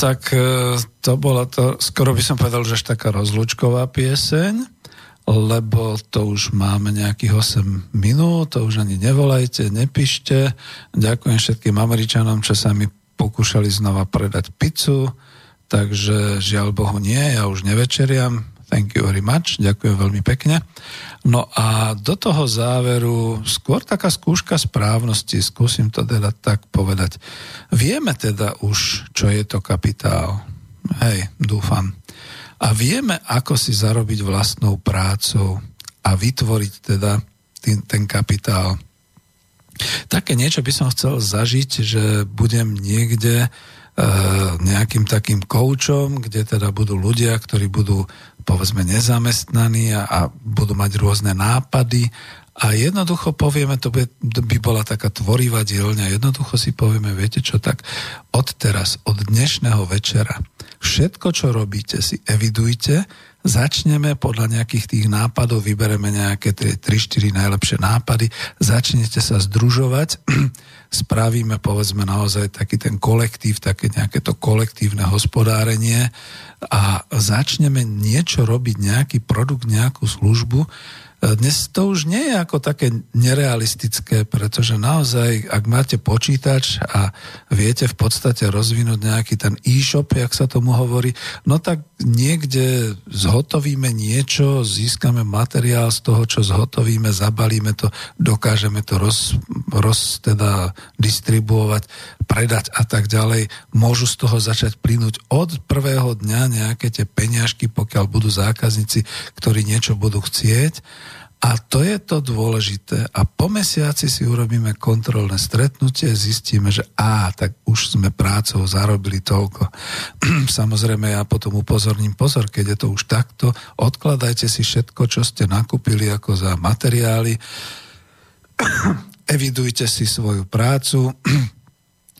Tak e, to bola to, skoro by som povedal, že až taká rozlúčková pieseň, lebo to už máme nejakých 8 minút, to už ani nevolajte, nepíšte. Ďakujem všetkým Američanom, čo sa mi pokúšali znova predať pizzu, takže žiaľ Bohu nie, ja už nevečeriam. Thank you very much, ďakujem veľmi pekne. No a do toho záveru skôr taká skúška správnosti, skúsim to teda tak povedať. Vieme teda už, čo je to kapitál. Hej, dúfam. A vieme, ako si zarobiť vlastnou prácou a vytvoriť teda ten, ten kapitál. Také niečo by som chcel zažiť, že budem niekde e, nejakým takým koučom, kde teda budú ľudia, ktorí budú povedzme nezamestnaní a, a budú mať rôzne nápady. A jednoducho povieme, to by, by bola taká tvorivá dielňa, jednoducho si povieme, viete čo, tak od teraz, od dnešného večera, všetko, čo robíte, si evidujte, začneme podľa nejakých tých nápadov, vybereme nejaké tie 3-4 najlepšie nápady, začnete sa združovať, spravíme povedzme naozaj taký ten kolektív, také nejaké to kolektívne hospodárenie. A začneme niečo robiť, nejaký produkt, nejakú službu, Dnes to už nie je ako také nerealistické, pretože naozaj, ak máte počítač a viete v podstate rozvinúť nejaký ten e-shop, jak sa tomu hovorí, no tak niekde zhotovíme niečo, získame materiál z toho, čo zhotovíme, zabalíme to, dokážeme to roz, roz teda distribuovať, predať a tak ďalej. Môžu z toho začať plynúť od prvého dňa nejaké tie peňažky, pokiaľ budú zákazníci, ktorí niečo budú chcieť a to je to dôležité. A po mesiaci si urobíme kontrolné stretnutie, zistíme, že á, tak už sme prácou zarobili toľko. Samozrejme, ja potom upozorním, pozor, keď je to už takto, odkladajte si všetko, čo ste nakúpili ako za materiály, evidujte si svoju prácu,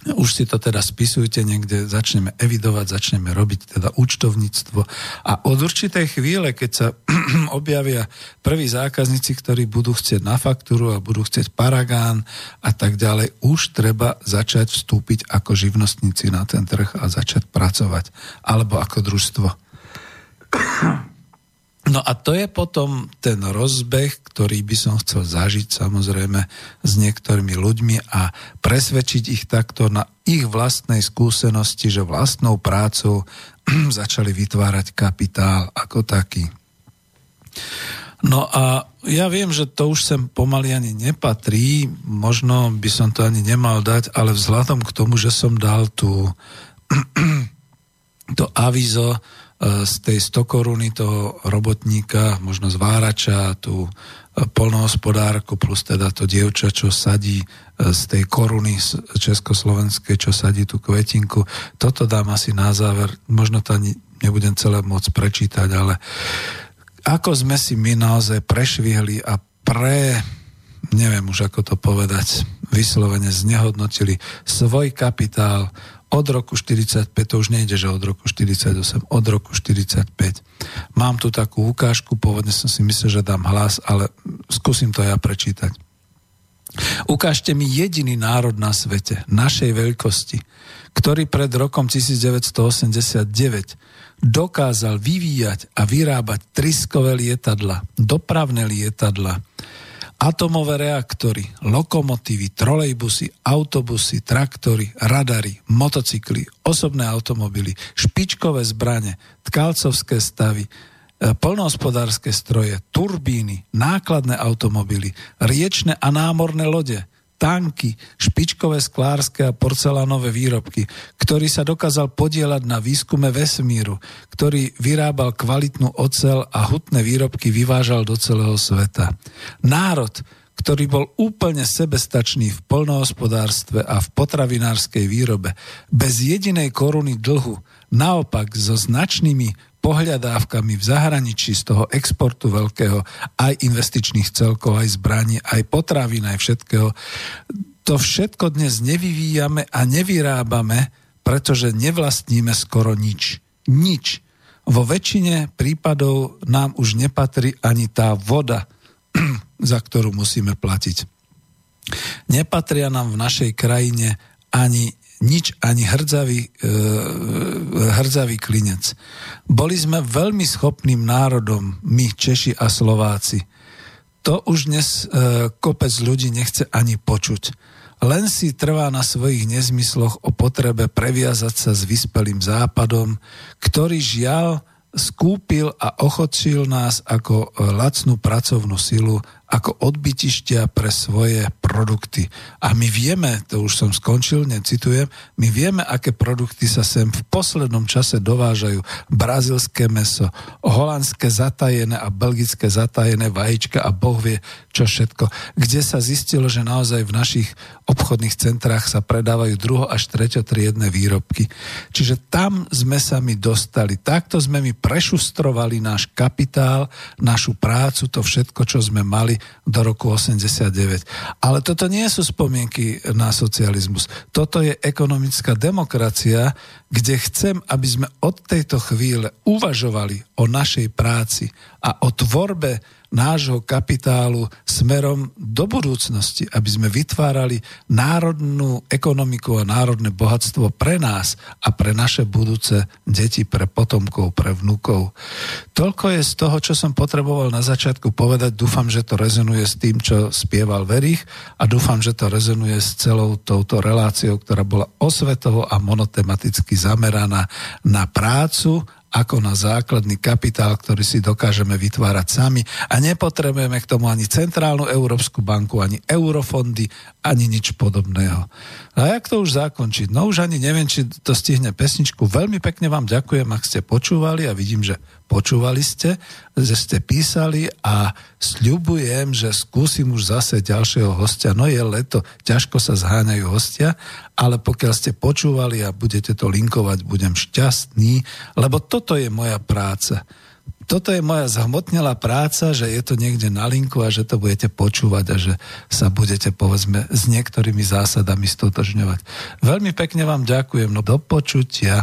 už si to teda spisujte niekde, začneme evidovať, začneme robiť teda účtovníctvo a od určitej chvíle, keď sa objavia prví zákazníci, ktorí budú chcieť na faktúru a budú chcieť paragán a tak ďalej, už treba začať vstúpiť ako živnostníci na ten trh a začať pracovať. Alebo ako družstvo. No a to je potom ten rozbeh, ktorý by som chcel zažiť samozrejme s niektorými ľuďmi a presvedčiť ich takto na ich vlastnej skúsenosti, že vlastnou prácou začali vytvárať kapitál ako taký. No a ja viem, že to už sem pomaly ani nepatrí, možno by som to ani nemal dať, ale vzhľadom k tomu, že som dal tú, to avizo, z tej 100 koruny toho robotníka, možno zvárača, tú e, polnohospodárku plus teda to dievča, čo sadí e, z tej koruny československej, čo sadí tú kvetinku. Toto dám asi na záver, možno to ani nebudem celé môcť prečítať, ale ako sme si my naozaj prešvihli a pre, neviem už ako to povedať, vyslovene znehodnotili svoj kapitál, od roku 45, to už nejde, že od roku 48, od roku 45. Mám tu takú ukážku, pôvodne som si myslel, že dám hlas, ale skúsim to ja prečítať. Ukážte mi jediný národ na svete, našej veľkosti, ktorý pred rokom 1989 dokázal vyvíjať a vyrábať triskové lietadla, dopravné lietadla, atomové reaktory, lokomotívy, trolejbusy, autobusy, traktory, radary, motocykly, osobné automobily, špičkové zbrane, tkalcovské stavy, e, polnohospodárske stroje, turbíny, nákladné automobily, riečne a námorné lode, tanky, špičkové sklárske a porcelánové výrobky, ktorý sa dokázal podielať na výskume vesmíru, ktorý vyrábal kvalitnú ocel a hutné výrobky vyvážal do celého sveta. Národ, ktorý bol úplne sebestačný v polnohospodárstve a v potravinárskej výrobe, bez jedinej koruny dlhu, naopak so značnými pohľadávkami v zahraničí z toho exportu veľkého, aj investičných celkov, aj zbraní, aj potravín, aj všetkého. To všetko dnes nevyvíjame a nevyrábame, pretože nevlastníme skoro nič. Nič. Vo väčšine prípadov nám už nepatrí ani tá voda, za ktorú musíme platiť. Nepatria nám v našej krajine ani nič, ani hrdzavý, e, hrdzavý klinec. Boli sme veľmi schopným národom, my Češi a Slováci. To už dnes e, kopec ľudí nechce ani počuť. Len si trvá na svojich nezmysloch o potrebe previazať sa s vyspelým západom, ktorý žiaľ skúpil a ochočil nás ako e, lacnú pracovnú silu ako odbytištia pre svoje produkty. A my vieme, to už som skončil, necitujem, my vieme, aké produkty sa sem v poslednom čase dovážajú. Brazilské meso, holandské zatajené a belgické zatajené vajíčka a boh vie čo všetko. Kde sa zistilo, že naozaj v našich obchodných centrách sa predávajú druho až treťotriedne výrobky. Čiže tam sme sa my dostali. Takto sme my prešustrovali náš kapitál, našu prácu, to všetko, čo sme mali do roku 89. Ale toto nie sú spomienky na socializmus. Toto je ekonomická demokracia, kde chcem, aby sme od tejto chvíle uvažovali o našej práci a o tvorbe nášho kapitálu smerom do budúcnosti, aby sme vytvárali národnú ekonomiku a národné bohatstvo pre nás a pre naše budúce deti, pre potomkov, pre vnúkov. Toľko je z toho, čo som potreboval na začiatku povedať. Dúfam, že to rezonuje s tým, čo spieval Verich a dúfam, že to rezonuje s celou touto reláciou, ktorá bola osvetovo a monotematicky zameraná na prácu ako na základný kapitál, ktorý si dokážeme vytvárať sami a nepotrebujeme k tomu ani Centrálnu Európsku banku, ani eurofondy, ani nič podobného. A jak to už zakončiť? No už ani neviem, či to stihne pesničku. Veľmi pekne vám ďakujem, ak ste počúvali a vidím, že počúvali ste, že ste písali a sľubujem, že skúsim už zase ďalšieho hostia. No je leto, ťažko sa zháňajú hostia, ale pokiaľ ste počúvali a budete to linkovať, budem šťastný, lebo toto je moja práca. Toto je moja zhmotnelá práca, že je to niekde na linku a že to budete počúvať a že sa budete, povedzme, s niektorými zásadami stotožňovať. Veľmi pekne vám ďakujem, no do počutia.